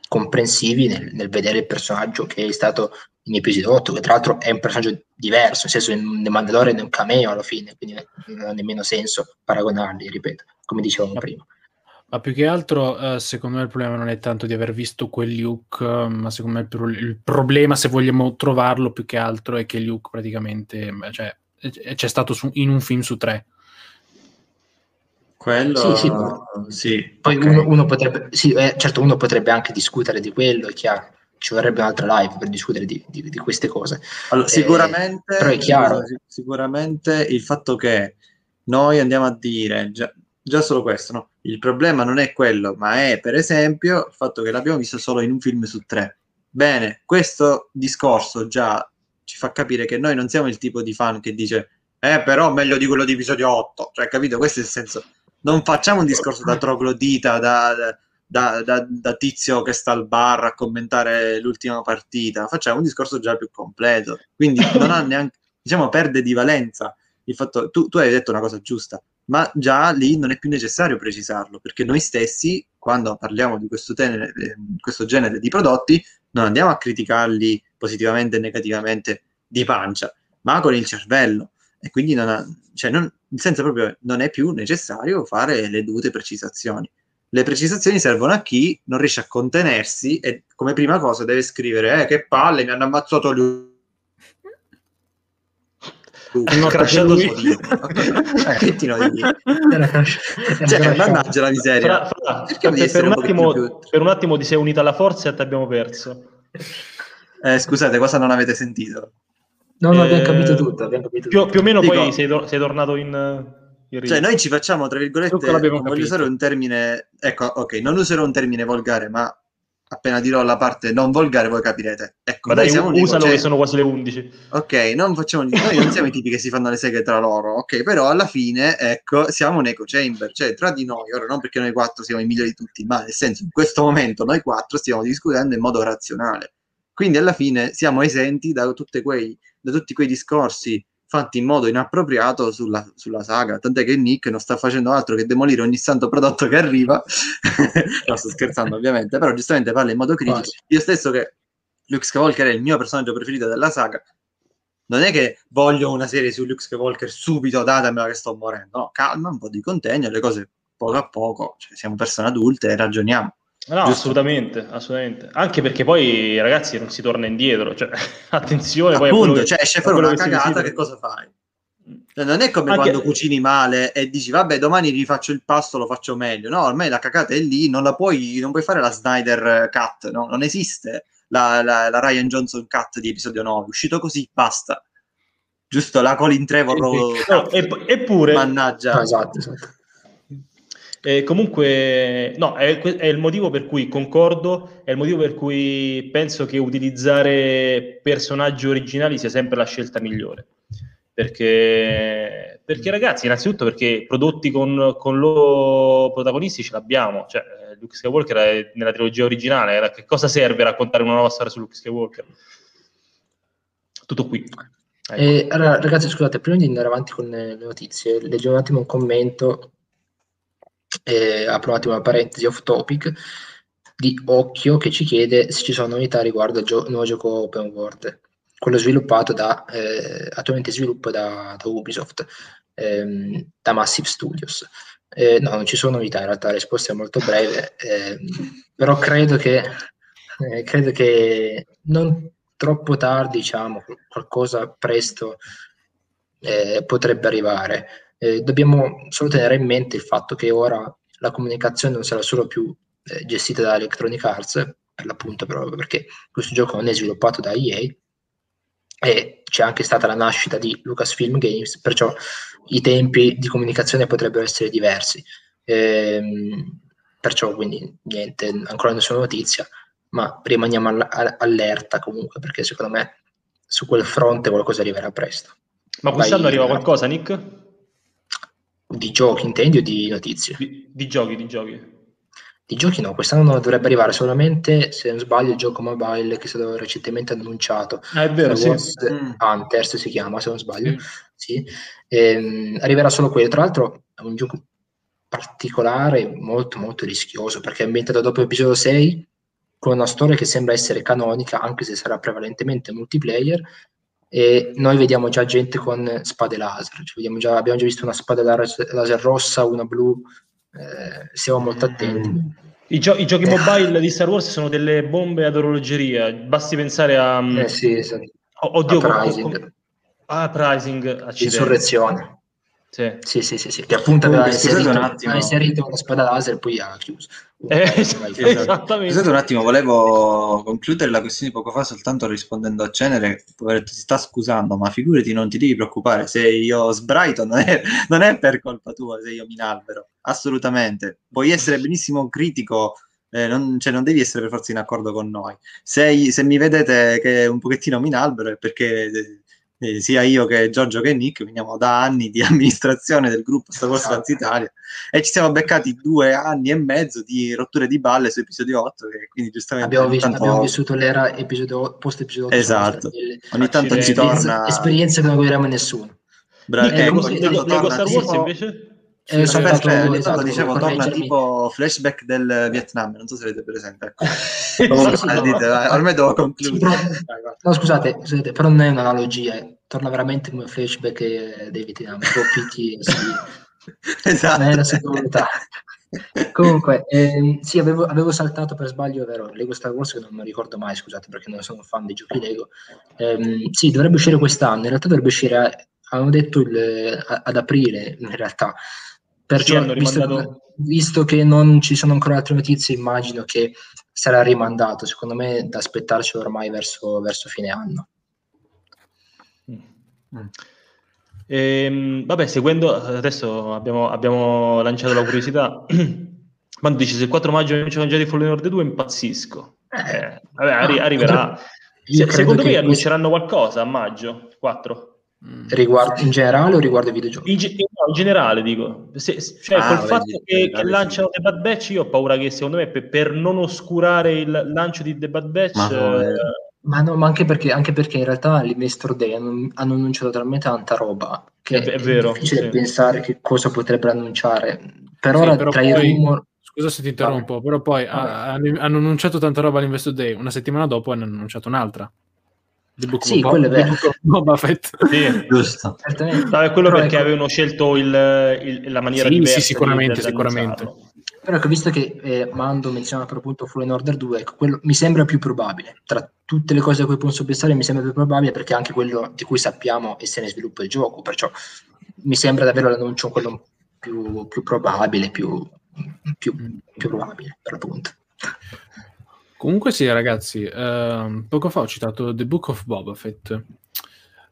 comprensivi nel, nel vedere il personaggio che è stato in episodio 8, che tra l'altro è un personaggio diverso, nel senso The Mandalorian è un cameo alla fine, quindi non ha nemmeno senso paragonarli, ripeto, come dicevamo ma, prima. Ma più che altro, uh, secondo me il problema non è tanto di aver visto quel Luke, uh, ma secondo me il, pro- il, problema, se vogliamo trovarlo più che altro, è che Luke praticamente, cioè, c'è stato su, in un film su tre. Quello sì, sì. sì Poi okay. uno, uno, potrebbe, sì, eh, certo, uno potrebbe anche discutere di quello, è chiaro. Ci vorrebbe un'altra live per discutere di, di, di queste cose. Allora, sicuramente, eh, però è chiaro. Sicuramente il fatto che noi andiamo a dire già, già solo questo, no? Il problema non è quello, ma è per esempio il fatto che l'abbiamo visto solo in un film su tre. Bene, questo discorso già ci fa capire che noi non siamo il tipo di fan che dice eh però meglio di quello di episodio 8 cioè capito? Questo è il senso. Non facciamo un discorso da troglodita da, da, da, da, tizio che sta al bar a commentare l'ultima partita. Facciamo un discorso già più completo. Quindi non ha neanche diciamo perde di valenza il fatto tu, tu hai detto una cosa giusta ma già lì non è più necessario precisarlo perché noi stessi quando parliamo di questo, tenere, eh, questo genere di prodotti non andiamo a criticarli positivamente e negativamente di pancia, ma con il cervello. E quindi non ha, cioè non, nel senso proprio non è più necessario fare le dovute precisazioni. Le precisazioni servono a chi non riesce a contenersi e come prima cosa deve scrivere eh, che palle, mi hanno ammazzato lui. Hanno crashato dio. eh, cioè, mannaggia la miseria. Fra, fra, per, per, un attimo, per un attimo ti sei unita alla forza e ti abbiamo perso. Eh, scusate, cosa non avete sentito? No, no, abbiamo capito tutto. Abbiamo capito più, tutto. più, o meno Dico, poi sei, do- sei, tornato in... in cioè, noi ci facciamo, tra virgolette, non voglio usare un termine... Ecco, ok, non userò un termine volgare, ma appena dirò la parte non volgare voi capirete. Ecco, ma dai, usano che sono quasi le 11. Ok, non facciamo... noi non siamo i tipi che si fanno le seghe tra loro, ok? Però alla fine, ecco, siamo un echo chamber, cioè tra di noi, ora non perché noi quattro siamo i migliori di tutti, ma nel senso, in questo momento noi quattro stiamo discutendo in modo razionale quindi alla fine siamo esenti da, quei, da tutti quei discorsi fatti in modo inappropriato sulla, sulla, saga, tant'è che Nick non sta facendo altro che demolire ogni santo prodotto che arriva, (laughs) no sto scherzando ovviamente, però giustamente parla in modo critico, io stesso che Luke Skywalker è il mio personaggio preferito della saga, non è che voglio una serie su Luke Skywalker subito, datemela che sto morendo, no, calma, un po' di contegno, le cose poco a poco, cioè, siamo persone adulte e ragioniamo. No, assolutamente, assolutamente. Anche perché poi, ragazzi, non si torna indietro. Cioè, (laughs) attenzione, poi Appunto, cioè, esce fuori una cagata, che cosa fai? Cioè, non è come Anche... quando cucini male e dici, vabbè, domani rifaccio il pasto, lo faccio meglio. No, ormai la cagata è lì, non la puoi, non puoi fare la Snyder Cut, no? Non esiste la, la, la Ryan Johnson Cut di episodio 9. Uscito così, basta. Giusto, la Colin Trevor. (laughs) No, eppure... Mannaggia. esatto, esatto. Eh, comunque, no, è, è, il motivo per cui concordo, è il motivo per cui penso che utilizzare personaggi originali sia sempre la scelta migliore. Perché, perché ragazzi, innanzitutto perché prodotti con, con loro protagonisti ce l'abbiamo. Cioè, Luke Skywalker è nella trilogia originale, a che cosa serve raccontare una nuova storia su Luke Skywalker? Tutto qui. Ecco. Eh, allora, ragazzi, scusate, prima di andare avanti con le notizie, leggevo un attimo un commento eh, apro un attimo una parentesi off topic, di Occhio che ci chiede se ci sono novità riguardo al gio- nuovo gioco open world, quello sviluppato da, eh, attualmente sviluppo da, da Ubisoft, ehm, da Massive Studios. Eh, no, non ci sono novità, in realtà la risposta è molto breve, ehm, però credo che, eh, credo che non troppo tardi, diciamo, qualcosa presto eh, potrebbe arrivare. Eh, dobbiamo solo tenere in mente il fatto che ora la comunicazione non sarà solo più eh, gestita da Electronic Arts, per l'appunto proprio perché questo gioco non è sviluppato da EA, e c'è anche stata la nascita di Lucasfilm Games, perciò i tempi di comunicazione potrebbero essere diversi. Ehm, perciò quindi niente, ancora nessuna notizia, ma rimaniamo all- allerta comunque perché secondo me su quel fronte qualcosa arriverà presto. Ma quest'anno Vai, arriva qualcosa, Nick? Di giochi intendi o di notizie? Di, di giochi, di giochi. Di giochi no, quest'anno dovrebbe arrivare solamente, se non sbaglio, il gioco mobile che è stato recentemente annunciato. Ah, è vero, sì. Mm. Hunters si chiama, se non sbaglio. Sì. sì. Ehm, arriverà solo quello. Tra l'altro è un gioco particolare, molto molto rischioso, perché è ambientato dopo l'episodio 6, con una storia che sembra essere canonica, anche se sarà prevalentemente multiplayer, e noi vediamo già gente con spade laser, cioè già, abbiamo già visto una spada laser rossa, una blu, eh, siamo molto attenti. I, gio- I, giochi mobile di Star Wars sono delle bombe ad orologeria, basti pensare a... Mm, eh sì, esatto. Oddio, a Pricing. Ah, Pricing, accidenti. Insurrezione. Sì. Sì, sì, sì, sì, che appunto aveva inserito, aveva inserito una spada laser e poi ha chiuso. Eh, esatto, esattamente. Scusate un attimo, volevo concludere la questione di poco fa soltanto rispondendo a Cenere, poveretto si sta scusando, ma figurati non ti devi preoccupare, se io sbraito non è, non è per colpa tua se io mi inalbero, assolutamente. Puoi essere benissimo critico eh, non, cioè non, devi essere per forza in accordo con noi. Se, se mi vedete che un pochettino mi inalbero è perché eh, sia io che Giorgio che Nick veniamo da anni di (laughs) amministrazione del gruppo Star Wars Trans Italia e ci siamo beccati due anni e mezzo di rotture di balle su episodio 8 che quindi giustamente abbiamo, visto, tanto... abbiamo vissuto l'era episodio, post episodio 8 esatto delle... ogni tanto ci torna esperienze che non guerriamo nessuno. Bra- eh, Lego Star Wars invece eh, sì, soltanto, perché, esatto, dicevo, torna tipo flashback del Vietnam, non so se avete presente. Ecco. (laughs) Comunque, dite, ormai devo concludere. no, scusate, scusate, però non è un'analogia, eh. torna veramente come flashback eh, dei Vietnam, PTSD. esatto. (laughs) Non è la seconda Comunque, ehm, sì, avevo, avevo, saltato per sbaglio, vero, Lego Star Wars che non mi ricordo mai, scusate, perché non sono un fan dei giochi Lego. Ehm, sì, dovrebbe uscire quest'anno, in realtà dovrebbe uscire, a, hanno detto il, ad aprile, in realtà. Perciò, sì, visto, visto, che non ci sono ancora altre notizie, immagino che sarà rimandato. Secondo me da aspettarci ormai verso, verso fine anno. Mm. Ehm, vabbè, seguendo adesso abbiamo, abbiamo lanciato la curiosità. (clears throat) Quando dici se il 4 maggio annunciano già di Fallen Order 2, impazzisco. Eh, vabbè, arri- arriverà. Se, secondo me annunceranno qualcosa a maggio 4. Mm. Riguardo, in generale o riguardo ai videogiochi? In, no, in generale dico, se, cioè ah, col vedi, fatto che, che lanciano The Bad Batch io ho paura che secondo me per, per non oscurare il lancio di The Bad Batch... Ma, no, eh, ma, no, ma anche, perché, anche perché in realtà l'Investor Day hanno, hanno, annunciato talmente tanta roba che è, è, vero, è difficile sì. pensare che cosa potrebbero annunciare. Per sì, ora tra poi... i rumor... Scusa se ti interrompo, Vabbè. però poi Vabbè. hanno annunciato tanta roba all'Investor Day, una settimana dopo hanno annunciato un'altra. The Book sì, quello è vero. Boba Fett. Sì, giusto. No, è quello perché ecco. avevano scelto il, il, la maniera sì, diversa. Sì, sicuramente, sicuramente. Però ecco, visto che eh, Mando menziona per appunto Fallen Order 2, ecco, quello mi sembra più probabile. Tra tutte le cose a cui posso pensare mi sembra più probabile perché è anche quello di cui sappiamo e se ne sviluppa il gioco, perciò mi sembra davvero l'annuncio quello più, più probabile, più, più, più probabile per l'appunto. Comunque sì, ragazzi, eh, poco fa ho citato The Book of Boba Fett.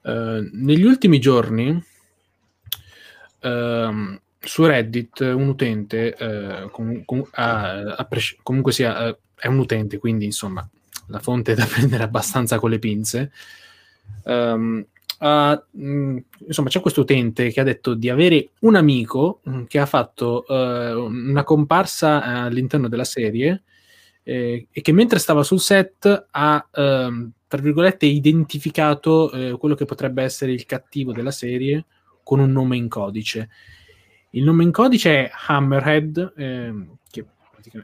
Eh, negli ultimi giorni eh, su Reddit un utente, eh, com- com- ha pres- comunque sia, eh, è un utente, quindi insomma la fonte è da (laughs) prendere abbastanza con le pinze. Um, uh, mh, insomma, c'è questo utente che ha detto di avere un amico mh, che ha fatto uh, una comparsa all'interno della serie eh, e che mentre stava sul set ha, ehm, tra virgolette, identificato eh, quello che potrebbe essere il cattivo della serie con un nome in codice. Il nome in codice è Hammerhead, ehm, che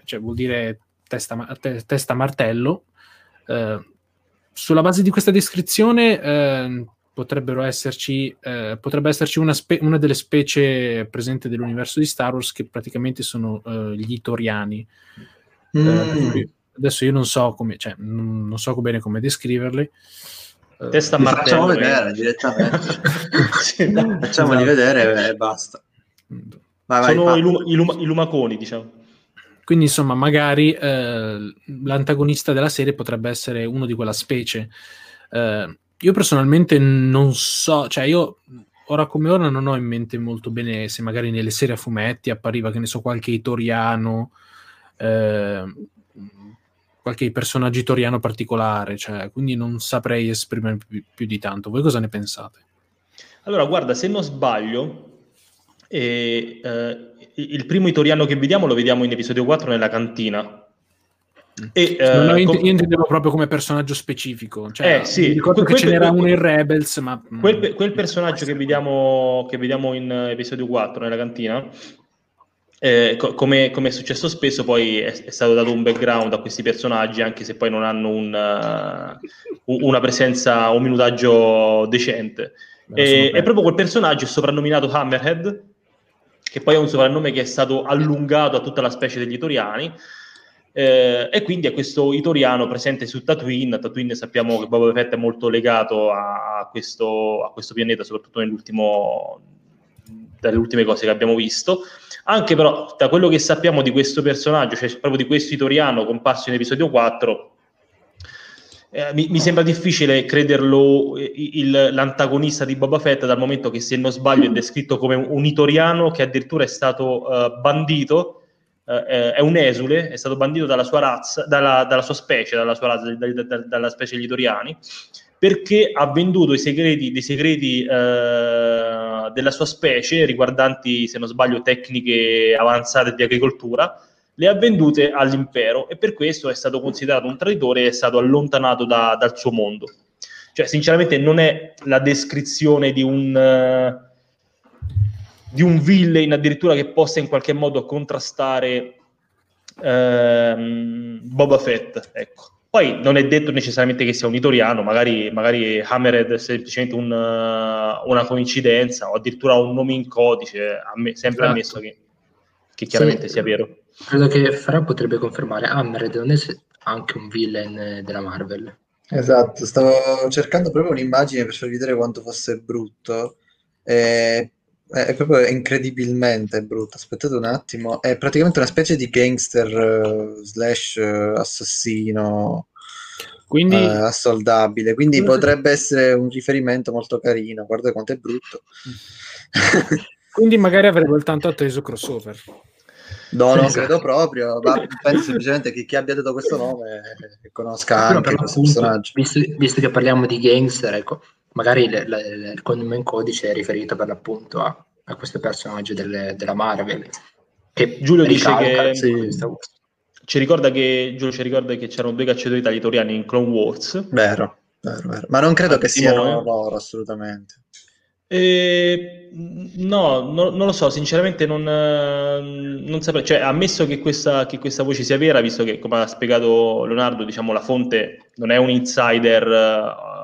cioè, vuol dire testa, te, testa martello. Eh, sulla base di questa descrizione ehm, potrebbero esserci, eh, potrebbe esserci una, spe- una, delle specie presenti dell'universo di Star Wars che praticamente sono eh, gli Itoriani. Mm. Eh, adesso io non so come, cioè, non, so bene come descriverli. Eh, Testa uh, facciamo vedere direttamente. (laughs) sì, Facciamoli esatto. vedere e basta. Vai, vai, Sono i, lum- i, lum- i, lumaconi, diciamo. Quindi, insomma, magari eh, l'antagonista della serie potrebbe essere uno di quella specie. Eh, io personalmente non so, cioè io ora come ora non ho in mente molto bene se magari nelle serie a fumetti appariva, che ne so, qualche itoriano, eh, qualche personaggio itoriano particolare, cioè, quindi non saprei esprimere più, più, di tanto. Voi cosa ne pensate? Allora, guarda, se non sbaglio, eh, eh, il primo itoriano che vediamo lo vediamo in episodio 4 nella cantina. E, uh, no, io, com- io intendevo proprio come personaggio specifico. Cioè, eh, sì, ricordo quel, che ce n'era uno in Rebels, ma... Quel, quel personaggio che vediamo, che vediamo, in episodio 4 nella cantina, eh, co- come, come, è successo spesso, poi è, è, stato dato un background a questi personaggi, anche se poi non hanno un, uh, una presenza, un minutaggio decente. E, è proprio quel personaggio soprannominato Hammerhead, che poi è un soprannome che è stato allungato a tutta la specie degli itoriani eh, e quindi è questo itoriano presente su Tatooine. Tatooine sappiamo che Boba Fett è molto legato a, a, questo, a questo, pianeta, soprattutto nell'ultimo, dalle ultime cose che abbiamo visto. Anche però, da quello che sappiamo di questo personaggio, cioè proprio di questo itoriano comparso in episodio 4, eh, mi, mi, sembra difficile crederlo il, l'antagonista di Boba Fett dal momento che se non sbaglio è descritto come un itoriano che addirittura è stato uh, bandito eh, è un esule, è stato bandito dalla sua razza, dalla, dalla sua specie, dalla sua razza, da, da, dalla specie degli itoriani, perché ha venduto i segreti, dei segreti eh, della sua specie, riguardanti, se non sbaglio, tecniche avanzate di agricoltura, le ha vendute all'impero e per questo è stato considerato un traditore e è stato allontanato da, dal suo mondo. Cioè, sinceramente, non è la descrizione di un... Uh, di un villain addirittura che possa in qualche modo contrastare ehm, Boba Fett. Ecco. Poi non è detto necessariamente che sia un itoriano, magari, magari Hammered è semplicemente un, uh, una coincidenza o addirittura un nome in codice, amm- sempre esatto. ammesso che, che chiaramente sì, sia vero. Credo che Farah potrebbe confermare, Hammered non è anche un villain della Marvel. Esatto, stavo cercando proprio un'immagine per farvi vedere quanto fosse brutto. Eh, è proprio incredibilmente brutto. Aspettate un attimo. È praticamente una specie di gangster uh, slash uh, assassino. Quindi uh, assoldabile. Quindi potrebbe essere un riferimento molto carino. Guarda quanto è brutto. (laughs) Quindi magari avrebbe tanto atteso crossover. No, non esatto. credo proprio, ma penso semplicemente che chi abbia dato questo nome conosca anche questo personaggio. Visto, visto, che parliamo di gangster, ecco, magari le, le, il nome in codice è riferito per l'appunto a, a questo personaggio delle, della Marvel. Che Giulio dice che sì. ci ricorda che Giulio ci ricorda che c'erano due cacciatori italiani in Clone Wars. Vero, vero, vero. ma non credo che siano loro assolutamente. Eh, no, no, non lo so, sinceramente non, non saprei, cioè ammesso che questa, che questa, voce sia vera, visto che come ha spiegato Leonardo, diciamo la fonte non è un insider uh,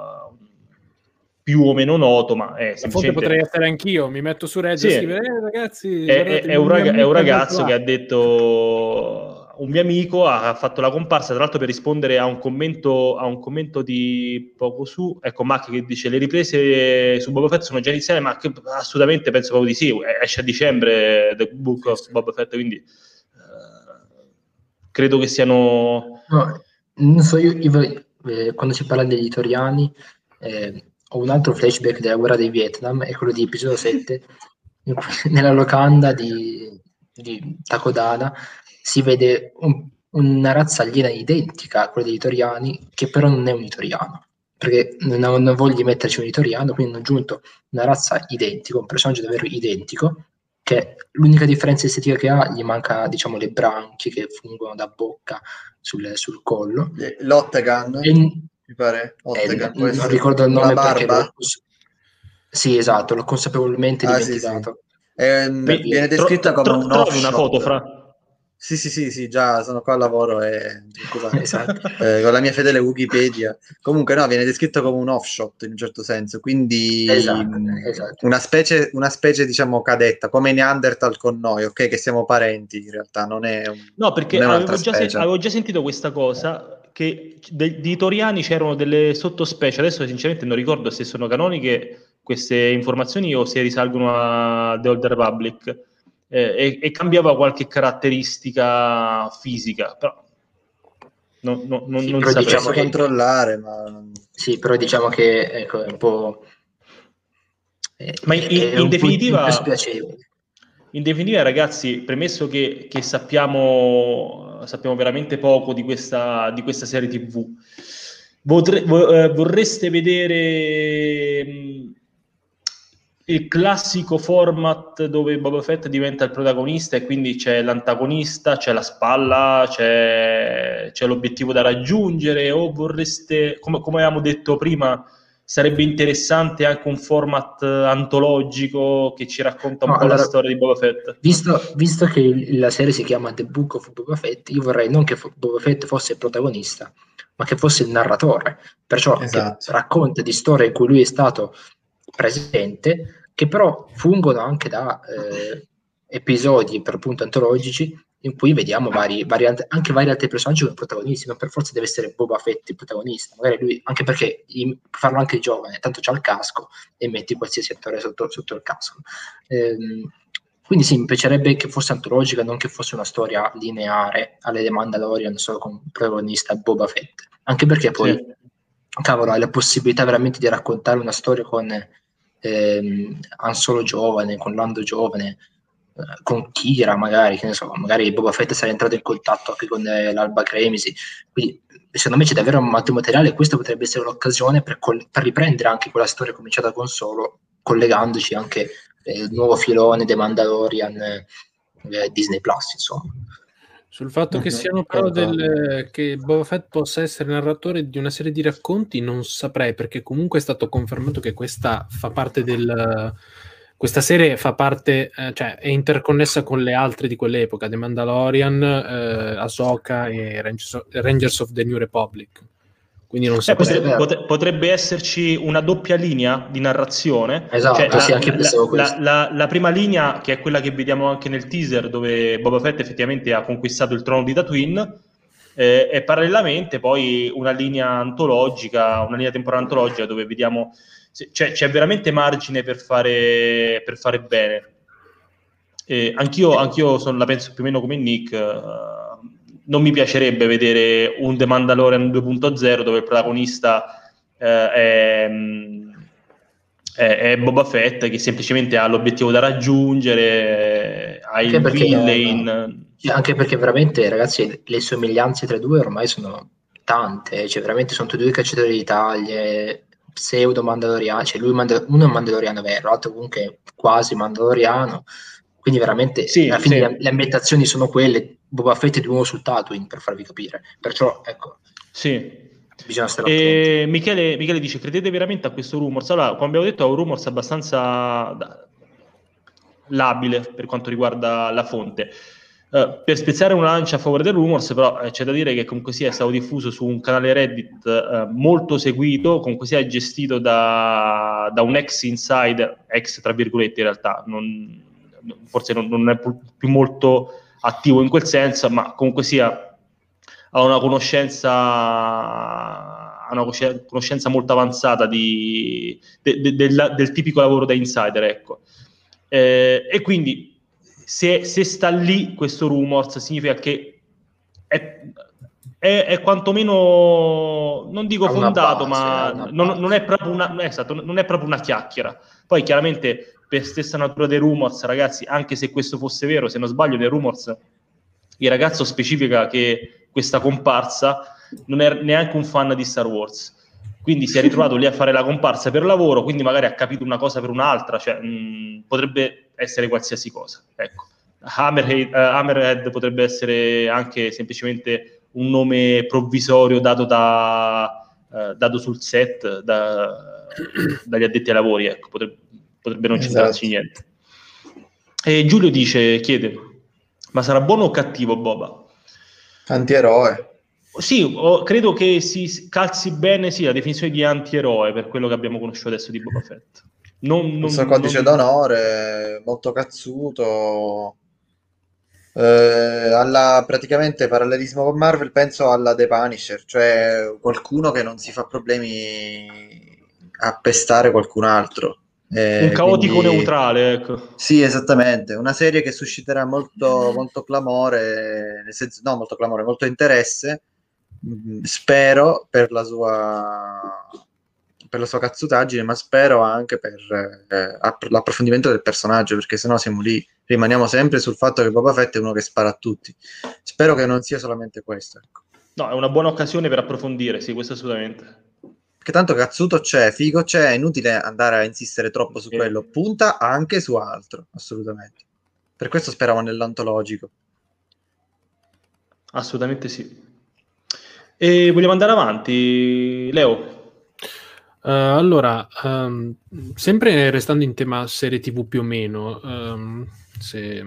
più o meno noto, ma è semplicemente... La fonte potrei essere anch'io, mi metto su Reddit sì, e scrivere, eh, ragazzi... È, è, è, un, rag- è un ragazzo che ha detto un mio amico ha fatto la comparsa, tra l'altro per rispondere a un commento, a un commento di poco su, ecco Mac che dice le riprese su Boba Fett sono già iniziate, ma assolutamente penso proprio di sì, esce a dicembre The Book of Boba Fett, quindi uh, credo che siano... No, non so, io, io eh, quando si parla degli editoriani eh, ho un altro flashback della guerra del Vietnam, è quello di episodio 7, (laughs) nella locanda di, di Takodana si vede un, una razza aliena identica a quella degli itoriani, che però non è un itoriano, perché non, non voglio metterci un itoriano, quindi hanno aggiunto una razza identica, un personaggio davvero identico, che l'unica differenza estetica che ha, gli manca diciamo le branchie che fungono da bocca sul, sul collo. L'Ottegan, e, mi pare. Ottegan, eh, non ricordo il nome perché... Lo, sì, esatto, l'ho consapevolmente ah, dimenticato. Sì, sì. Eh, viene descritta tro- come tro- un off una foto fra sì, sì, sì, sì, già sono qua al lavoro e (laughs) esatto. eh, con la mia fedele Wikipedia. Comunque no, viene descritto come un offshot in un certo senso, quindi esatto, esatto. Una, specie, una specie, diciamo, cadetta, come Neanderthal con noi, ok? Che siamo parenti in realtà, non è un, No, perché avevo già, se- avevo già, sentito questa cosa, che de- di Toriani c'erano delle sottospecie, adesso sinceramente non ricordo se sono canoniche queste informazioni o se risalgono a The Old Republic. Eh, e, e, cambiava qualche caratteristica fisica, però No, no, non, sì, non però diciamo che... controllare, ma... Sì, però diciamo che ecco, è un po'... È, ma in, in, in definitiva... In definitiva, ragazzi, premesso che, che sappiamo, sappiamo, veramente poco di questa, di questa serie TV, Vorre, eh, vorreste vedere mm, il classico format dove Boba Fett diventa il protagonista e quindi c'è l'antagonista, c'è la spalla, c'è, c'è l'obiettivo da raggiungere o vorreste, come, come avevamo detto prima, sarebbe interessante anche un format antologico che ci racconta un no, po' allora, la storia di Boba Fett. Visto, visto, che la serie si chiama The Book of Boba Fett, io vorrei non che Boba Fett fosse il protagonista, ma che fosse il narratore, perciò esatto. racconta di storie in cui lui è stato presente, che però fungono anche da eh, episodi per appunto antologici in cui vediamo vari, vari, anche vari altri personaggi come protagonisti, non per forza deve essere Boba Fett il protagonista, magari lui, anche perché farlo anche giovane, tanto c'ha il casco e metti qualsiasi attore sotto, sotto il casco. Ehm, quindi sì, mi piacerebbe che fosse antologica, non che fosse una storia lineare alle The Mandalorian solo con protagonista Boba Fett. Anche perché poi, sì. cavolo, hai la possibilità veramente di raccontare una storia con ehm, Han Solo giovane, con Lando giovane, con Kira magari, che ne so, magari Boba Fett sarà entrato in contatto anche con eh, l'Alba Cremisi. Quindi secondo me c'è davvero un molto materiale e questa potrebbe essere l'occasione per, col- per riprendere anche quella storia cominciata con Solo, collegandoci anche il nuovo filone dei Mandalorian eh, Disney Plus, insomma. Sul fatto che siano però del, che Boba Fett possa essere narratore di una serie di racconti, non saprei, perché comunque è stato confermato che questa fa parte del. Questa serie fa parte, eh, cioè è interconnessa con le altre di quell'epoca, The Mandalorian, eh, Ahsoka e Rangers of, Rangers of the New Republic. Quindi non so. Eh, potrebbe, potrebbe, esserci una doppia linea di narrazione. Esatto, cioè, sì, la, anche la, la, la, la, prima linea, che è quella che vediamo anche nel teaser, dove Boba Fett effettivamente ha conquistato il trono di Tatooine, eh, e parallelamente poi una linea antologica, una linea temporale antologica, dove vediamo. Cioè, c'è veramente margine per fare, per fare bene. Eh, anch'io, anch'io son, la penso più o meno come Nick. Uh, non mi piacerebbe vedere un The Mandalorian 2.0 dove il protagonista eh, è, è, è, Boba Fett che semplicemente ha l'obiettivo da raggiungere, ha il villain. Anche perché veramente, ragazzi, le somiglianze tra i due ormai sono tante, cioè veramente sono tutti due cacciatori di taglie, pseudo mandaloriano, cioè lui uno è un mandaloriano vero, l'altro comunque quasi mandaloriano, quindi veramente sì, alla fine sì. le, le ambientazioni sono quelle, Boba Fett è di nuovo sul Tatooine per farvi capire. Perciò, ecco. Sì. Bisogna stare Michele, Michele, dice: Credete veramente a questo rumors? Allora, come abbiamo detto, è un rumors abbastanza labile per quanto riguarda la fonte. Uh, per spezzare una lancia a favore del rumors, però eh, c'è da dire che comunque sia stato diffuso su un canale Reddit uh, molto seguito, comunque sia gestito da, da, un ex insider, ex tra virgolette in realtà, non, forse non, non è più molto attivo in quel senso, ma comunque sia ha una conoscenza, ha una conoscenza molto avanzata di, de, de, del, del, tipico lavoro da insider. Ecco. Eh, e quindi se, se, sta lì questo rumors significa che è, è, è quantomeno, non dico fondato, base, ma non, non, è una, esatto, non è proprio una chiacchiera. Poi chiaramente per stessa natura dei rumors, ragazzi, anche se questo fosse vero, se non sbaglio, dei rumors, il ragazzo specifica che questa comparsa non è neanche un fan di Star Wars. Quindi si è ritrovato lì a fare la comparsa per lavoro, quindi magari ha capito una cosa per un'altra, cioè mh, potrebbe essere qualsiasi cosa. Ecco. Hammerhead, uh, Hammerhead potrebbe essere anche semplicemente un nome provvisorio dato, da, uh, dato sul set da, dagli addetti ai lavori, ecco. potrebbe, potrebbe non centrarci esatto. niente. E Giulio dice, chiede, ma sarà buono o cattivo Boba? Antieroe. Sì, oh, credo che si calzi bene sì, la definizione di antieroe per quello che abbiamo conosciuto adesso di Boba Fett. Non, non, Questo codice non... d'onore, molto cazzuto. Eh, alla praticamente parallelismo con Marvel, penso alla The Punisher, cioè qualcuno che non si fa problemi a pestare qualcun altro. Eh, un caotico quindi... neutrale, ecco. Sì, esattamente. Una serie che susciterà molto, molto clamore, nel senso, no, molto clamore, molto interesse, spero per la sua per la sua cazzutaggine, ma spero anche per eh, l'approfondimento del personaggio, perché sennò siamo lì, rimaniamo sempre sul fatto che Boba Fett è uno che spara a tutti. Spero che non sia solamente questo. Ecco. No, è una buona occasione per approfondire, sì, questo assolutamente. Che tanto cazzuto c'è, figo c'è, è inutile andare a insistere troppo su quello, punta anche su altro, assolutamente. Per questo speravo nell'antologico. Assolutamente sì. E vogliamo andare avanti, Leo? Uh, allora, um, sempre restando in tema serie TV più o meno, um, se,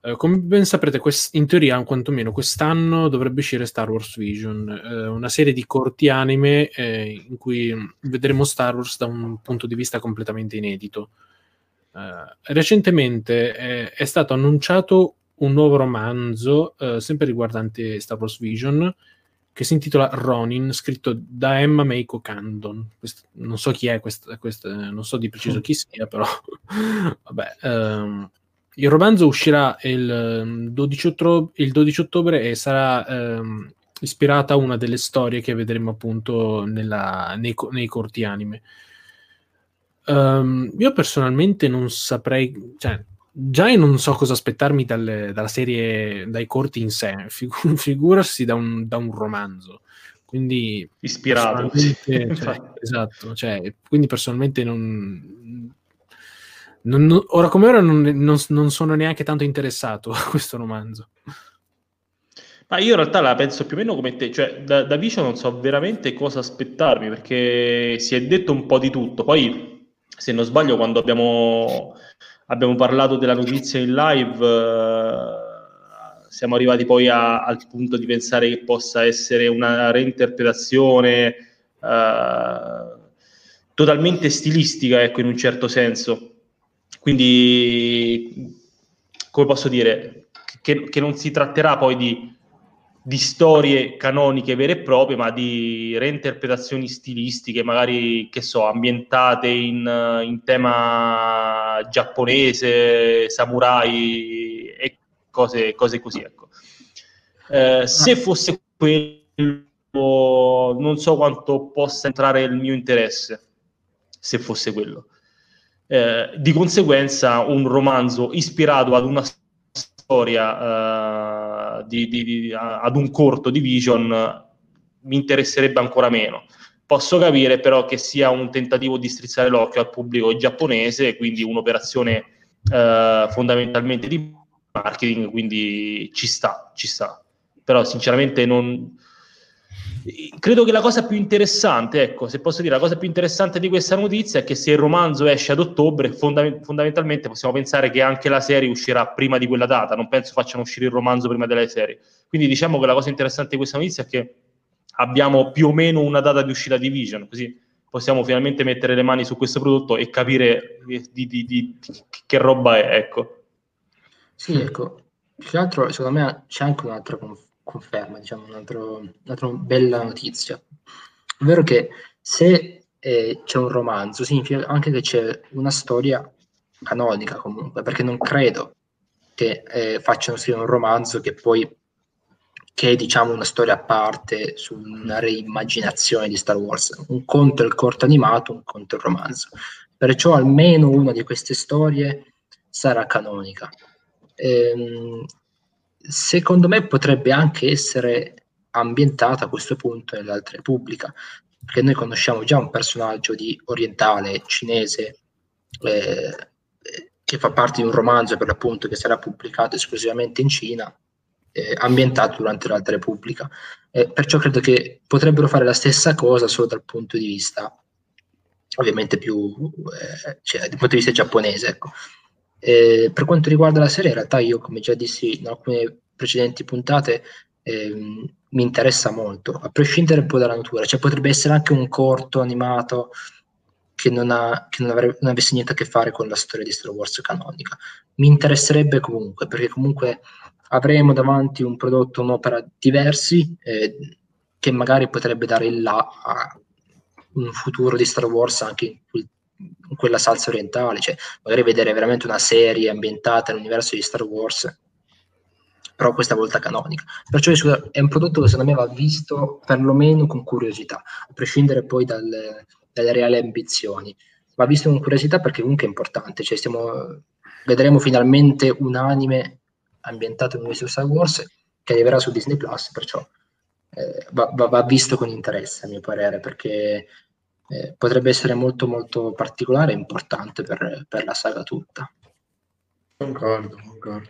uh, come ben saprete, quest- in teoria, quantomeno quest'anno dovrebbe uscire Star Wars Vision, uh, una serie di corti anime eh, in cui vedremo Star Wars da un punto di vista completamente inedito. recentemente è, è stato annunciato un nuovo romanzo, sempre riguardante Star Wars Vision, che si intitola Ronin, scritto da Emma Meiko Candon. Questo, non so chi è, questa, questa, non so di preciso chi sia, però (laughs) vabbè. Um, il romanzo uscirà il 12, ehm, ottobre, il 12 ottobre e sarà um, ispirata a una delle storie che vedremo appunto nella, nei, nei, corti anime. Um, io personalmente non saprei, cioè, già io non so cosa aspettarmi dalle, dalla serie, dai corti in sé, (laughs) figu- figurarsi da un, da un, romanzo. Quindi ispirato. Cioè, (laughs) esatto, cioè, quindi personalmente non, non, non, ora come ora non, non, sono neanche tanto interessato (laughs) a questo romanzo. Ma io in realtà la penso più o meno come te, cioè da, da Vicio non so veramente cosa aspettarmi perché si è detto un po' di tutto. Poi, se non sbaglio, quando abbiamo abbiamo parlato della notizia in live, eh, siamo arrivati poi a, al punto di pensare che possa essere una reinterpretazione eh, totalmente stilistica, ecco, in un certo senso. Quindi, come posso dire, che, che non si tratterà poi di di storie canoniche vere e proprie, ma di reinterpretazioni stilistiche, magari, che so, ambientate in, in tema giapponese, samurai e cose, cose così, ecco. Eh, se fosse quello, non so quanto possa entrare il mio interesse, se fosse quello. Eh, di conseguenza, un romanzo ispirato ad una storia uh, di, di, di, ad un corto di Vision mi interesserebbe ancora meno. Posso capire però che sia un tentativo di strizzare l'occhio al pubblico giapponese, quindi un'operazione uh, fondamentalmente di marketing, quindi ci sta, ci sta. Però sinceramente non, credo che la cosa più interessante, ecco, se posso dire, la cosa più interessante di questa notizia è che se il romanzo esce ad ottobre, fonda- fondamentalmente possiamo pensare che anche la serie uscirà prima di quella data, non penso facciano uscire il romanzo prima della serie. Quindi diciamo che la cosa interessante di questa notizia è che abbiamo più o meno una data di uscita di Vision, così possiamo finalmente mettere le mani su questo prodotto e capire di, di, di che roba è, ecco. Sì, ecco, più che altro secondo me c'è anche un'altra confusione conferma, diciamo, un'altra, bella notizia, ovvero che se eh, c'è un romanzo significa anche che c'è una storia canonica comunque, perché non credo che eh, facciano scrivere un romanzo che poi che è diciamo una storia a parte su una reimmaginazione di Star Wars. Un conto è il corto animato, un conto è il romanzo. Perciò almeno una di queste storie sarà canonica. Ehm, secondo me potrebbe anche essere ambientata a questo punto nell'Alta Repubblica, perché noi conosciamo già un personaggio di orientale cinese eh, che fa parte di un romanzo per l'appunto che sarà pubblicato esclusivamente in Cina, eh, ambientato durante l'Alta Repubblica. Eh, perciò credo che potrebbero fare la stessa cosa solo dal punto di vista ovviamente più eh, cioè, dal punto di vista giapponese. Ecco. Eh, per quanto riguarda la serie, in realtà io, come già dissi in alcune precedenti puntate, ehm, mi interessa molto, a prescindere un po' dalla natura. Cioè potrebbe essere anche un corto animato che non, ha, che non, avrebbe, non avesse niente a che fare con la storia di Star Wars canonica. Mi interesserebbe comunque, perché comunque avremo davanti un prodotto, un'opera diversi, eh, che magari potrebbe dare il là a un futuro di Star Wars anche in in quella salsa orientale, cioè magari vedere veramente una serie ambientata nell'universo di Star Wars però questa volta canonica. Perciò è un prodotto che secondo me va visto perlomeno con curiosità, a prescindere poi dalle, dalle reali ambizioni. Va visto con curiosità perché comunque è importante, cioè stiamo, vedremo finalmente un anime ambientato nell'universo Star Wars che arriverà su Disney Plus, perciò eh, va, va, va, visto con interesse a mio parere, perché eh, potrebbe essere molto molto particolare e importante per, per la saga tutta. Concordo, concordo.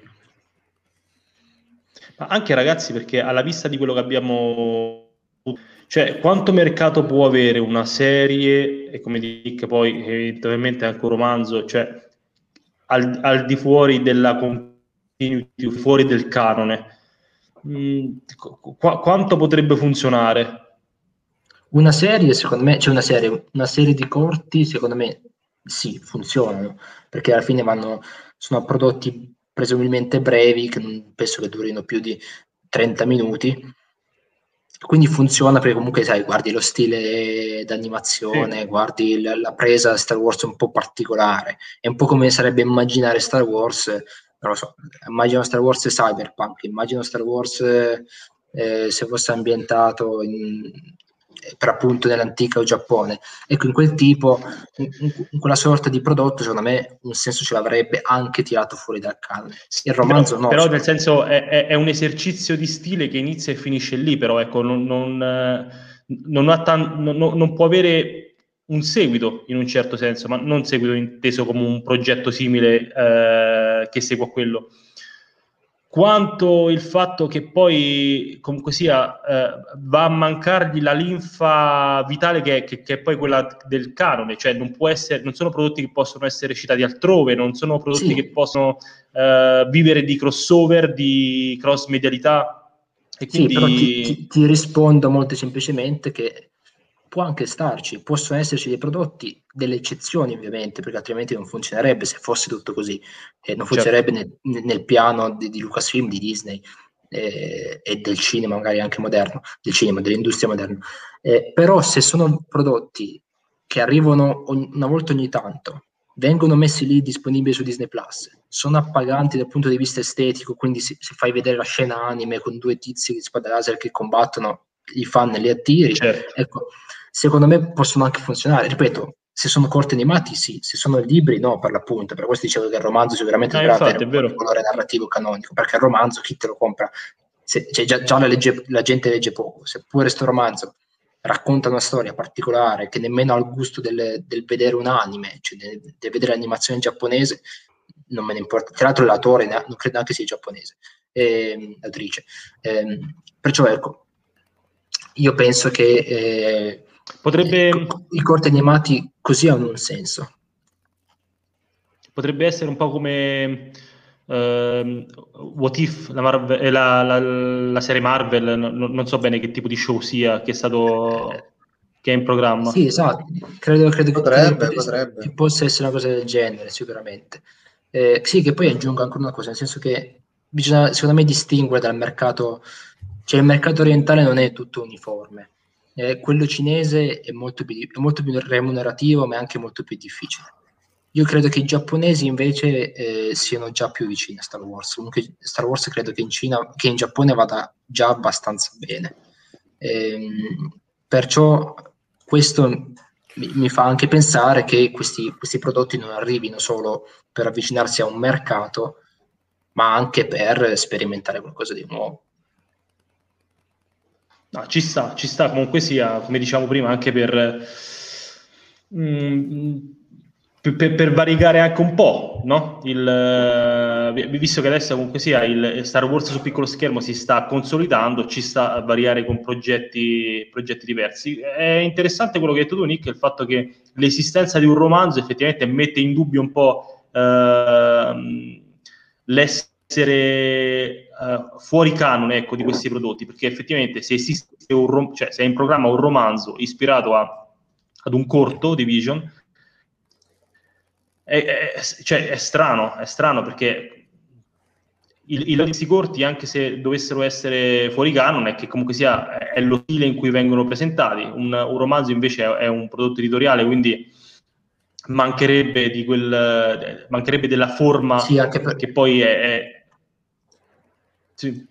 Ma anche ragazzi, perché alla vista di quello che abbiamo cioè, quanto mercato può avere una serie, e come dico poi evidentemente anche un romanzo, cioè al, al di fuori della continuity, fuori del canone, mm, qu- quanto potrebbe funzionare? Una serie, secondo me, cioè una serie, una serie di corti, secondo me sì, funzionano, perché alla fine vanno, sono prodotti presumibilmente brevi, che non penso che durino più di 30 minuti. Quindi funziona perché comunque sai, guardi lo stile d'animazione, sì. guardi la, la, presa Star Wars un po' particolare. È un po' come sarebbe immaginare Star Wars, non lo so, immagino Star Wars cyberpunk, immagino Star Wars eh, se fosse ambientato in, per appunto nell'antica Giappone. Ecco, in quel tipo, in, in, quella sorta di prodotto, secondo me un senso ce l'avrebbe anche tirato fuori dal canone. Il romanzo però, no. Però nel senso è, è, un esercizio di stile che inizia e finisce lì, però ecco, non, non, non, tan- non può avere un seguito in un certo senso, ma non seguito inteso come un progetto simile eh, che segua quello quanto il fatto che poi comunque sia eh, va a mancargli la linfa vitale che, che, che, è poi quella del canone, cioè non, può essere, non sono prodotti che possono essere citati altrove, non sono prodotti sì. che possono eh, vivere di crossover, di cross medialità. E quindi... Sì, però ti, ti, ti rispondo molto semplicemente che può anche starci, possono esserci dei prodotti, delle eccezioni ovviamente, perché altrimenti non funzionerebbe se fosse tutto così, eh, non certo. funzionerebbe certo. nel, nel, piano di, di, Lucasfilm, di Disney eh, e del cinema magari anche moderno, del cinema, dell'industria moderna. Eh, però se sono prodotti che arrivano ogni, una volta ogni tanto, vengono messi lì disponibili su Disney Plus, sono appaganti dal punto di vista estetico, quindi se, se fai vedere la scena anime con due tizi di spada laser che combattono, i fan li attiri, certo. ecco, secondo me possono anche funzionare. Ripeto, se sono corti animati, sì, se sono libri, no, per l'appunto. Per questo dicevo che il romanzo sicuramente ah, dovrà avere un valore narrativo canonico, perché il romanzo chi te lo compra? Se, cioè, già, già la, legge, la, gente legge poco, seppure questo romanzo racconta una storia particolare che nemmeno ha il gusto del, del vedere un anime, cioè di vedere l'animazione giapponese, non me ne importa. Tra l'altro l'autore non credo neanche sia giapponese, eh, l'autrice. Eh, perciò ecco, io penso che eh, Potrebbe... I corti animati così hanno un senso. Potrebbe essere un po' come uh, What If, la, Marvel, eh, la, la, la serie Marvel, no, non so bene che tipo di show sia, che è stato che è in programma. Sì, esatto, credo, credo potrebbe, che, potrebbe. che possa essere una cosa del genere, sicuramente. Eh, sì, che poi aggiungo ancora una cosa, nel senso che bisogna, secondo me, distinguere dal mercato, cioè il mercato orientale non è tutto uniforme eh, quello cinese è molto, più, è molto, più, remunerativo, ma è anche molto più difficile. Io credo che i giapponesi invece eh, siano già più vicini a Star Wars. Comunque Star Wars credo che in, Cina, che in Giappone vada già abbastanza bene. Ehm, perciò questo mi, fa anche pensare che questi, questi prodotti non arrivino solo per avvicinarsi a un mercato, ma anche per sperimentare qualcosa di nuovo. No, ci sta, ci sta comunque sia, come diciamo prima, anche per, mm, per, per variegare anche un po', no? Il, eh, visto che adesso comunque sia il Star Wars su piccolo schermo si sta consolidando, ci sta a variare con progetti, progetti diversi. È interessante quello che hai detto tu, Nick, il fatto che l'esistenza di un romanzo effettivamente mette in dubbio un po' eh, l'essere uh, fuori canone ecco, di questi prodotti, perché effettivamente se esiste un rom- cioè, se è in programma un romanzo ispirato a, ad un corto di Vision, è, è, cioè, è strano, è strano perché i, i notizi corti, anche se dovessero essere fuori canone, è che comunque sia è lo stile in cui vengono presentati. Un, un romanzo invece è, è, un prodotto editoriale, quindi mancherebbe, di quel, mancherebbe della forma sì, per... che poi è, Sì.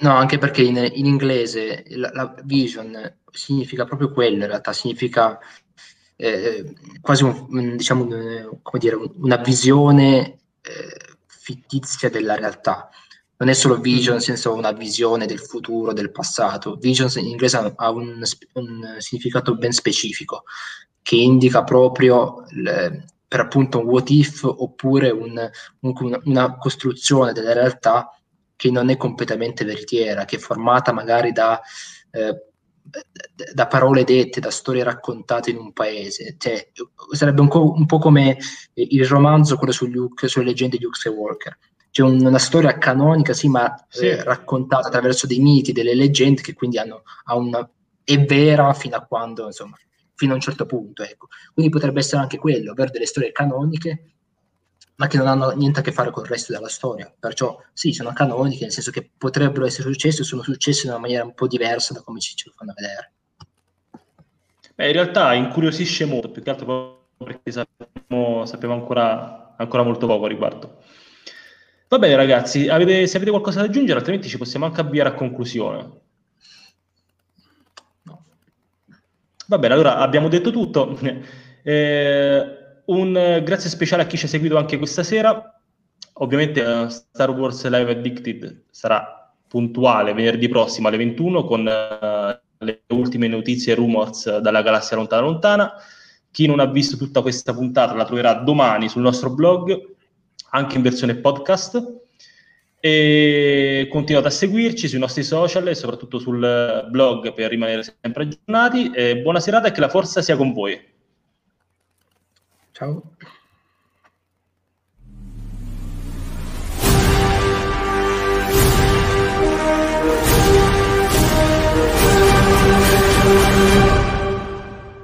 No, anche perché in, in inglese la, la, vision significa proprio quello, in realtà significa eh, quasi un, diciamo, un, dire, una visione eh, fittizia della realtà. Non è solo vision, nel senso una visione del futuro, del passato. Vision in inglese ha un, un significato ben specifico che indica proprio le, per appunto un what if oppure un, un, una costruzione della realtà che non è completamente veritiera, che è formata magari da, eh, da parole dette, da storie raccontate in un paese. Cioè, sarebbe un, co- un, po' come il romanzo, quello su Luke, sulle leggende di Luke Skywalker. C'è un, una storia canonica, sì, ma sì. Eh, raccontata attraverso dei miti, delle leggende che quindi hanno, ha una, è vera fino a quando, insomma, fino a un certo punto. Ecco. Quindi potrebbe essere anche quello, avere delle storie canoniche ma che non hanno niente a che fare con il resto della storia. Perciò sì, sono canoniche, nel senso che potrebbero essere successe sono successe in una maniera un po' diversa da come ci, ce lo fanno vedere. Beh, in realtà incuriosisce molto, più che altro perché sappiamo, sappiamo ancora, ancora, molto poco a riguardo. Va bene ragazzi, avete, se avete qualcosa da aggiungere, altrimenti ci possiamo anche avviare a conclusione. No. Va bene, allora abbiamo detto tutto. (laughs) Eh, un eh, grazie speciale a chi ci ha seguito anche questa sera. Ovviamente uh, Star Wars Live Addicted sarà puntuale venerdì prossimo alle 21 con uh, le ultime notizie e rumors dalla galassia lontana lontana. Chi non ha visto tutta questa puntata la troverà domani sul nostro blog, anche in versione podcast. E continuate a seguirci sui nostri social e soprattutto sul blog per rimanere sempre aggiornati. E buona serata e che la forza sia con voi. Ciao.